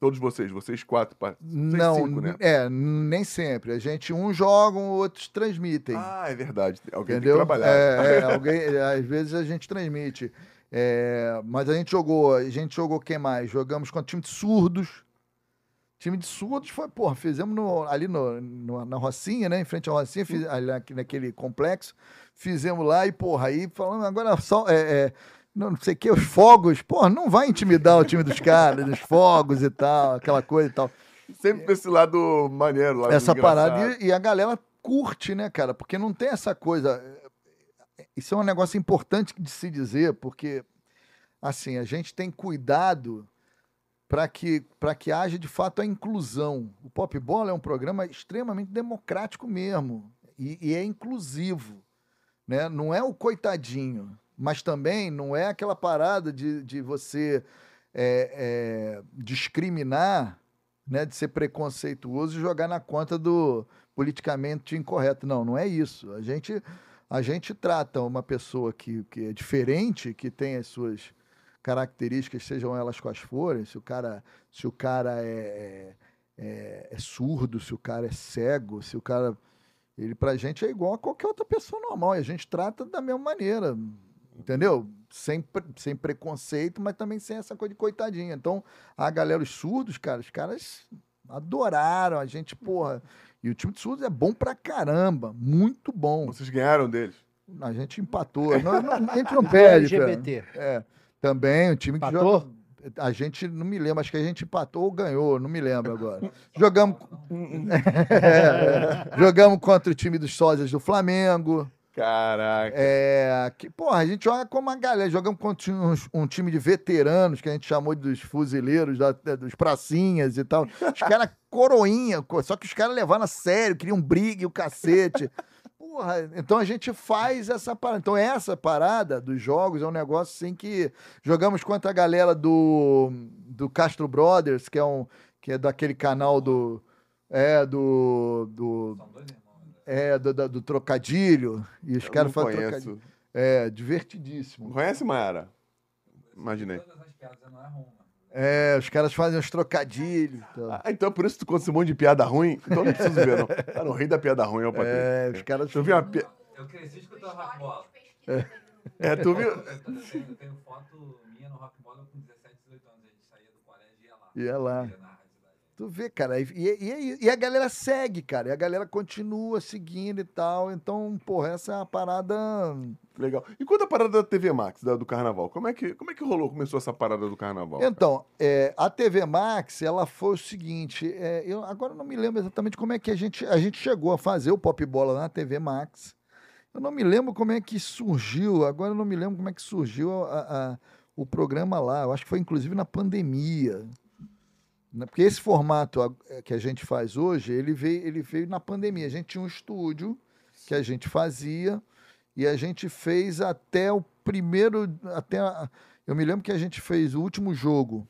Todos vocês, vocês quatro. Vocês Não, cinco, né? é, nem sempre. A gente, uns jogam, outros transmitem. Ah, é verdade. Alguém Entendeu? tem que trabalhar. É, [LAUGHS] é, alguém, às vezes a gente transmite. É, mas a gente jogou, a gente jogou quem mais? Jogamos com time de surdos. Time de surdos foi, porra, fizemos no- ali no, no- na Rocinha, né? Em frente à Rocinha, fiz, ali naque- naquele complexo. Fizemos lá e, porra, aí falando agora só. É, é, não, sei o que, os fogos, porra, não vai intimidar o time dos caras, os fogos e tal, aquela coisa e tal Sempre pra esse lado maneiro. Lado essa parada e, e a galera curte, né, cara? Porque não tem essa coisa. Isso é um negócio importante de se dizer, porque assim a gente tem cuidado para que para que haja de fato a inclusão. O Pop Bola é um programa extremamente democrático mesmo e, e é inclusivo, né? Não é o coitadinho, mas também não é aquela parada de, de você é, é, discriminar né, de ser preconceituoso e jogar na conta do politicamente incorreto. Não, não é isso. A gente, a gente trata uma pessoa que, que é diferente, que tem as suas características, sejam elas quais forem, se o cara, se o cara é, é, é surdo, se o cara é cego, se o cara. Ele pra gente é igual a qualquer outra pessoa normal. E a gente trata da mesma maneira. Entendeu? Sem, sem preconceito, mas também sem essa coisa de coitadinha. Então, a galera, os surdos, cara, os caras adoraram. A gente, porra, E o time de Surdos é bom pra caramba, muito bom. Vocês ganharam deles. A gente empatou. Não- não- a gente não [LAUGHS] perde, cara. LGBT. É, também, um time que Empatou? joga. A gente não me lembro, acho que a gente empatou ou ganhou, não me lembro agora. Jogamos. [LAUGHS] [LAUGHS] É, é. jogamos contra o time dos sósias do Flamengo. Caraca. É, que, porra, a gente joga com uma galera. Jogamos contra uns- um, time de veteranos, que a gente chamou dos fuzileiros, da- dos pracinhas e tal. Os caras [LAUGHS] coroinha, co- só que os caras levaram a sério, queriam briga e o cacete. Porra, então a gente faz essa parada. Então essa parada dos jogos é um negócio assim que jogamos contra a galera do, do Castro Brothers, que é um que é daquele canal do é do do É do, do, do trocadilho e os caras não fazem trocadilho. conheço. É, divertidíssimo. Conhece, Mayara? Imaginei. Todas as piadas não é. É, os caras fazem uns trocadilhos. então. Ah, então é por isso que tu conta esse monte de piada ruim? Então não preciso ver, não. Tá no rei da piada ruim, é o Patrício. É, os caras. Eu ver uma piada. Eu cresci escutando rock bola. É, tu viu? Eu tenho, eu tenho foto minha no rock bola com 17, 18 anos. A gente saía do colégio e ia lá. Ia lá. Ia na rádio cidade. Tu vê, cara. E, e, e a galera segue, cara. E a galera continua seguindo e tal. Então, porra, essa é a parada. Legal. E quanto a parada da TV Max, da- do carnaval? Como é, que, como é que rolou? Começou essa parada do carnaval? Então, é, a TV Max, ela foi o seguinte. é, eu agora não me lembro exatamente como é que a gente, a gente chegou a fazer o Pop Bola na TV Max. Eu não me lembro como é que surgiu, agora eu não me lembro como é que surgiu a- a- o programa lá. Eu acho que foi inclusive na pandemia. Né? Porque esse formato que a gente faz hoje, ele veio, ele veio na pandemia. A gente tinha um estúdio que a gente fazia e a gente fez até o primeiro. Até a- eu me lembro que a gente fez o último jogo.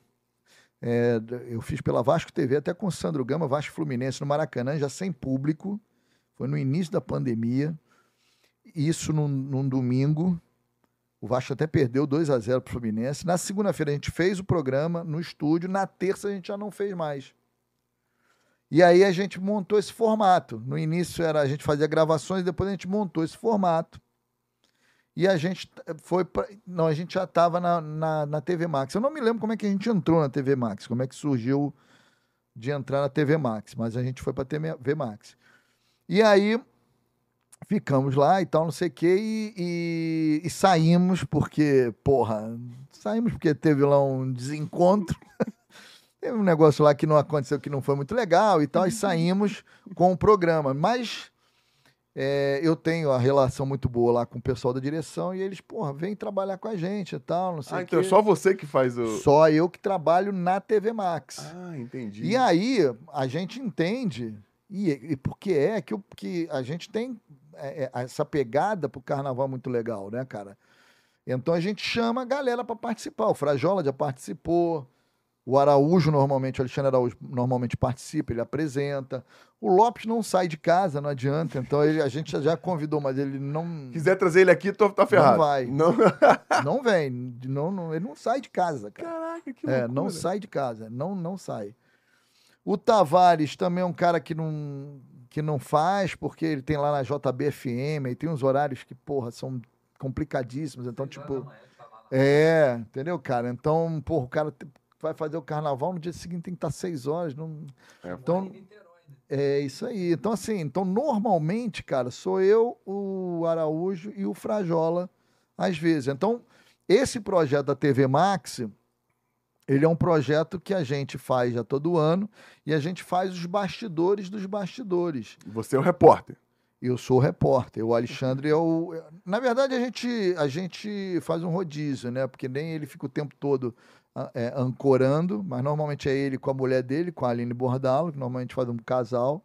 é, eu fiz pela Vasco TV até com o Sandro Gama, Vasco Fluminense no Maracanã, já sem público. Foi no início da pandemia. Isso num, num domingo. O Vasco até perdeu 2 a 0 para o Fluminense. Na segunda-feira a gente fez o programa no estúdio. Na terça a gente já não fez mais. E aí a gente montou esse formato. No início era a gente fazia gravações, depois a gente montou esse formato. E a gente foi pra, não, a gente já estava na, na, na TV Max. Eu não me lembro como é que a gente entrou na TV Max, como é que surgiu de entrar na TV Max, mas a gente foi para TV Max. E aí ficamos lá e tal, não sei o quê, e, e- e saímos porque, porra, saímos porque teve lá um desencontro. [LAUGHS] Teve um negócio lá que não aconteceu, que não foi muito legal e tal, e saímos com o programa. Mas é, eu tenho a relação muito boa lá com o pessoal da direção e eles, porra, vem trabalhar com a gente e tal, não sei Ah, o então é só você que faz o. Só eu que trabalho na TV Max. Ah, entendi. E aí a gente entende, e, e porque é que, o- que a gente tem essa pegada pro carnaval muito legal, né, cara? Então a gente chama a galera para participar. O Frajola já participou. O Araújo, normalmente, o Alexandre Araújo normalmente participa, ele apresenta. O Lopes não sai de casa, não adianta. Então ele, a gente já convidou, mas ele não, Quiser trazer ele aqui, tu tá ferrado. vai. Não. [LAUGHS] não vem. Não, não, ele não sai de casa, cara. Caraca, que É, loucura. não sai de casa, não, não sai. O Tavares também é um cara que não, que não faz, porque ele tem lá na JBFM, e tem uns horários que, porra, são complicadíssimos. Então, tipo, tá é, entendeu, cara? Então, porra, o cara vai fazer o carnaval, no dia seguinte tem que estar seis horas. Não... É. Então, né? é isso aí. Então, assim, então normalmente, cara, sou eu, o Araújo e o Frajola, às vezes. Então, esse projeto da TV Max, ele é um projeto que a gente faz já todo ano e a gente faz os bastidores dos bastidores. Você é o repórter. Eu sou o repórter, o Alexandre é o. Na verdade, a gente, a gente faz um rodízio, né? Porque nem ele fica o tempo todo ah, é, ancorando, mas normalmente é ele com a mulher dele, com a Aline Bordalo, que normalmente faz um casal.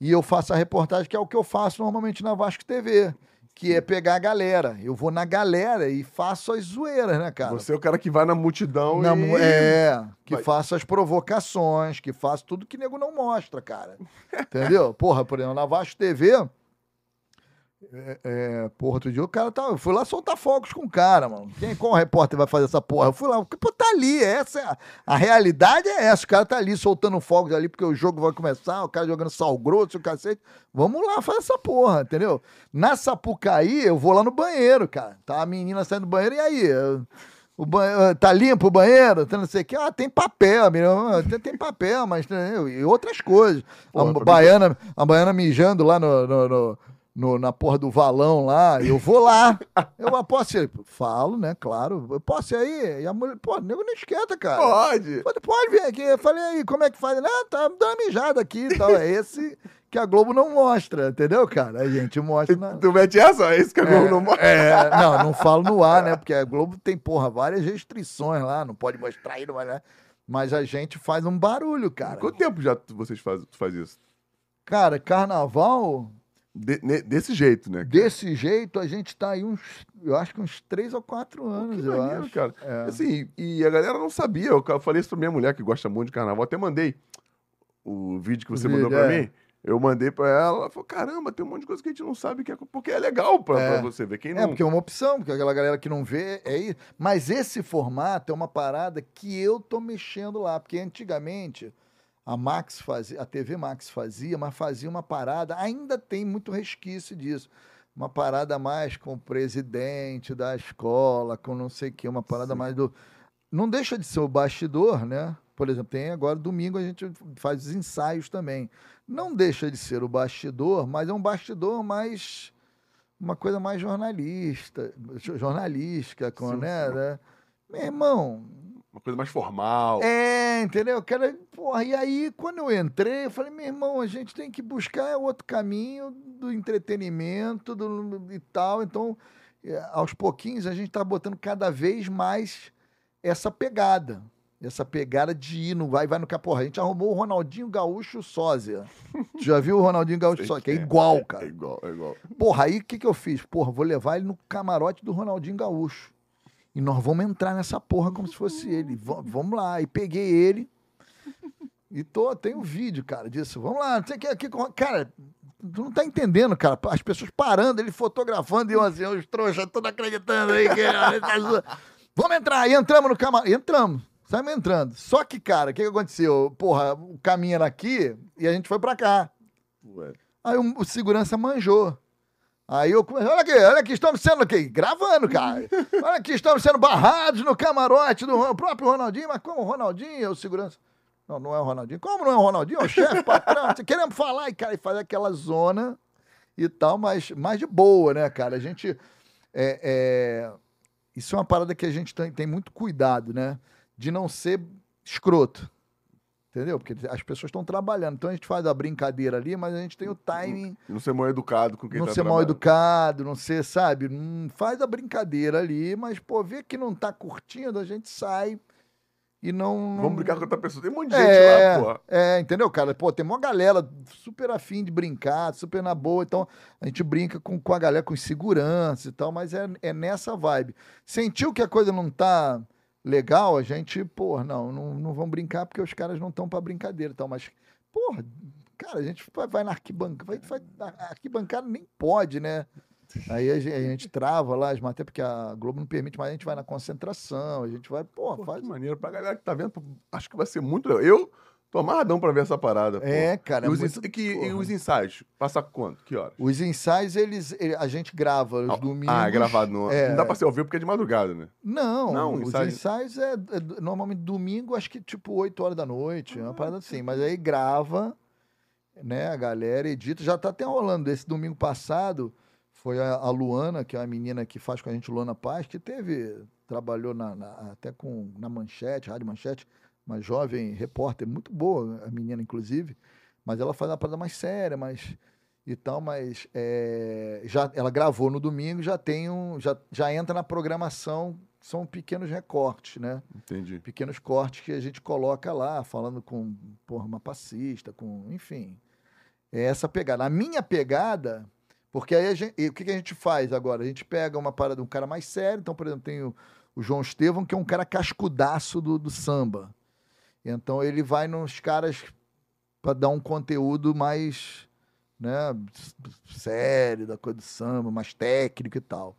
E eu faço a reportagem, que é o que eu faço normalmente na Vasco TV, que é pegar a galera. Eu vou na galera e faço as zoeiras, né, cara? Você é o cara que vai na multidão Na e... É, que Vai. faço as provocações, que faço tudo que nego não mostra, cara. Entendeu? Porra, por exemplo, na Vasco TV. É, é, porra, outro dia o cara tá. Eu fui lá soltar fogos com o cara, mano. Quem, qual repórter vai fazer essa porra? Eu fui lá, pô, tá ali, essa é a, a realidade é essa. O cara tá ali soltando fogos ali porque o jogo vai começar, o cara jogando sal grosso, o cacete. Vamos lá fazer essa porra, entendeu? Na Sapucaí, eu vou lá no banheiro, cara. Tá a menina saindo do banheiro, e aí? Eu- O banhe- tá limpo o banheiro? Tá não sei o que. Ah, tem papel, menino. Ah, Tem, tem papel, mas entendeu? e outras coisas. Porra, a, mim- baiana, a baiana mijando lá no, no- no- no- na porra do valão lá. Eu vou lá. [LAUGHS] Eu posso ir? Falo, né? Claro. Eu posso ir aí? E a mulher, pô, o nego não esquenta, cara. Pode. Pode, pode vir aqui. Eu falei aí, como é que faz? Ah, tá dando uma mijada aqui e tal. É esse que a Globo não mostra, entendeu, cara? A gente mostra na. Tu mete essa? É isso que a Globo não mostra. É, não, não falo no ar, né? Porque a Globo tem, porra, várias restrições lá, não pode mostrar aí, não vai, né? Mas a gente faz um barulho, cara. Quanto tempo já vocês tu faz isso? Cara, carnaval, De- ne- desse jeito, né? cara? desse jeito, a gente tá aí uns, eu acho que uns três ou quatro anos, Que eu maneiro, acho. cara. É. Assim, e a galera não sabia. Eu falei isso pra minha mulher que gosta muito de carnaval. Até mandei o vídeo que O você vídeo, mandou pra é. mim. Eu mandei pra ela. Ela falou: caramba, tem um monte de coisa que a gente não sabe que é. Porque é legal pra, É. pra você ver. Quem não. É, porque é uma opção, porque aquela galera que não vê é isso. Mas esse formato é uma parada que eu tô mexendo lá, porque antigamente a Max fazia, a TV Max fazia, mas fazia uma parada, ainda tem muito resquício disso. Uma parada mais com o presidente da escola, com não sei o que, uma parada mais do. Não deixa de ser o bastidor, né? Por exemplo, tem agora domingo a gente faz os ensaios também. Não deixa de ser o bastidor, mas é um bastidor mais uma coisa mais jornalista, jo- jornalística, com, Sim, né, sim. né? Meu irmão, Uma coisa mais formal. é, entendeu? Cara, porra, e aí, quando eu entrei, eu falei, meu irmão, a gente tem que buscar outro caminho do entretenimento do, e tal. Então, é, aos pouquinhos, a gente tá botando cada vez mais essa pegada. Essa pegada de ir no vai, vai no caporra. A gente arrumou o Ronaldinho Gaúcho Sósia. Tu já viu o Ronaldinho Gaúcho Sósia? Que é é. igual, É cara. igual, é igual. Porra, aí o que, que eu fiz? Porra, vou levar ele no camarote do Ronaldinho Gaúcho. E nós vamos entrar nessa porra como se fosse ele. Va- vamos lá. E peguei ele. E tô, tem um vídeo, cara, disso. Vamos lá, não sei o que aqui. Cara, tu não tá entendendo, cara. As pessoas parando, ele fotografando e eu assim, os trouxas, tudo acreditando aí. Que... vamos entrar. E entramos no camarote. Entramos. Saímos entrando. Só que, cara, o que, que aconteceu? Porra, o caminho era aqui e a gente foi pra cá. Ué. Aí o, o segurança manjou. Aí eu comecei, olha aqui, olha aqui, estamos sendo aqui, gravando, cara. [LAUGHS] Olha aqui, estamos sendo barrados no camarote do próprio Ronaldinho, mas como o Ronaldinho, é o segurança. Não, não é o Ronaldinho. Como não é o Ronaldinho? É o chefe, patrão. Queremos falar, e, cara, e fazer aquela zona e tal, mas mais de boa, né, cara? A gente. é, é, Isso é uma parada que a gente tem, tem muito cuidado, né? De não ser escroto. Entendeu? Porque as pessoas estão trabalhando. Então a gente faz a brincadeira ali, mas a gente tem o timing não ser mal educado com quem não tá ser mal educado, não ser, sabe? Não faz a brincadeira ali, mas, pô, vê que não tá curtindo, a gente sai e não. não- Vamos brincar com outra pessoa. Tem um monte de gente é, lá, pô. é, entendeu, cara? Pô, tem uma galera super afim de brincar, super na boa. Então, a gente brinca com, com a galera com segurança e tal, mas é, é nessa vibe. Sentiu que a coisa não tá legal, a gente, pô, não, não, não vamos brincar porque os caras não estão pra brincadeira e tal. Mas, porra, cara, a gente vai, na arquibancada, vai, vai, arquibancada nem pode, né? Aí a gente, a gente trava lá as matérias, porque a Globo não permite, mas a gente vai na concentração, a gente vai, pô, faz. que maneiro. Pra galera que tá vendo, acho que vai ser muito legal. Eu tô amarradão pra ver essa parada. pô. É, cara, E é os, muito- ens- que- e os ensaios? Passa quanto? Que horas? Os ensaios, eles, ele- a gente grava os Ah, domingos. Ah, é gravado. No... É. Não dá pra ser ao vivo porque é de madrugada, né? Não, Não, os ensaio- ensaios é, é normalmente domingo, acho que tipo 8 horas da noite, é uma parada assim. Mas aí grava, né, a galera edita. Já tá até rolando. Esse domingo passado foi a, a Luana, que é uma menina que faz com a gente, Luana Paz, que teve, trabalhou na, na- até com, na Manchete, Rádio Manchete, uma jovem repórter, muito boa, a menina, inclusive. Mas ela faz uma parada mais séria, mais e tal, mas é, já, ela gravou no domingo, já tem um, já, já entra na programação, são pequenos recortes, né? Entendi. Pequenos cortes que a gente coloca lá, falando com porra, uma passista, com, enfim. É essa pegada. A minha pegada, porque aí a gente, o que, que a gente faz agora? A gente pega uma parada de um cara mais sério, então, por exemplo, tem o, o João Estevão, que é um cara cascudaço do, do samba. Então ele vai nos caras para dar um conteúdo mais né, sério da coisa do samba, mais técnico e tal.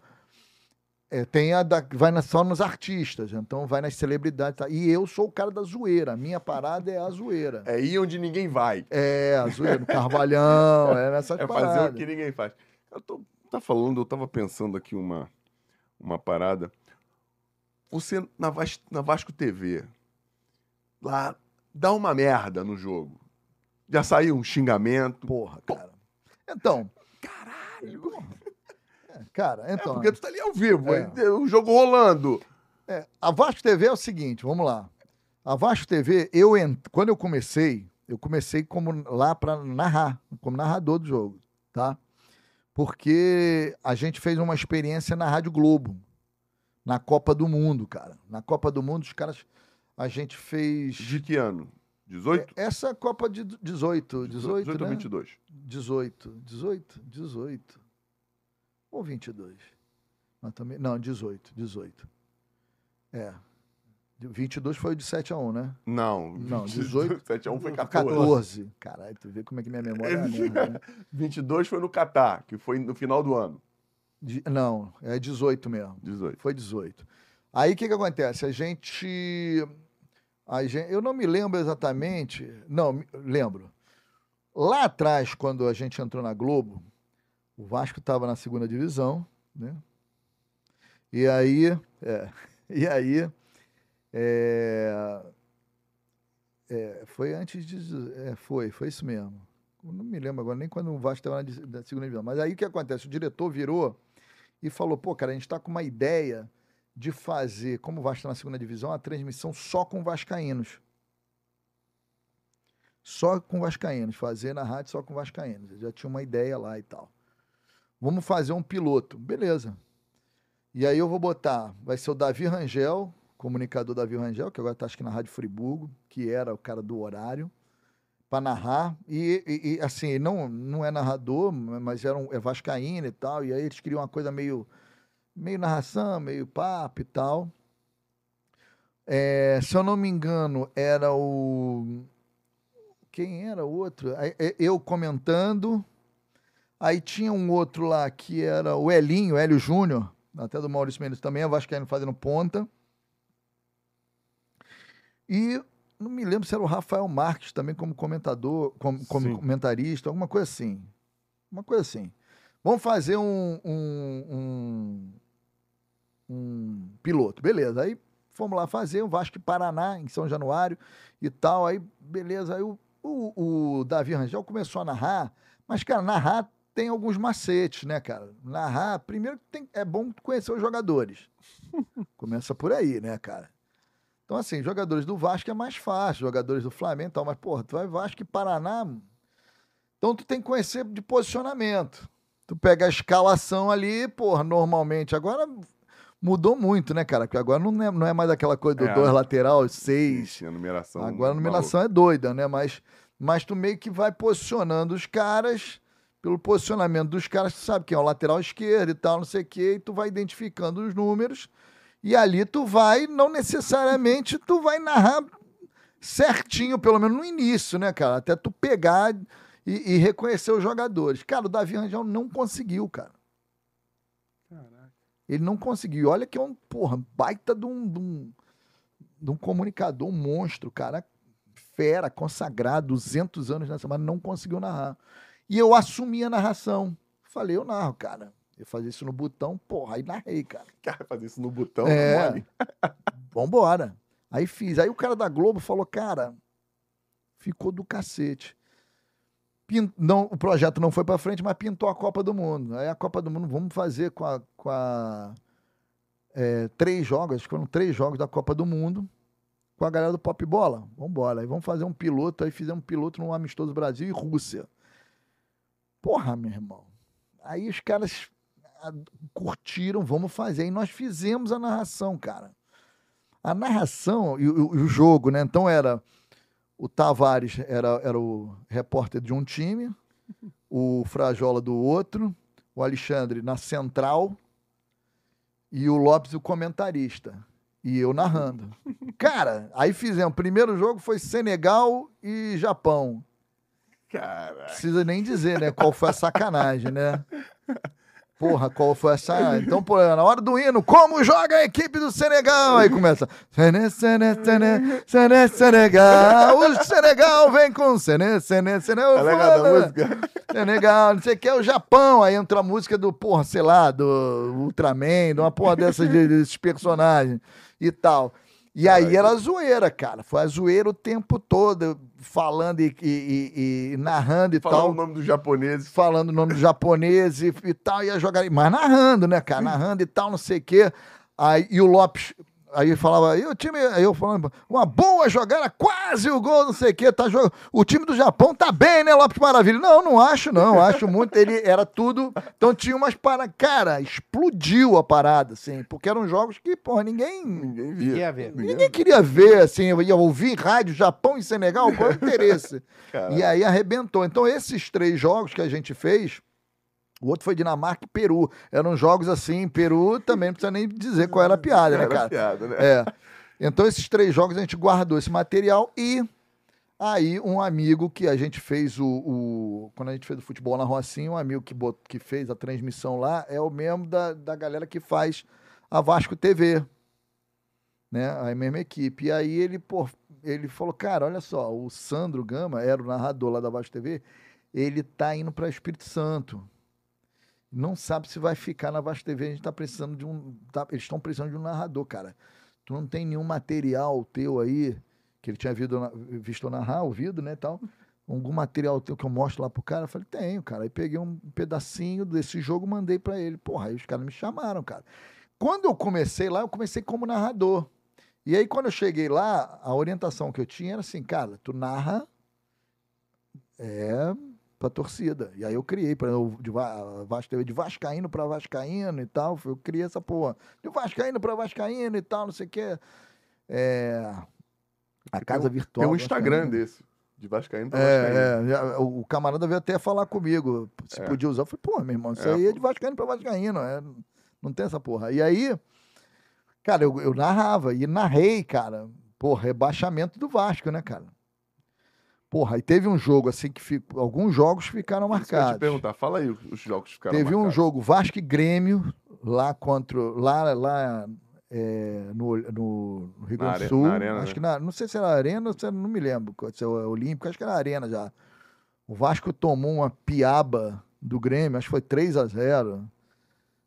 É, tem a da, vai na- só nos artistas, então vai nas celebridades. tá? E eu sou o cara da zoeira. A minha parada é a zoeira. É ir onde ninguém vai. É, a zoeira, no Carvalhão, é nessas É paradas. fazer o que ninguém faz. Eu tô, tá falando, eu tava pensando aqui uma, uma parada. você na, Vas- na Vasco TV, lá, dá uma merda no jogo. Já saiu um xingamento. Porra, cara. Então, Caralho! é, cara, É então. porque tu tá ali ao vivo, É. aí, o jogo rolando. É, a Vasco TV é o seguinte, vamos lá. A Vasco TV, eu quando eu comecei, eu comecei como lá para narrar, como narrador do jogo, tá? Porque a gente fez uma experiência na Rádio Globo, na Copa do Mundo, cara. Na Copa do Mundo, os caras, a gente fez De que ano? 18? essa Copa de 18, 18, 18 ou né? 22? 18, 18, 18 ou 22. Mas também, não, 18, 18. É. De- 22 foi de 7 a 1, né? Não. Não, 18. 7 [LAUGHS] a 1 foi 14. 14. Caralho, tu vê como é que minha memória é mesma, né? [LAUGHS] 22 foi no Catar, que foi no final do ano. De- Não, é 18 mesmo. 18. Foi 18. Aí o que, que acontece? A gente, a gente. Eu não me lembro exatamente. Não, lembro. Lá atrás, quando a gente entrou na Globo, o Vasco estava na segunda divisão, né? E aí. é, [LAUGHS] e aí. é, é, foi antes de. É, foi, foi isso mesmo. Eu não me lembro agora nem quando o Vasco estava na, na segunda divisão. Mas aí o que acontece? O diretor virou e falou: pô, cara, a gente está com uma ideia de fazer, como o Vasco está na segunda divisão, a transmissão só com vascaínos. Só com vascaínos, fazer na rádio só com vascaínos. Eu já tinha uma ideia lá e tal. Vamos fazer um piloto. Beleza. E aí eu vou botar, vai ser o Davi Rangel, comunicador Davi Rangel, que agora está acho que na Rádio Friburgo, que era o cara do horário, para narrar. E, e- e, assim, não, não é narrador, mas era um, é vascaíno e tal. E aí eles queriam uma coisa meio meio narração, meio papo e tal. É, se eu não me engano, era o. Quem era o outro? É, Eu comentando. Aí tinha um outro lá que era o Elinho, Hélio Júnior, até do Maurício Mendes também, a Vascaíno fazendo ponta. E não me lembro se era o Rafael Marques também como comentador, como, como comentarista, alguma coisa assim. Uma coisa assim. Vamos fazer um, um, um, um piloto. Beleza. Aí fomos lá fazer o Vasco e Paraná, em São Januário e tal. Aí, beleza. Aí o, o, o Davi Rangel começou a narrar. Mas, cara, narrar tem alguns macetes, né, cara? Narrar, primeiro tem, é bom conhecer os jogadores. [LAUGHS] Começa por aí, né, cara? Então, assim, jogadores do Vasco é mais fácil, jogadores do Flamengo e tal, mas, porra, tu vai Vasco e Paraná. Então, tu tem que conhecer de posicionamento. Tu pega a escalação ali, porra, normalmente. Agora mudou muito, né, cara? Porque agora não é, não é mais aquela coisa do É. dois lateral, seis. Ixi, a numeração. Agora a numeração é doida, né? Mas, mas tu meio que vai posicionando os caras, pelo posicionamento dos caras, tu sabe quem é o lateral esquerdo e tal, não sei o quê, e tu vai identificando os números, e ali tu vai, não necessariamente tu vai narrar certinho, pelo menos no início, né, cara? Até tu pegar e, e reconhecer os jogadores. Cara, o Davi Rangel não conseguiu, cara. Ele não conseguiu. Olha que é um, porra, baita de um, de um, de um comunicador, um monstro, cara. Fera, consagrado, 200 anos nessa, mas não conseguiu narrar. E eu assumi a narração. Falei, eu narro, cara. Eu fazia isso no botão, porra, aí narrei, cara. [LAUGHS] Cara, fazer isso no botão, É. mole. [LAUGHS] Vambora. Aí fiz. Aí o cara da Globo falou, cara, ficou do cacete. Pin- Não, o projeto não foi pra frente, mas pintou a Copa do Mundo. Aí a Copa do Mundo, vamos fazer com a. Com a é, três jogos, acho que foram três jogos da Copa do Mundo, com a galera do Pop Bola. Vambora. Aí vamos fazer um piloto. Aí fizemos um piloto no Amistoso Brasil e Rússia. Porra, meu irmão. Aí os caras curtiram, vamos fazer. Aí nós fizemos a narração, cara. A narração e o, e o jogo, né? Então era o Tavares era, era o repórter de um time, o Frajola do outro, o Alexandre na central e o Lopes o comentarista. E eu narrando. [LAUGHS] Cara, aí fizemos. O primeiro jogo foi Senegal e Japão. Cara. Precisa nem dizer, né? Qual foi a sacanagem, né? [LAUGHS] Porra, qual foi essa? Então, pô, na hora do hino, como joga a equipe do Senegal? Aí começa. Sene, sene, sene, sene, Senegal. O Senegal vem com Sene, Sene, Sene. É legal da música. Senegal, não sei o que, é o Japão. Aí entra a música do, porra, sei lá, do Ultraman, de uma porra dessas de- desses personagens e tal. E aí era zoeira, cara. Foi a zoeira o tempo todo, falando e, e- e- e narrando e Falar tal o nome dos japoneses. falando o nome do japonês e, e tal, ia jogar, mas narrando, né, cara? Narrando e tal, não sei o quê. Aí, e o Lopes, aí falava, e o time, aí eu falando, uma boa jogada, quase o gol, não sei o quê, tá jogando. O time do Japão tá bem, né, Lopes Maravilha? Não, não acho, não, acho muito, ele era tudo, então tinha umas para, cara, explodiu a parada, assim, porque eram jogos que, porra, ninguém, Ninguém via. ver? ninguém queria ver, assim, eu ia ouvir rádio Japão e Senegal, qual é o interesse? E aí arrebentou. Então, esses três jogos que a gente fez, o outro foi Dinamarca e Peru. Eram jogos assim, Peru também não precisa nem dizer qual era a piada, né, era cara? piada, né? É. Então, esses três jogos a gente guardou esse material e aí um amigo que a gente fez o. o- quando a gente fez o futebol na Rocinha, um amigo que, bot- que fez a transmissão lá é o mesmo da, da galera que faz a Vasco TV. Né? A mesma equipe. E aí ele, pô, ele falou: cara, olha só, o Sandro Gama era o narrador lá da Vasco TV, ele tá indo para Espírito Santo. Não sabe se vai ficar na Vasco TV. A gente tá precisando de um. tá- eles estão precisando de um narrador, cara. Tu não tem nenhum material teu aí, que ele tinha visto, visto narrar, ouvido, né, tal. Algum material teu que eu mostro lá pro cara? Eu falei, tenho, cara. Aí peguei um pedacinho desse jogo mandei pra ele. Porra, aí os caras me chamaram, cara. Quando eu comecei lá, eu comecei como narrador. E aí, quando eu cheguei lá, a orientação que eu tinha era assim, cara, tu narra é pra torcida. E aí eu criei para de Va- Vasco de Vascaíno para Vascaíno e tal. Eu criei essa porra. De Vascaíno para Vascaíno e tal, não sei o quê. É, a casa virtual. Tem um Instagram Vascaíno. desse. De Vascaíno pra Vascaíno. É, é, o camarada veio até falar comigo se É. podia usar. Eu falei, pô, meu irmão, isso É, aí é de Vascaíno para Vascaíno. É, não tem essa porra. E aí, cara, eu, eu narrava e narrei, cara, pô, rebaixamento do Vasco, né, cara? Porra, aí teve um jogo assim que ficou, alguns jogos ficaram Isso que eu te marcados. perguntar. Fala aí os jogos que ficaram Teve um marcados. jogo Vasco e Grêmio lá contra lá lá é, no, no Rio Grande do Sul. na Arena, acho né? que na, não sei se era Arena se era, não me lembro se é o Olímpico, acho que era Arena já. O Vasco tomou uma piaba do Grêmio, acho que foi 3 a 0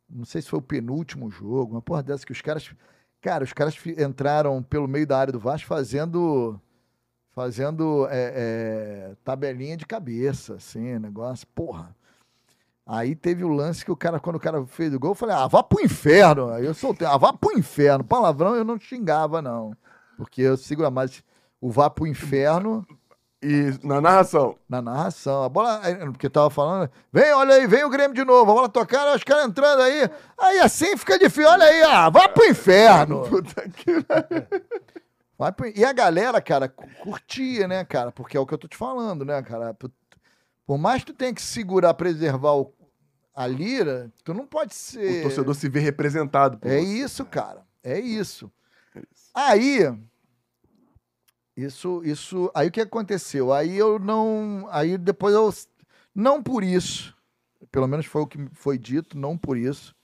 Não sei se foi o penúltimo jogo, uma porra dessa que os caras. Cara, os caras fi- entraram pelo meio da área do Vasco fazendo. Fazendo é, é, tabelinha de cabeça, assim, negócio. Porra. Aí teve o lance que o cara, quando o cara fez o gol, eu falei, ah, vá pro inferno. Aí eu soltei, ah, vá pro inferno. Palavrão eu não xingava, não. Porque eu sigo mais o vá pro inferno E na narração. na narração. A bola, porque tava falando, vem, olha aí, vem o Grêmio de novo, a bola tocando, os caras entrando aí. Aí assim fica difícil, olha aí, ah, vá pro inferno. Puta que... [LAUGHS] Vai pro- E a galera, cara, cu- curtia, né, cara? Porque é o que eu tô te falando, né, cara? Por, mais que tu tenha que segurar, preservar o- a lira, tu não pode ser. O torcedor se vê representado. por É você. isso, cara. É isso. É isso. Aí, isso, isso. Aí o que aconteceu? Aí eu não. Aí depois eu. Não por isso. Pelo menos foi o que foi dito, não por isso.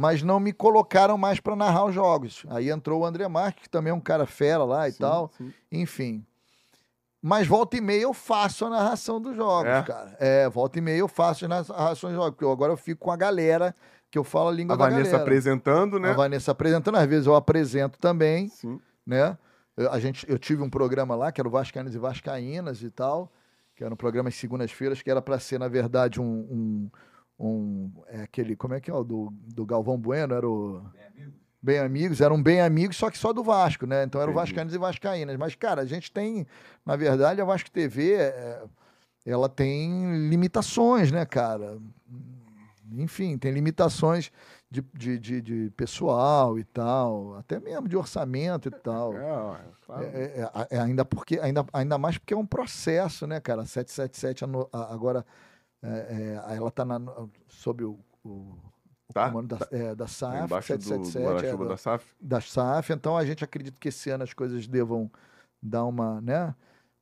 Mas não me colocaram mais para narrar os jogos. Aí entrou o André Marques, que também é um cara fera lá e Sim, tal. sim. Enfim. Mas volta e meia eu faço a narração dos jogos, É? cara. É, volta e meia eu faço a narração dos jogos. Porque eu, agora eu fico com a galera que eu falo a língua A da Vanessa galera. apresentando, né? A Vanessa apresentando, às vezes eu apresento também, Sim. né? Eu, a gente, eu tive um programa lá, que era o Vascaínos e Vascaínas e tal, que era um programa às segundas-feiras, que era para ser, na verdade, um. um, um- é aquele. Como é que é? O do, do Galvão Bueno? Era o. Bem Amigos, era um Bem Amigos, só que só do Vasco, né? Então era o Entendi. Vascaínos e Vascaínas. Mas, cara, a gente tem, na verdade, a Vasco TV, é, ela tem limitações, né, cara? Enfim, tem limitações de, de, de, de pessoal e tal, até mesmo de orçamento e tal. É, claro. É, é, é, é, ainda, porque, ainda, ainda mais porque é um processo, né, cara? A 777 ano- a- agora é, é, ela está sob o, o, o Tá, comando da, é, da Tá SAF, embaixo do, do 777, é, da- da SAF. da SAF, então a gente acredita que esse ano as coisas devam dar uma, né?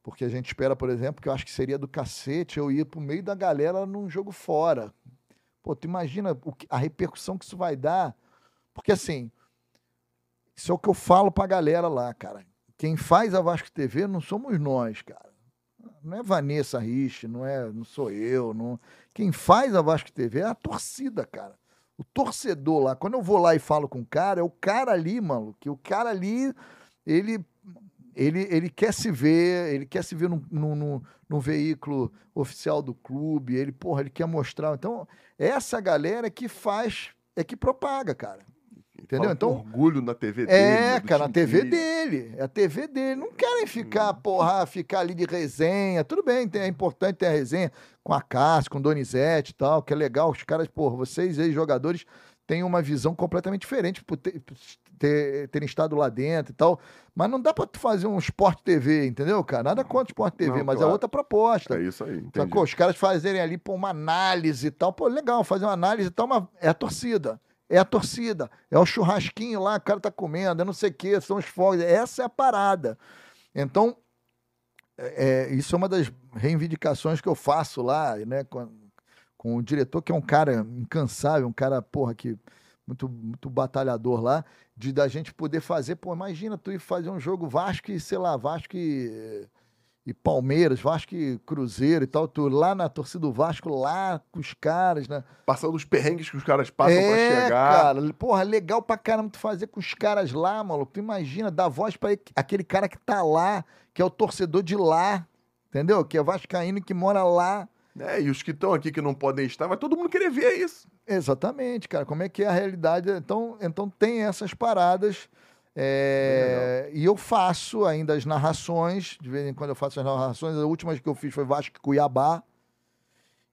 Porque a gente espera, por exemplo, que eu acho que seria do cacete eu ir pro meio da galera num jogo fora. Pô, tu imagina o que- a repercussão que isso vai dar. Porque assim, isso é o que eu falo pra galera lá, cara. Quem faz a Vasco TV não somos nós, cara. Não é Vanessa Rich, não é, não sou eu, não. Quem faz a Vasco TV é a torcida, cara. O torcedor lá, quando eu vou lá e falo com o cara, é o cara ali, mano, que o cara ali, ele ele, ele quer se ver, ele quer se ver num- num veículo oficial do clube, ele, porra, ele quer mostrar. Então, essa galera que faz, é que propaga, cara. Entendeu? Então, orgulho na TV dele. é, né, do cara, a time TV dele. dele. É a TV dele. Não querem ficar, Hum. porra, ficar ali de resenha. Tudo bem, tem- é importante ter a resenha com a Cássio, com o Donizete e tal, que é legal. Os caras, porra, vocês, ex-jogadores, têm uma visão completamente diferente por ter- por ter- terem estado lá dentro e tal. Mas não dá pra tu fazer um Sport TV, entendeu, cara? Nada contra o Sport TV, Não, mas é claro. outra proposta. É isso aí. entendi. Sacou? Os caras fazerem ali pô, uma análise e tal. Pô, legal, fazer uma análise e tal, mas é a torcida. É a torcida. É o churrasquinho lá, o cara tá comendo, é não sei o quê, são os fogos. Essa é a parada. Então, é, é, isso é uma das reivindicações que eu faço lá, né, com, com o diretor, que é um cara incansável, um cara, porra, que muito, muito batalhador lá, de da gente poder fazer, pô, imagina tu ir fazer um jogo Vasco e, sei lá, Vasco e, e Palmeiras, Vasco e Cruzeiro e tal, tu lá na torcida do Vasco, lá com os caras, né? Passando os perrengues que os caras passam pra é, chegar. cara, porra, legal pra caramba tu fazer com os caras lá, maluco. Tu imagina, dar voz pra aquele cara que tá lá, que é o torcedor de lá, entendeu? Que é vascaíno que mora lá. É, e os que estão aqui que não podem estar, vai todo mundo querer ver isso. Exatamente, cara. Como é que é a realidade? Então, então tem essas paradas. É, e eu faço ainda as narrações, de vez em quando eu faço as narrações. As últimas que eu fiz foi Vasco e Cuiabá.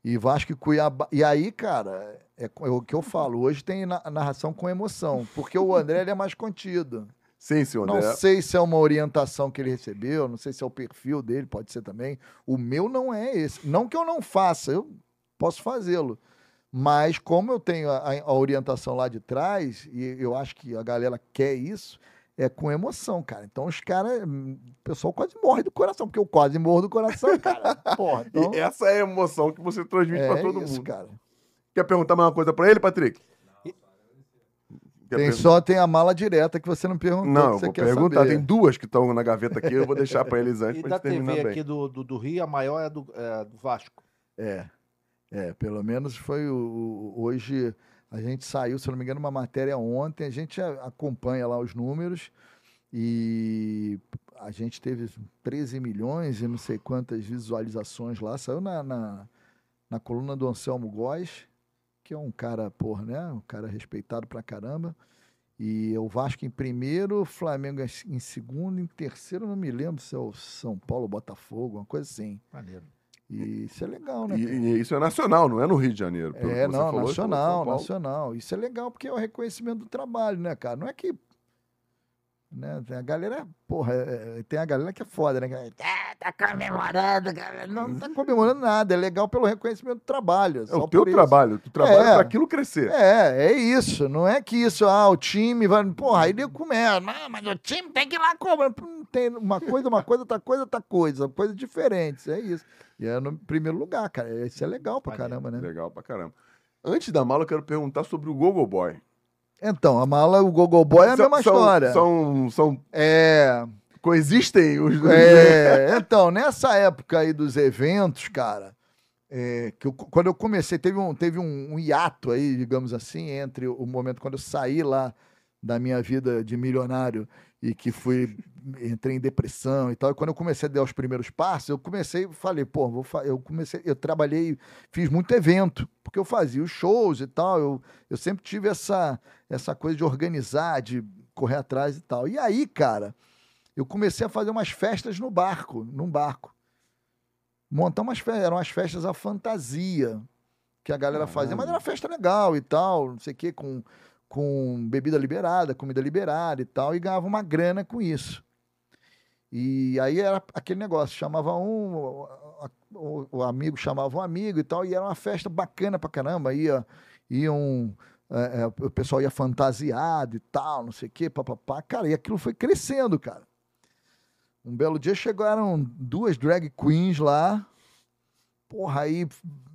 E Vasco e Cuiabá. E aí, cara, é é o que eu falo. Hoje tem na- narração com emoção, porque o André ele é mais contido. Sim, senhor Não André. sei se é uma orientação que ele recebeu, não sei se é o perfil dele, pode ser também. O meu não é esse. Não que eu não faça, eu posso fazê-lo. Mas como eu tenho a, a orientação lá de trás, e eu acho que a galera quer isso, é com emoção, cara. Então os caras, hum, o pessoal quase morre do coração, porque eu quase morro do coração, cara. [LAUGHS] Porra, então, E essa é a emoção que você transmite pra é todo isso, mundo. cara. Quer perguntar mais uma coisa pra ele, Patrick? Quer Tem só tem a mala direta que você não perguntou. Não, que eu você vou quer perguntar. saber. Tem duas que estão na gaveta aqui, eu vou deixar pra eles antes E pra da gente terminar TV bem. aqui do, do, do Rio, a maior é do, é do Vasco. É, é, pelo menos foi o, o- hoje a gente saiu, se não me engano, uma matéria ontem, a gente acompanha lá os números e a gente teve 13 milhões e não sei quantas visualizações lá, saiu na, na, na coluna do Anselmo Góes, que é um cara, porra, né, um cara respeitado pra caramba, e o Vasco em primeiro, Flamengo em segundo, em terceiro, não me lembro se é o São Paulo, Botafogo, uma coisa assim. Maneiro. E isso é legal, né? E, e isso é nacional, não é no Rio de Janeiro. É, não, falou, São nacional, nacional. Isso é legal porque é o reconhecimento do trabalho, né, cara? Não é que. Né, tem a galera, porra, é- é- tem a galera que é foda, né? "Ah, tá comemorando, cara. Não, tá comemorando nada. É legal pelo reconhecimento do trabalho. É o teu trabalho. Tu trabalha É. pra aquilo crescer. É, é isso. Não é que isso, ah, o time vai. Porra, aí nego começa. Não, mas o time tem que ir lá cobrar. Tem uma coisa, uma coisa, outra coisa, outra coisa. Coisas diferentes. É isso. E é no primeiro lugar, cara. Isso é legal pra caramba, né? Legal pra caramba. Antes da mala, eu quero perguntar sobre o Gogo Boy. Então, a mala, o Gogo Boy é a São- mesma são- história. São, são, É, coexistem os dois. é, [LAUGHS] então, nessa época aí dos eventos, cara, é, que eu- quando eu comecei, teve, um, teve um, um hiato aí, digamos assim, entre o momento quando eu saí lá da minha vida de milionário e que fui, entrei em depressão e tal, e quando eu comecei a dar os primeiros passos, eu comecei, falei, pô, vou eu comecei, eu trabalhei, fiz muito evento, porque eu fazia os shows e tal, eu, eu sempre tive essa, essa coisa de organizar, de correr atrás e tal. E aí, cara, eu comecei a fazer umas festas no barco, num barco. Montar umas festas, eram umas festas à fantasia que a galera fazia, mas era festa legal e tal, não sei o quê, com, com bebida liberada, comida liberada e tal, e ganhava uma grana com isso. E aí era aquele negócio, chamava um, o, o- amigo chamava um amigo e tal, e era uma festa bacana pra caramba, ia, iam, é, é, o pessoal ia fantasiado e tal, não sei o quê, papapá, cara, e aquilo foi crescendo, cara. Um belo dia chegaram duas drag queens lá, Porra, aí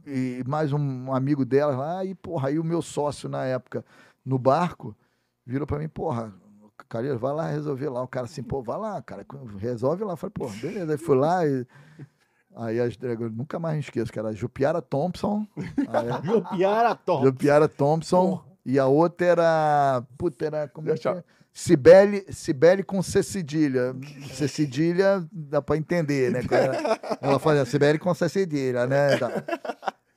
e mais um amigo dela lá, e porra, aí o meu sócio na época no barco virou pra mim, porra, Calheiro, vai lá resolver lá. O cara assim, pô, vai lá, cara, resolve lá. Eu falei, pô, beleza. Aí fui lá e. Aí as eu nunca mais me esqueço, que era Jupiara Thompson. Aí, [LAUGHS] Jupiara Tom. Jupiara Thompson. E a outra era. Puta, era. Como é que é? Cibele, Cibele com C cedilha. C cedilha dá pra entender, né? cara? Ela fazia Cibele com C cedilha, né? Tá.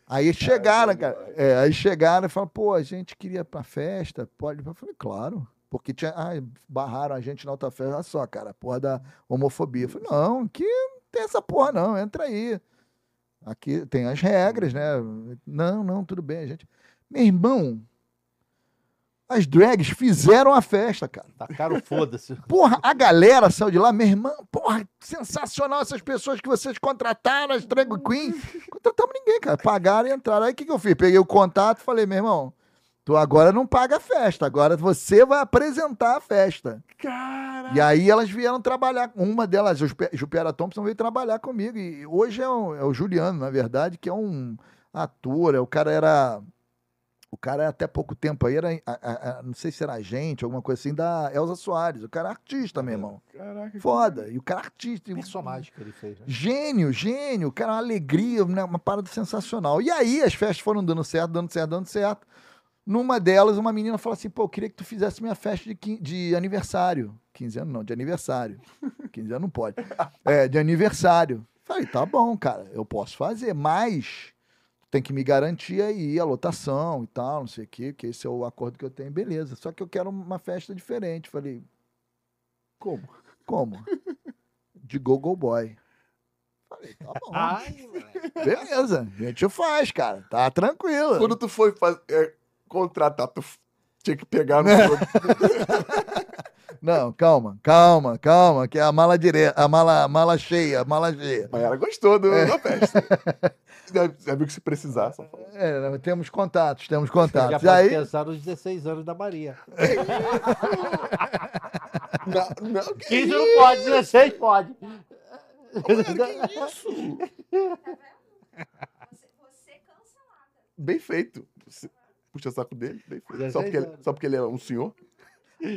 Aí chegaram, cara. É, aí chegaram e falaram, pô, a gente queria ir pra festa, pode? Eu falei, claro. Porque tinha, ah, barraram a gente na outra festa, olha só, cara, porra da homofobia. Eu falei, não, aqui não tem essa porra, não, entra aí. Aqui tem as regras, né? Não, não, tudo bem, a gente. Meu irmão, as drags fizeram a festa, cara. Tacaram foda-se. [LAUGHS] Porra, a galera saiu de lá, meu irmão, porra, sensacional essas pessoas que vocês contrataram, as drag queen. Contratamos ninguém, cara. Pagaram e entraram. Aí o que, que eu fiz? Peguei o contato e falei, meu irmão, tu agora não paga a festa, agora você vai apresentar a festa. Cara. E aí elas vieram trabalhar, uma delas, Jupe- Jupiara Thompson, veio trabalhar comigo. E hoje é o, é o Juliano, na verdade, que é um ator, é, o cara era. O cara até pouco tempo aí era, a- a- não sei se era agente, alguma coisa assim, da Elza Soares. O cara é artista, meu irmão. Caraca. Foda. E o cara é artista. Personagem que ele fez, né? Gênio, gênio, o cara, uma alegria, né, uma parada sensacional. E aí as festas foram dando certo, dando certo, dando certo. Numa delas, uma menina falou assim: pô, eu queria que tu fizesse minha festa de, de aniversário. 15 anos não, de aniversário. [LAUGHS] 15 anos não pode. É, de aniversário. Falei, tá bom, cara, eu posso fazer, mas tem que me garantir aí a lotação e tal, não sei o quê, que esse é o acordo que eu tenho, beleza. Só que eu quero uma festa diferente. Falei, Como? como? [LAUGHS] De Gogo Boy. Falei, tá bom. Ai. Beleza, a gente faz, cara. Tá tranquilo. Quando tu foi faz- é, contratar, tu tinha que pegar no. [LAUGHS] Não, calma, calma, calma, que é a mala direta, a mala, mala cheia, a mala cheia. Mas ela gostou do, da festa. Já- Já viu que se precisar, só fala. É, temos contatos, temos Já contatos. pode E aí, pensar nos 16 anos da Maria. [LAUGHS] Não, não, que 15 não pode, 16 pode. isso? Você, você cancelada. Bem feito. Puxa saco dele, Só porque, ele, só porque ele é um senhor.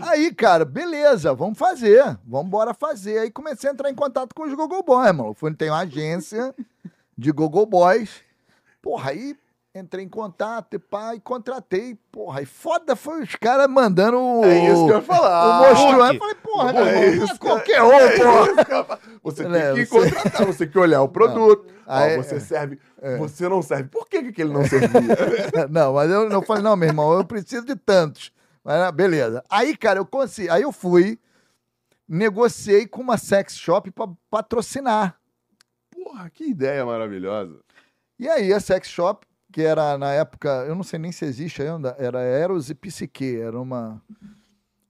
aí, cara, beleza, vamos fazer, vamos embora fazer. Aí comecei a entrar em contato com os Gogo Boys, mano. Fui, tem uma agência de Gogo Boys. Porra, aí entrei em contato e pá, e contratei. Porra, e foda foi os caras mandando o... É isso que eu ia falar. O. Hulk. Eu falei, porra, É meu irmão, isso, não é qualquer um, É porra. Você tem É, que você- contratar, você tem que olhar o produto. [LAUGHS] Ó, Aí- você serve, você não serve. Por que, que aquele não servia? [LAUGHS] Não, mas eu não falei, não, meu irmão, eu preciso de tantos. Mas, ah, beleza. Aí, cara, eu consegui. Aí eu fui, negociei com uma sex shop pra patrocinar. Porra, que ideia maravilhosa. E aí a sex shop, que era na época, eu não sei nem se existe ainda, era Eros e Psique, era uma,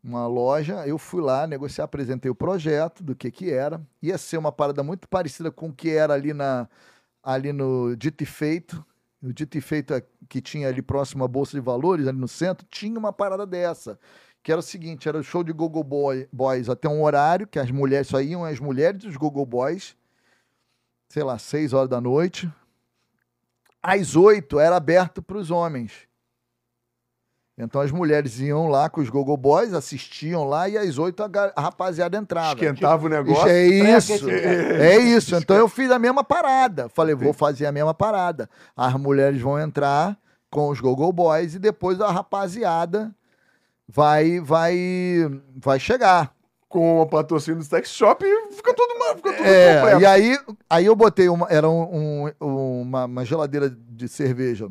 uma loja. Eu fui lá negociar, apresentei o projeto do que que era. Ia ser uma parada muito parecida com o que era ali, na, ali no Dito e Feito. O Dito e Feito é- que tinha ali próximo à Bolsa de Valores, ali no centro, tinha uma parada dessa. Que era o seguinte, era o show de Gogo Boy, Boys até um horário, que as mulheres só iam as mulheres dos Gogo Boys, sei lá, seis horas da noite. Às oito era aberto para os homens. Então as mulheres iam lá com os Gogo Boys, assistiam lá, e às oito a, rapaziada entrava. Esquentava o Isso, negócio. é isso, é isso. Então eu fiz a mesma parada. Falei, vou fazer a mesma parada. As mulheres vão entrar com os Gogo Boys e depois a rapaziada vai vai vai chegar. Com o patrocínio do sex shop, fica tudo, ma- fica tudo É, completo. e aí, aí eu botei uma, era um- um- uma, uma geladeira de cerveja.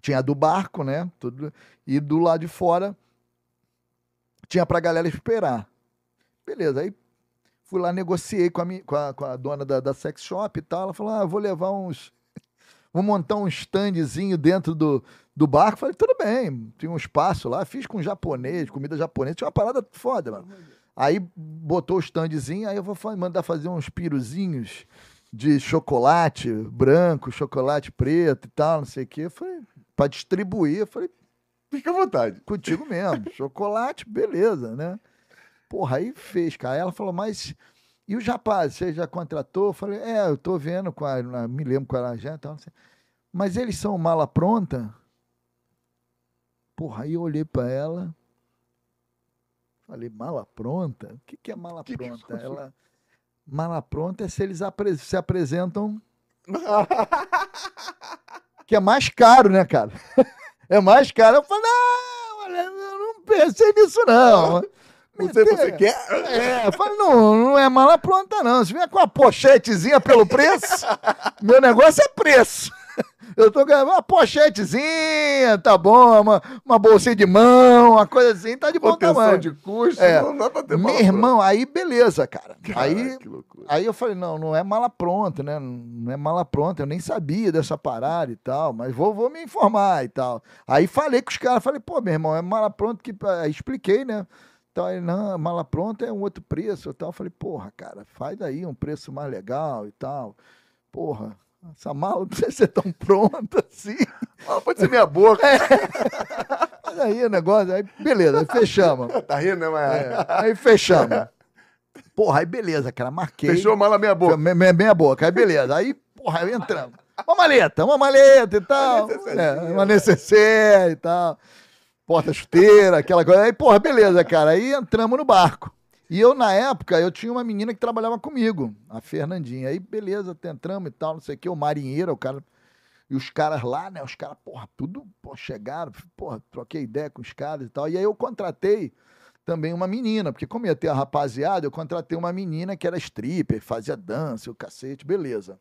Tinha a do barco, né? Tudo, e do lado de fora tinha pra galera esperar. Beleza, aí fui lá, negociei com a, com a, com a dona da, da sex shop e tal. Ela falou: ah, vou levar uns. [LAUGHS] Vou montar um standzinho dentro do, do barco. Falei, tudo bem, tinha um espaço lá, fiz com japonês, comida japonesa, tinha uma parada foda, mano. Aí botou o standzinho, aí eu vou mandar fazer uns piruzinhos de chocolate branco, chocolate preto e tal, não sei o quê. Falei, pra distribuir, eu falei, Fica à vontade. contigo mesmo. [LAUGHS] chocolate, beleza, né? Porra, aí fez, cara. Aí ela falou, mas E os rapazes, você já contratou? Eu falei, é, eu tô vendo com a, na- me lembro com a já e tal, não sei. Mas eles são mala pronta? Porra, aí eu olhei pra ela, falei, mala pronta? O que, que é mala Que que pronta? foi? ela, mala pronta é se eles apre- se apresentam, [LAUGHS] que é mais caro, né, cara? [LAUGHS] é mais caro. Eu falei, não, olha, eu não pensei nisso, não. Não sei se você quer. é, eu falei, não, não é mala pronta, não. Se vier com uma pochetezinha pelo preço, [LAUGHS] meu negócio é preço. [LAUGHS] Eu tô ganhando uma pochetezinha, tá bom, uma, uma bolsinha de mão, uma coisa assim, tá de bom Contenção tamanho. de custo. É. Não dá pra ter Meu irmão, aí beleza, cara. pronta. aí, Caraca, loucura. aí eu falei, não, não é mala pronta, né? Não é mala pronta, eu nem sabia dessa parada e tal, mas vou, vou me informar e tal. Aí falei com os caras, falei, pô, meu irmão, é mala pronta que. Aí expliquei, né? Então, aí, não, mala pronta é um outro preço e tal. Eu falei, porra, cara, faz aí um preço mais legal e tal. Porra, essa mala não precisa ser tão pronta assim. Pode ser minha boca. Mas aí o negócio, aí beleza, aí fechamos. [LAUGHS] Tá rindo, né, mas... É, aí fechamos. Porra, aí beleza, cara, marquei. Fechou a mala meia boca. Me- me- Meia boca, aí beleza. Aí, porra, aí entramos. Uma maleta, uma maleta e tal. É, uma necessaire e tal. Porta-chuteira, aquela coisa. Aí, porra, beleza, cara. Aí entramos no barco. E eu, na época, eu tinha uma menina que trabalhava comigo, a Fernandinha. Aí, beleza, entramos e tal, não sei o quê. O marinheiro, o cara. E os caras lá, né? Os caras, porra, tudo, pô, chegaram, porra, troquei ideia com os caras e tal. E aí eu contratei também uma menina, porque como ia ter a rapaziada, eu contratei uma menina que era stripper, fazia dança, o cacete, beleza.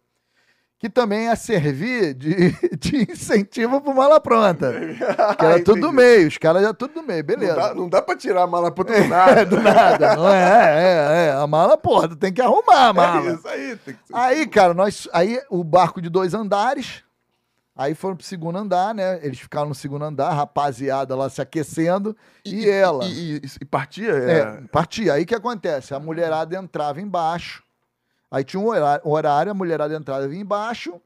Que também ia servir de, [LAUGHS] de incentivo pro Mala Pronta. [LAUGHS] Que era tudo do meio, os caras já tudo do meio, beleza. Não dá, não dá pra tirar a mala pronta do nada. É, do nada, não é, é, é. A mala, porra, tu tem que arrumar a mala. É isso aí. Tem que ser... Aí, cara, nós. Aí o barco de dois andares. Aí foram pro segundo andar, né? Eles ficaram no segundo andar, rapaziada lá se aquecendo. E, ela. E, e- e partia? é, É... partia. Aí o que acontece? A mulherada entrava embaixo. Aí tinha um horário, um horário, a mulherada entrava embaixo,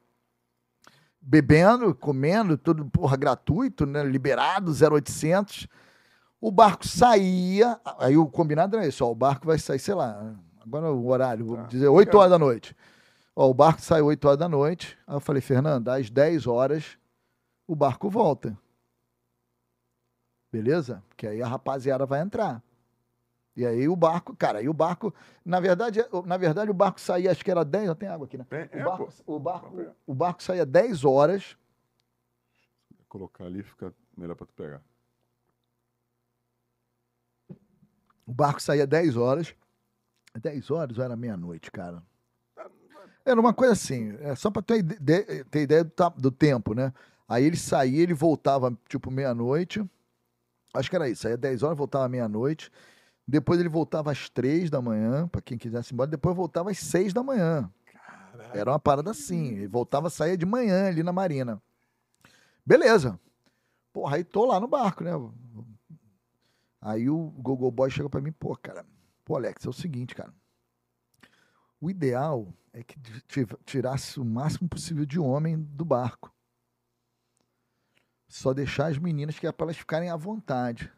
bebendo, comendo, tudo, porra, gratuito, né? Liberado, 0800. O barco saía, aí o combinado era isso, ó, o barco vai sair, sei lá, agora o horário, vou Tá. dizer, 8 horas da noite. Ó, o barco sai 8 horas da noite. Aí eu falei, Fernando, às 10 horas o barco volta. Beleza? Porque aí a rapaziada vai entrar. E aí o barco, cara, aí o barco, na verdade, na verdade o barco saía, acho que era 10, eu tenho água aqui, né? É, é, O barco, o barco, o barco saía 10 horas. Colocar ali fica melhor pra tu pegar. O barco saía 10 horas. 10 horas ou era meia-noite, cara? Era uma coisa assim, é só pra ter, ter ideia do, do tempo, né? Aí ele saía, ele voltava tipo meia-noite. Acho que era isso, saía 10 horas, voltava meia-noite. Depois ele voltava às 3 da manhã, pra quem quisesse ir embora. Depois voltava às 6 da manhã. Era uma parada assim. Ele voltava, saía de manhã ali na marina. Beleza. Porra, aí tô lá no barco, né? Aí o Google Boy chega pra mim, pô, cara, pô, Alex, é o seguinte, cara. O ideal é que ti- tirasse o máximo possível de homem do barco. Só deixar as meninas que é pra elas ficarem à vontade.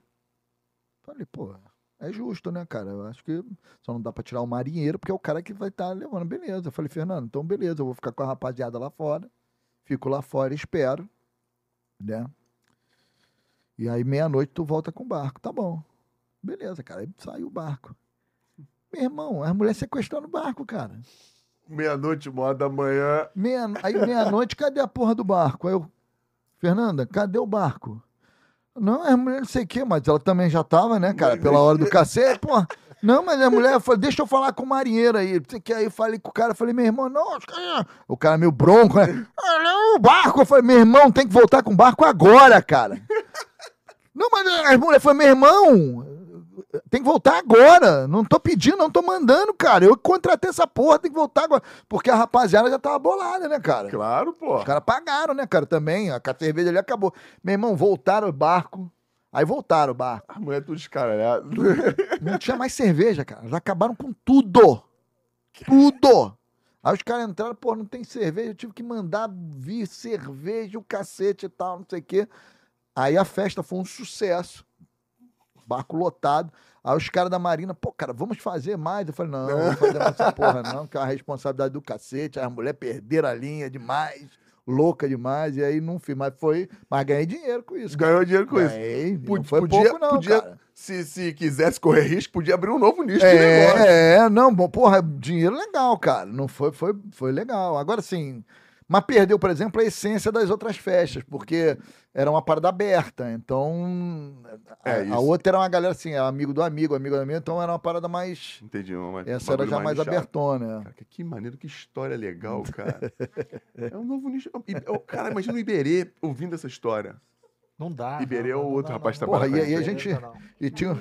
Falei, pô, é justo, né, cara? Eu acho que só não dá pra tirar o marinheiro, porque é o cara que vai estar levando. Beleza. Eu falei, Fernando, então beleza, eu vou ficar com a rapaziada lá fora. Fico lá fora e espero, né? E aí, meia-noite, tu volta com o barco. Tá bom. Beleza, cara. Aí saiu o barco. Meu irmão, as mulheres sequestrando o barco, cara. Meia-noite, uma hora da manhã. Meia, aí, meia-noite, cadê a porra do barco? Aí eu, Fernanda, cadê o barco? Não, as mulheres não sei o quê, mas ela também já tava, né, cara, pela hora do cacete, porra. Não, mas a mulher falou, deixa eu falar com o marinheiro aí. Que, Aí eu falei com o cara, falei, meu irmão, não, caras- o cara meio bronco, né? Ah, o barco. Eu falei, meu irmão, tem que voltar com o barco agora, cara. Não, mas as mulheres falaram, meu irmão, tem que voltar agora. Não tô pedindo, não tô mandando, cara. Eu contratei essa porra, tem que voltar agora. Porque a rapaziada já tava bolada, né, cara? Claro, pô. Os caras pagaram, né, cara, também. A cerveja ali acabou. Meu irmão, voltaram o barco. Aí voltaram o barco. A mulher é tudo descaralhada. [LAUGHS] Não tinha mais cerveja, cara. Eles acabaram com tudo. Tudo. Aí os caras entraram, pô, não tem cerveja. Eu tive que mandar vir cerveja, o cacete e tal, não sei o quê. Aí a festa foi um sucesso. Barco lotado. Aí os caras da Marina, pô, cara, vamos fazer mais. Eu falei, não, [LAUGHS] não vamos fazer mais essa porra, não, que é uma responsabilidade do cacete. As mulheres perderam a linha demais, louca demais, e aí não fiz. Mas foi. Mas ganhei dinheiro com isso. Ganhou dinheiro com isso. Ganhei, não Pod- foi podia, pouco, não, podia cara. se, se quisesse correr risco, podia abrir um novo nicho de negócio. É, é, não, bom, porra, dinheiro legal, cara. Não foi, foi, foi legal. Agora sim, mas perdeu, por exemplo, a essência das outras festas, porque era uma parada aberta. Então, a, É, a outra era uma galera assim, é amigo do amigo, amigo do amigo, então era uma parada mais. Entendi. Uma, Essa era já mais nichado. abertona. Cara, que- que maneiro, que história legal, cara. é um novo nicho. E, ó, Cara, imagina o Iberê ouvindo essa história. Não dá. Iberê não, é o outro não, rapaz que não, Porra, trabalha e aí a gente-. E tinha.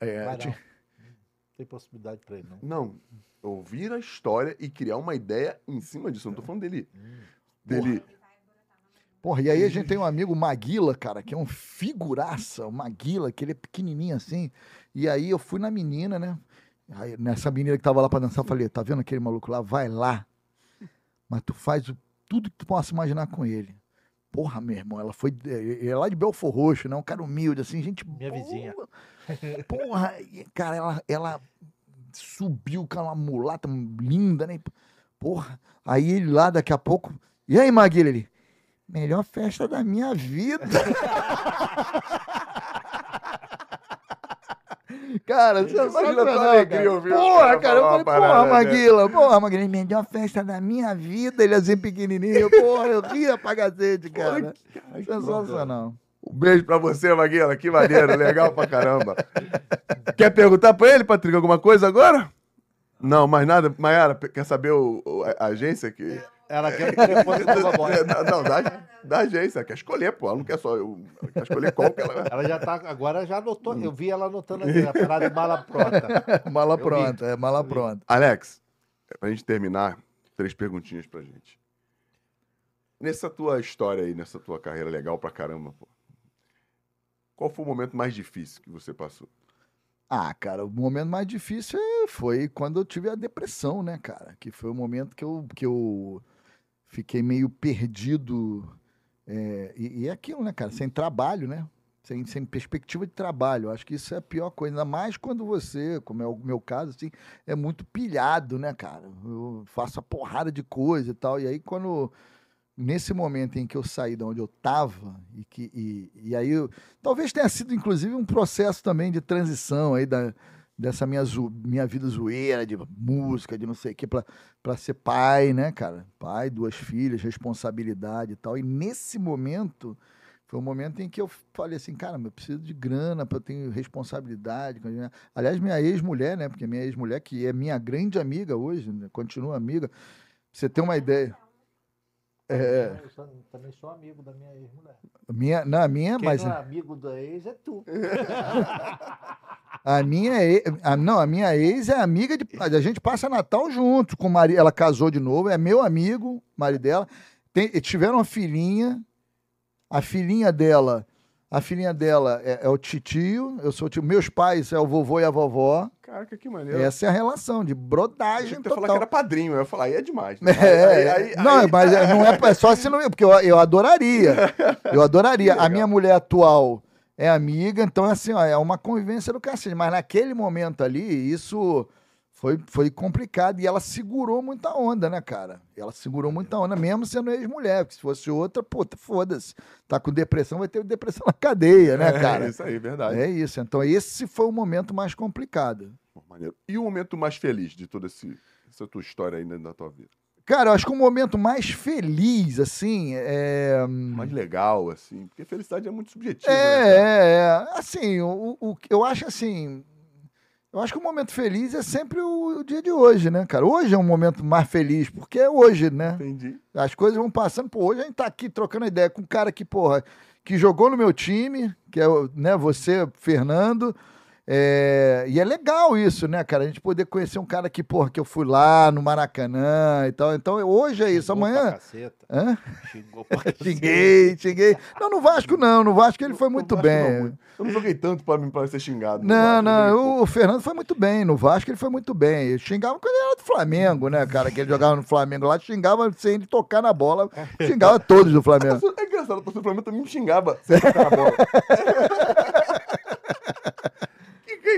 É, tinha- não. Não tem possibilidade pra ele, não. Não, ouvir a história e criar uma ideia em cima disso. Eu não tô falando dele. Hum. Dele. Porra, e aí a gente tem um amigo Maguila, cara, que é um figuraça, o Maguila, que ele é pequenininho assim. E aí eu fui na menina, né? Aí, nessa menina que tava lá pra dançar, eu falei, tá vendo aquele maluco lá? Vai lá. Mas tu faz o- tudo que tu possa imaginar com ele. Porra, meu irmão, ela foi. É é lá de Belfor Roxo, né? Um cara humilde, assim, gente. Minha boa. vizinha. Porra, cara, ela, ela subiu com uma mulata linda, né? Porra. Aí ele lá, daqui a pouco. E aí, Maguila? Ele. Melhor festa da minha vida. [LAUGHS] Cara, Imagina a tua sensacional, alegria cara. ouvir Porra, cara cara, eu falei, parada porra. Maguila, porra, Maguila, melhor festa da minha vida. Ele assim pequenininho, porra, eu ria pra cacete, cara. Ai, que Sensacional. Um beijo pra você, Maguila. Que maneiro, legal pra caramba. Quer perguntar pra ele, Patrick, alguma coisa agora? Não, mais nada. Mayara, pe- quer saber o, o- a a agência que. Ela quer o telefone do Gogoboy. [LAUGHS] Não, não, da, da agência. Ela quer escolher, pô. Ela não quer só. eu- Ela quer escolher qual que ela. Ela já tá. Agora já anotou. Eu vi ela anotando aqui, a parada de mala pronta. Mala Eu vi. pronta, é mala Eu pronta. Alex, é pra gente terminar, três perguntinhas pra gente. Nessa tua história aí, nessa tua carreira legal pra caramba, pô. Qual foi o momento mais difícil que você passou? Ah, cara, o momento mais difícil é- foi quando eu tive a depressão, né, cara? Que foi o momento que eu, que eu fiquei meio perdido. é, e, é aquilo, né, cara? Sem trabalho, né? Sem, sem perspectiva de trabalho. Acho que isso é a pior coisa. Ainda mais quando você, como é o meu caso, assim, é muito pilhado, né, cara? Eu faço a porrada de coisa e tal. E aí, quando. Nesse momento em que eu saí de onde eu tava, e, que, e, e aí eu, talvez tenha sido inclusive um processo também de transição aí da, dessa minha, zo- minha vida zoeira de música, de não sei o que, pra ser pai, né, cara? Pai, duas filhas, responsabilidade e tal. E nesse momento, foi um momento em que eu falei assim, cara, eu preciso de grana, eu ter responsabilidade. Aliás, minha ex-mulher, né? Porque minha ex-mulher, que é minha grande amiga hoje, né, continua amiga, você ter uma ideia. É, Eu sou- também sou amigo da minha ex-mulher. minha, não, a minha, Quem mas não é amigo da ex é tu. A minha ex, a, não, a minha ex é amiga de. A gente passa Natal junto com o marido. Ela casou de novo, é meu amigo, marido dela. Tem, tiveram uma filhinha. A filhinha dela, a filhinha dela é, é o titio, eu sou o tio. Meus pais é o vovô e a vovó. Caraca, que maneiro. Essa é a relação de brodagem ia falar que total. era padrinho. Eu ia falar, aí é demais. né? [LAUGHS] É, Aí- aí- não, aí- mas é- não é é só se não, porque eu, eu adoraria. [LAUGHS] Eu adoraria. A minha mulher atual é amiga, então assim, ó, é uma convivência do cacete. Mas naquele momento ali, isso foi, foi complicado. E ela segurou muita onda, né, cara? Ela segurou muita onda, mesmo sendo ex-mulher. Porque se fosse outra, puta, foda-se. Tá com depressão, vai ter depressão na cadeia, né, cara? É isso aí, verdade. É isso. Então, esse foi o momento mais complicado. Pô, maneiro. E o momento mais feliz de toda esse, essa tua história dentro da tua vida? Cara, eu acho que o momento mais feliz, assim, é. Mais legal, assim. Porque felicidade é muito subjetiva. É, né? é, é. Assim, o, o, eu acho assim. Eu acho que o momento feliz é sempre o, o dia de hoje, né, cara? Hoje é um momento mais feliz, porque é hoje, né? Entendi. As coisas vão passando. Pô, hoje a gente tá aqui trocando ideia com um cara que, porra, que jogou no meu time, que é né, você, Fernando. É, e é legal isso, né, cara? A gente poder conhecer um cara que, porra, que eu fui lá no Maracanã e tal. Então, hoje é isso. Xingou pra Amanhã. caceta. Hã? Xingou pra [LAUGHS] caceta. Xinguei, xinguei. Não, no Vasco não. No Vasco ele foi muito Vasco bem. não. Eu não joguei tanto pra, mim, pra ser xingado. Não, Vasco, não, o Fernando foi muito bem. No Vasco ele foi muito bem. Eu xingava quando ele era do Flamengo, né, cara? Que ele jogava no Flamengo lá, xingava sem ele tocar na bola, xingava todos do Flamengo. [LAUGHS] É engraçado, o Flamengo também me xingava. sem tocar na bola. [LAUGHS]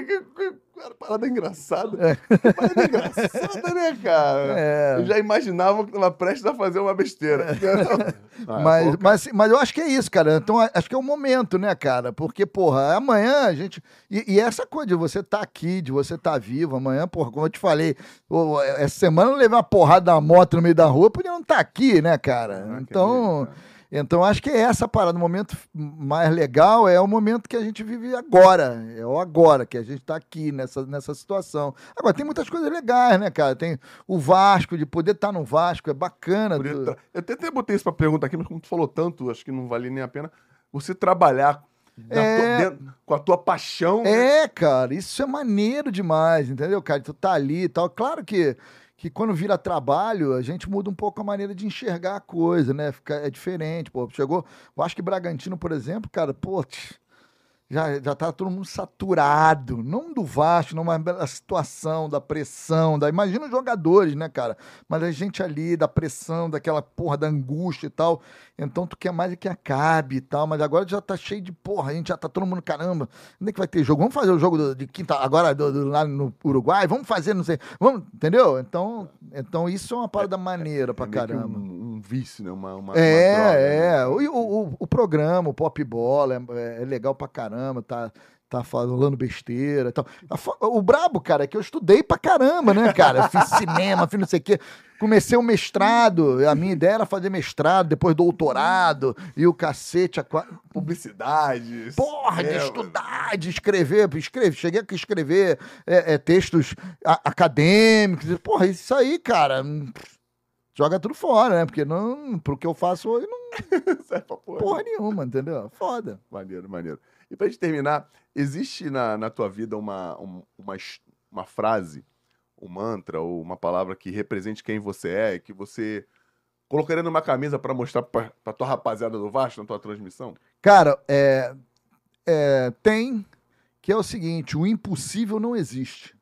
[LAUGHS] parada engraçada. Que parada engraçada, né, cara? [LAUGHS] É. Eu já imaginava que tava prestes a fazer uma besteira. [LAUGHS] Ah, Mas, pô, mas, mas eu acho que é isso, cara. Então, acho que é o momento, né, cara? Porque, porra, amanhã a gente. E, e essa coisa de você estar aqui, de você estar vivo, amanhã, porra, como eu te falei, essa semana eu levei uma porrada da moto no meio da rua, podia não estar aqui, né, cara? Ah, Então. ver, cara. Então, acho que é essa parada. O momento mais legal é o momento que a gente vive agora. É o agora, que a gente tá aqui nessa, nessa situação. Agora, tem muitas coisas legais, né, cara? Tem o Vasco, de poder estar no Vasco, é bacana. Do- isso- Eu até, até botei isso pra pergunta aqui, mas como tu falou tanto, acho que não vale nem a pena. Você trabalhar É. tua- dentro- com a tua paixão. né? É, cara, isso é maneiro demais, entendeu, cara? Tu tá ali e tal. Claro que, que quando vira trabalho, a gente muda um pouco a maneira de enxergar a coisa, né? Fica, é diferente, pô. Chegou, eu acho que Bragantino, por exemplo, cara, pô, já, já tá todo mundo saturado. Não do Vasco, não, mas da situação, da pressão, da. Imagina os jogadores, né, cara? Mas a gente ali, da pressão, daquela porra da angústia e tal. Então tu quer mais é que acabe e tal, mas agora já tá cheio de porra, a gente já tá todo mundo, caramba, onde é que vai ter jogo? Vamos fazer o jogo do- de quinta, agora do- do- lá no Uruguai, vamos fazer, não sei, vamos, entendeu? Então, então isso é uma parada maneira pra É que caramba. Um, um vício, né? Uma, uma, uma É, droga, é. né? O, o, o- o programa, o Pop Bola, é, é legal pra caramba, tá, tá falando besteira e tal. O brabo, cara, é que eu estudei pra caramba, né, cara? Fiz cinema, fiz não sei o quê. Comecei o mestrado, a minha ideia era fazer mestrado, depois doutorado, e o cacete. A... Publicidade. Porra, de é, estudar, de escrever, escrever, cheguei a escrever é, é, textos acadêmicos. Porra, isso aí, cara, hum, joga tudo fora, né? Porque não, pro que eu faço hoje, não [LAUGHS] serve pra porra porra nenhuma, entendeu? Foda. Maneiro, maneiro. E pra gente terminar, existe na, na tua vida uma, um- uma, uma frase, um mantra ou uma palavra que represente quem você é, que você colocaria numa camisa pra mostrar pra tua rapaziada do Vasco na tua transmissão? Cara, é, é, tem que é o seguinte: o impossível não existe.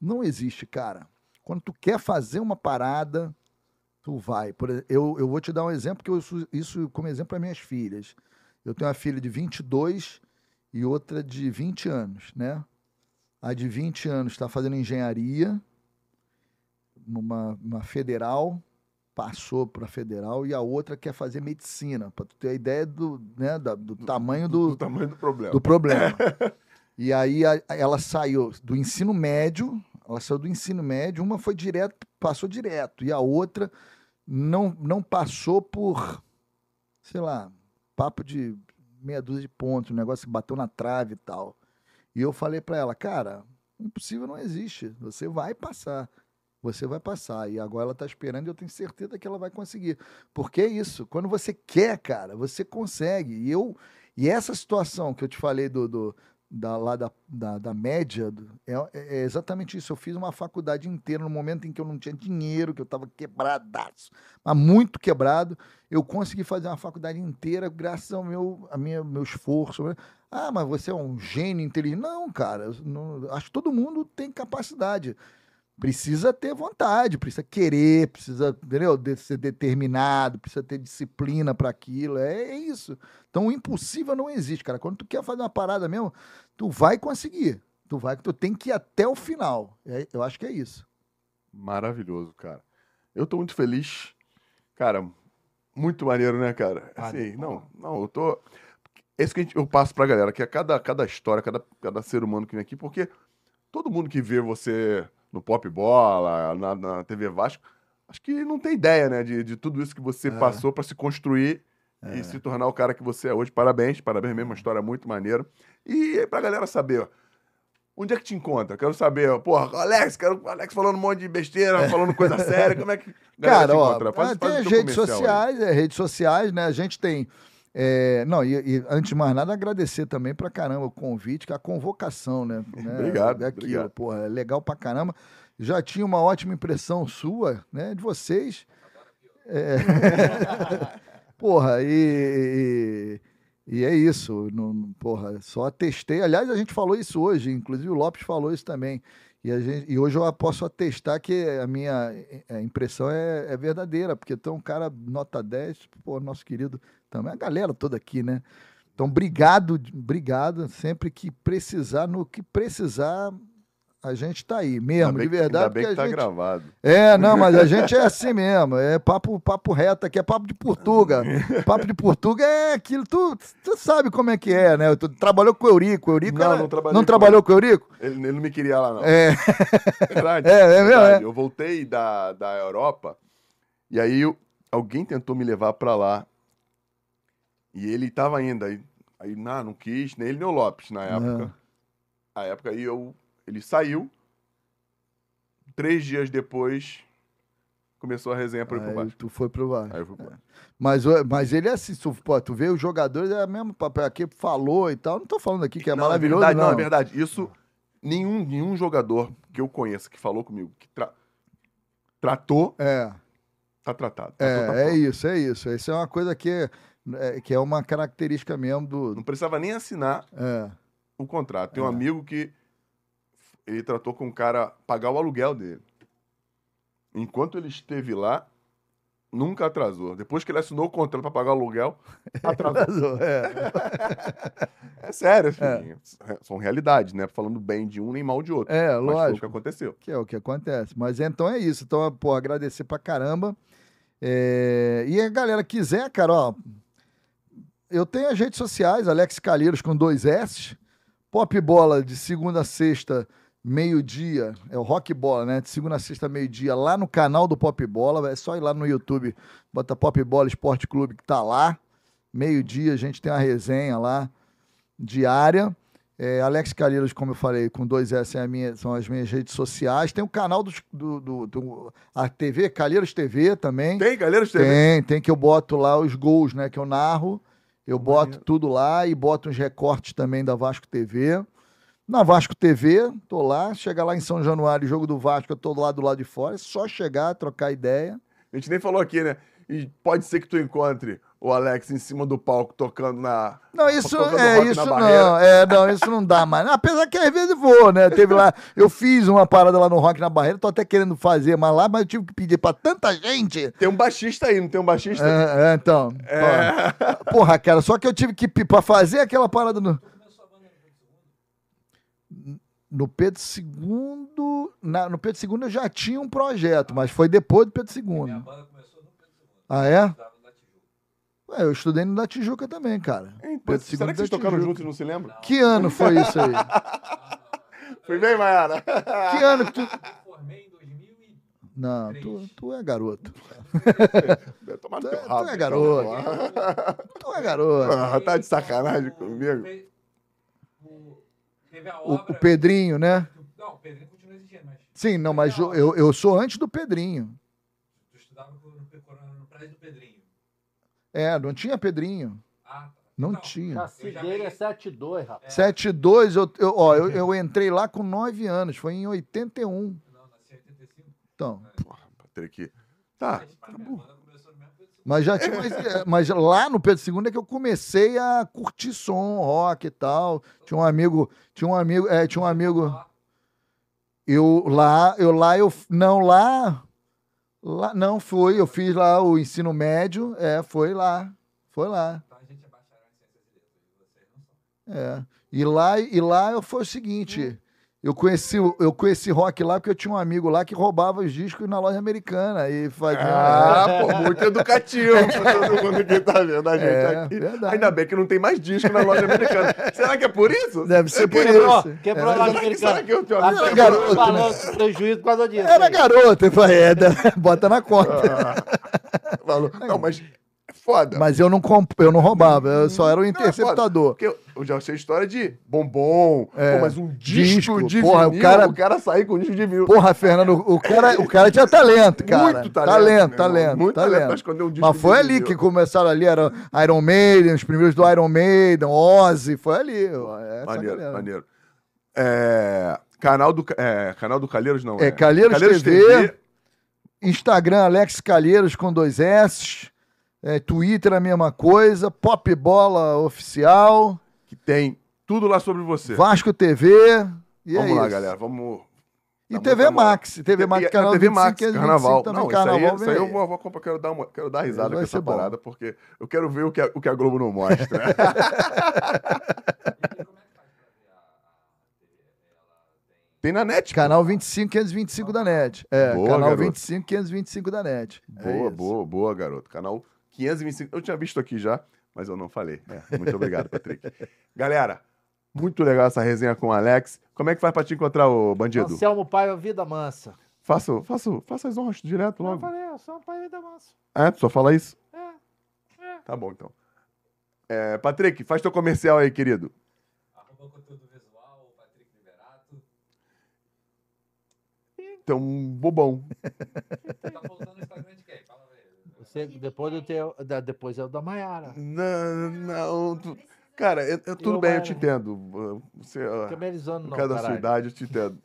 Não existe, cara. Quando tu quer fazer uma parada, tu vai. Por eu, eu vou te dar um exemplo que eu uso isso como exemplo para minhas filhas. Eu tenho uma filha de 22 e outra de 20 anos, né? A de 20 anos está fazendo engenharia numa uma federal, passou para federal, e a outra quer fazer medicina, para tu ter a ideia do, né, da- do tamanho do, Do tamanho do problema. do problema. [LAUGHS] e aí a- ela saiu do ensino médio, ela saiu do ensino médio, uma foi direto, passou direto, e a outra não, não passou por, sei lá, papo de meia dúzia de pontos, um negócio que bateu na trave e tal. E eu falei pra ela, cara, impossível não existe, você vai passar. Você vai passar. E agora ela tá esperando e eu tenho certeza que ela vai conseguir. Porque é isso. Quando você quer, cara, você consegue. E eu e essa situação que eu te falei do, do- da, lá da, da, da média é, é exatamente isso. Eu fiz uma faculdade inteira no momento em que eu não tinha dinheiro, que eu estava quebradaço, mas muito quebrado. Eu consegui fazer uma faculdade inteira graças ao meu, a minha, meu esforço. né? Ah, mas você é um gênio inteligente. Não, cara. não- acho que todo mundo tem capacidade precisa ter vontade, precisa querer, precisa, entendeu? De ser determinado, precisa ter disciplina para aquilo. É, é isso. Então o impossível não existe, cara. Quando tu quer fazer uma parada mesmo, tu vai conseguir. Tu vai, tu tem que ir até o final. É, eu acho que é isso. Maravilhoso, cara. Eu tô muito feliz. Cara, muito maneiro, né, cara? Assim, não, não, eu tô. Esse que a gente- eu passo pra galera, que é cada, cada história, cada, cada ser humano que vem aqui, porque todo mundo que vê você no Pop Bola, na, na TV Vasco, acho que não tem ideia, né, de, de tudo isso que você passou pra se construir e se tornar o cara que você é hoje. Parabéns, parabéns mesmo, uma história muito maneira. E pra galera saber, onde é que te encontra? Quero saber, porra, Alex, quero Alex falando um monte de besteira, [LAUGHS] falando coisa séria, como é que Cara, te ó? Faz- ah, faz tem teu redes comercial aí. sociais, é, redes sociais, né? A gente tem. É, não, e, e antes de mais nada, agradecer também pra caramba o convite, que a convocação, né? [LAUGHS] né, Obrigado, É aquilo, obrigado. porra, é legal pra caramba. Já tinha uma ótima impressão sua, né? De vocês. É. [LAUGHS] porra, e, e, e é isso. Não, porra, só atestei. Aliás, a gente falou isso hoje, inclusive o Lopes falou isso também. E, a gente, e hoje eu posso atestar que a minha eh, impressão é, é verdadeira, porque tem um cara nota 10, pô, nosso querido também, a galera toda aqui, né? Então, obrigado, obrigado. Sempre que precisar, no que precisar, a gente tá aí mesmo, bem de verdade. Ainda bem que tá gente- gravado. É, não, mas a gente é assim [LAUGHS] mesmo. É papo, papo reto aqui, é papo de Portuga. Papo de Portuga é aquilo, tu, tu sabe como é que é, né? Tu trabalhou com o Eurico. o Eurico Não, era- não trabalhei não trabalhou com o Eurico? Ele, ele não me queria lá, não. É, [LAUGHS] Verdade. É, é mesmo, verdade. é. Eu voltei da, da Europa e aí eu- alguém tentou me levar pra lá. E ele tava ainda. Aí, aí não, não quis, nem ele nem o Lopes na época. A época aí eu. Ele saiu. Três dias depois começou a resenha pra ir pro Vasco. tu foi pro Vasco. Aí eu fui pro Vasco. Mas, o- mas ele é assim, tu, pô, tu vê os jogadores, é o mesmo papel aqui, falou e tal. Não tô falando aqui que é Não, maravilhoso, verdade, não. não, é verdade. Isso, nenhum, nenhum jogador que eu conheça que falou comigo, que tra- tratou, É, tá tratado. Tratou, tá é, é isso, é isso. Isso é uma coisa que é, que é uma característica mesmo do... Não precisava nem assinar É, o contrato. Tem um É. amigo que ele tratou com o cara pagar o aluguel dele. Enquanto ele esteve lá, nunca atrasou. Depois que ele assinou o contrato para pagar o aluguel, [LAUGHS] atrasou. é. [LAUGHS] É sério, assim, são realidades, né? Falando bem de um nem mal de outro. É, Mas foi o que lógico. aconteceu. Que é o que acontece. Mas então é isso. Então, pô, agradecer pra caramba. É, E a galera quiser, cara, ó. Eu tenho as redes sociais, Alex Calheiros com dois S. Pop Bola de segunda a sexta, meio-dia. É o Rock Bola, né? De segunda a sexta, meio-dia, lá no canal do Pop Bola. É só ir lá no YouTube, bota Pop Bola Esporte Clube que tá lá. Meio-dia, a gente tem uma resenha lá diária. É, Alex Calheiros, como eu falei, com dois S é minha- são as minhas redes sociais. Tem o canal dos- do, do, do- a TV, Calheiros TV também. Tem, galera? Tem. Tem, tem que eu boto lá os gols, né? Que eu narro. Eu boto tudo lá e boto uns recortes também da Vasco TV. Na Vasco TV, tô lá. Chega lá em São Januário, jogo do Vasco, eu tô lá do lado de fora. É só chegar, trocar ideia. A gente nem falou aqui, né? E pode ser que tu encontre o Alex em cima do palco tocando na. Não, isso é isso não. É, não, isso não dá mais. [LAUGHS] Apesar que às vezes vou, né? Teve lá, eu fiz uma parada lá no Rock na Barreira, tô até querendo fazer mais lá, mas eu tive que pedir pra tanta gente. Tem um baixista aí, não tem um baixista? É, é, então. É. Porra, cara, só que eu tive que pra fazer aquela parada no no Pedro II, na- no Pedro II eu já tinha um projeto, mas foi depois do Pedro Minha II. banda começou no Pedro II. Ah, é? Ué, eu estudei no da Tijuca também, cara. Então, será que vocês tocaram juntos e não se lembram? Que ano foi isso aí? [LAUGHS] Foi bem, Mayara. Que ano que tu. Eu formei em 2000. Não, tu, tu é garoto. Tomar Tu é- teu rabo. tu é então, garoto. Tu é garoto. [LAUGHS] Ah, tá de sacanagem comigo? O- Teve a O, obra... o Pedrinho, né? Não, o Pedrinho continua existindo, mas... Sim, não, mas eu, eu sou antes do Pedrinho. Tu estudava no, no, no prédio do Pedrinho. É, não tinha Pedrinho. Ah, tá. Não tinha. Chassi Eu já dele é peguei- 7,2, rapaz. 7-2, eu, eu, ó, eu, eu entrei lá com 9 anos, foi em 81. Não, nasci em 85. Então, Porra, pra ter que. Tá. Pedro II. mas já tinha. Mas, é, mas lá no Pedro II é que eu comecei a curtir som, rock e tal. Tinha um amigo. Tinha um amigo. É, tinha um amigo. Eu lá, eu lá, eu. Não, lá. Lá, não, foi. Eu fiz lá o ensino médio. É, foi lá. Foi lá. Então a gente é bacharel em ciências e letras. Vocês não são. É. E lá, e lá foi o seguinte. Eu conheci, eu conheci rock lá porque eu tinha um amigo lá que roubava os discos na loja americana e fazia. Ah, pô, [LAUGHS] muito educativo pra todo mundo que tá vendo a gente É, aqui. verdade. Ainda bem que não tem mais disco na loja americana. Será que é por isso? Deve ser por Quebrou, isso. quebrou a Será loja que, será americana. que eu tenho A amigo? Era garoto, falando com prejuízo por causa disso. Era garoto. Eu falei, é, [LAUGHS] bota na conta. Falou. Não, mas é foda. Mas eu não, comp... eu não roubava, eu só era o Não, é foda, interceptador. Porque eu, eu já sei a história de bombom, É, pô, mas um disco, disco, de porra, o vinil, cara- o cara sair com disco de vinil. Porra, Fernando, o cara, o cara tinha talento, cara. Muito talento, Talento, talento. Muito talento talento. esconder um disco Mas foi ali vinil. que começaram ali, era Iron Maiden, os primeiros do Iron Maiden, Ozzy, foi ali. essa Maneiro, galera. maneiro. É, canal, do, é, canal do Calheiros não, É, Calheiros TV. Instagram, Alex Calheiros com dois S. É, Twitter, a mesma coisa. Pop Bola Oficial. que tem tudo lá sobre você. Vasco TV. E Vamos é lá, isso. galera. Vamos. E Tá TV muito amor. Max. TV Max, canal TV 25, Max, 525 carnaval. também, Não, isso aí, carnaval isso aí eu vou, vou comprar, quero dar, uma, quero dar risada com essa bom. parada, porque eu quero ver o que a, o que a Globo não mostra. É [LAUGHS] tem. Na net. Canal 25, 525 da NET. É, Boa, canal garoto. 25, 525 da NET. É Boa, isso. boa, boa, garoto. Canal 525. Eu tinha visto aqui já, mas eu não falei. É, muito obrigado, Patrick. [LAUGHS] Galera, muito legal essa resenha com o Alex. Como é que faz pra te encontrar, ô bandido? Anselmo Paiva, Vida Mansa. Faça, faça, faça as honras direto Não, eu logo. falei, Anselmo Paiva, Vida Mansa. É, tu só fala isso? É. Tá bom, então. É, Patrick, faz teu comercial aí, querido. Arroba conteúdo visual, Patrick Liberato. Então, bobão. Tá faltando o Instagram de quem? Você, depois, do teu, da, depois é o da Maiara. Não, não. tu- Cara, eu- eu- tudo Eu, bem, eu mano. te entendo. Você, ó, Fica merizando, por não, causa da sua idade, eu te entendo.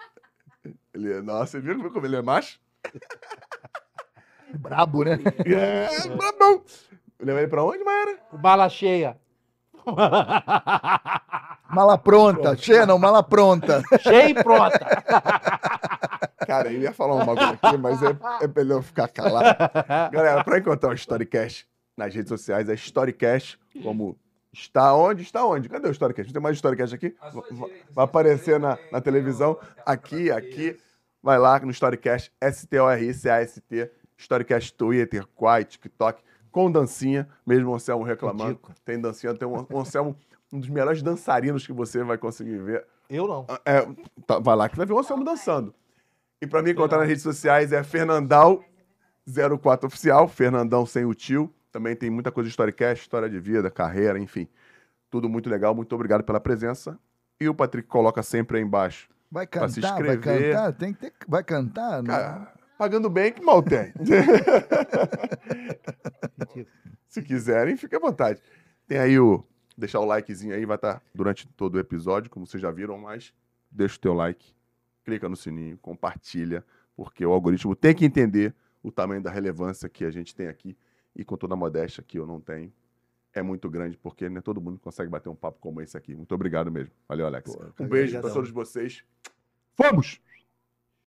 Ele é, nossa, você viu como ele é macho? [LAUGHS] Brabo, né? É, brabão. Leva ele pra onde, Maera? Bala cheia. [LAUGHS] Mala pronta. Cheia não, mala pronta. cheia e pronta. [LAUGHS] Cara, eu ia falar um bagulho aqui, mas é, é melhor ficar calado. Galera, pra encontrar o Storycast nas redes sociais, é Storycast, como está onde? Está onde? Cadê o Storycast? Não tem mais Storycast aqui? Vai aparecer na, na televisão. a Aqui, aqui. Vai lá no Storycast, S-T-O-R-I-C-A-S-T, Storycast Twitter, Quai, TikTok, com dancinha, mesmo o Anselmo reclamando. Tem dancinha, tem um, o Anselmo, um dos melhores dançarinos que você vai conseguir ver. Eu não. É, tá, vai lá que vai ver o Anselmo dançando. E pra mim encontrar nas redes sociais é Fernandal04 Oficial, Fernandão sem o tio. Também tem muita coisa de Storycast, história de vida, carreira, enfim. Tudo muito legal. Muito obrigado pela presença. E o Patrick coloca sempre aí embaixo. Vai Pra se cantar, vai inscrever. cantar. Tem que ter... Vai cantar? Não. Cara, pagando bem, que mal tem. [LAUGHS] Se quiserem, fique à vontade. Tem aí o. Deixar o likezinho aí, vai estar durante todo o episódio, como vocês já viram, mas deixa o teu like, clica no sininho, compartilha, porque o algoritmo tem que entender o tamanho da relevância que a gente tem aqui e com toda a modéstia que eu não tenho. É muito grande, porque nem todo mundo consegue bater um papo como esse aqui. Muito obrigado mesmo. Valeu, Alex. Pô, um beijo para todos vocês. Vamos!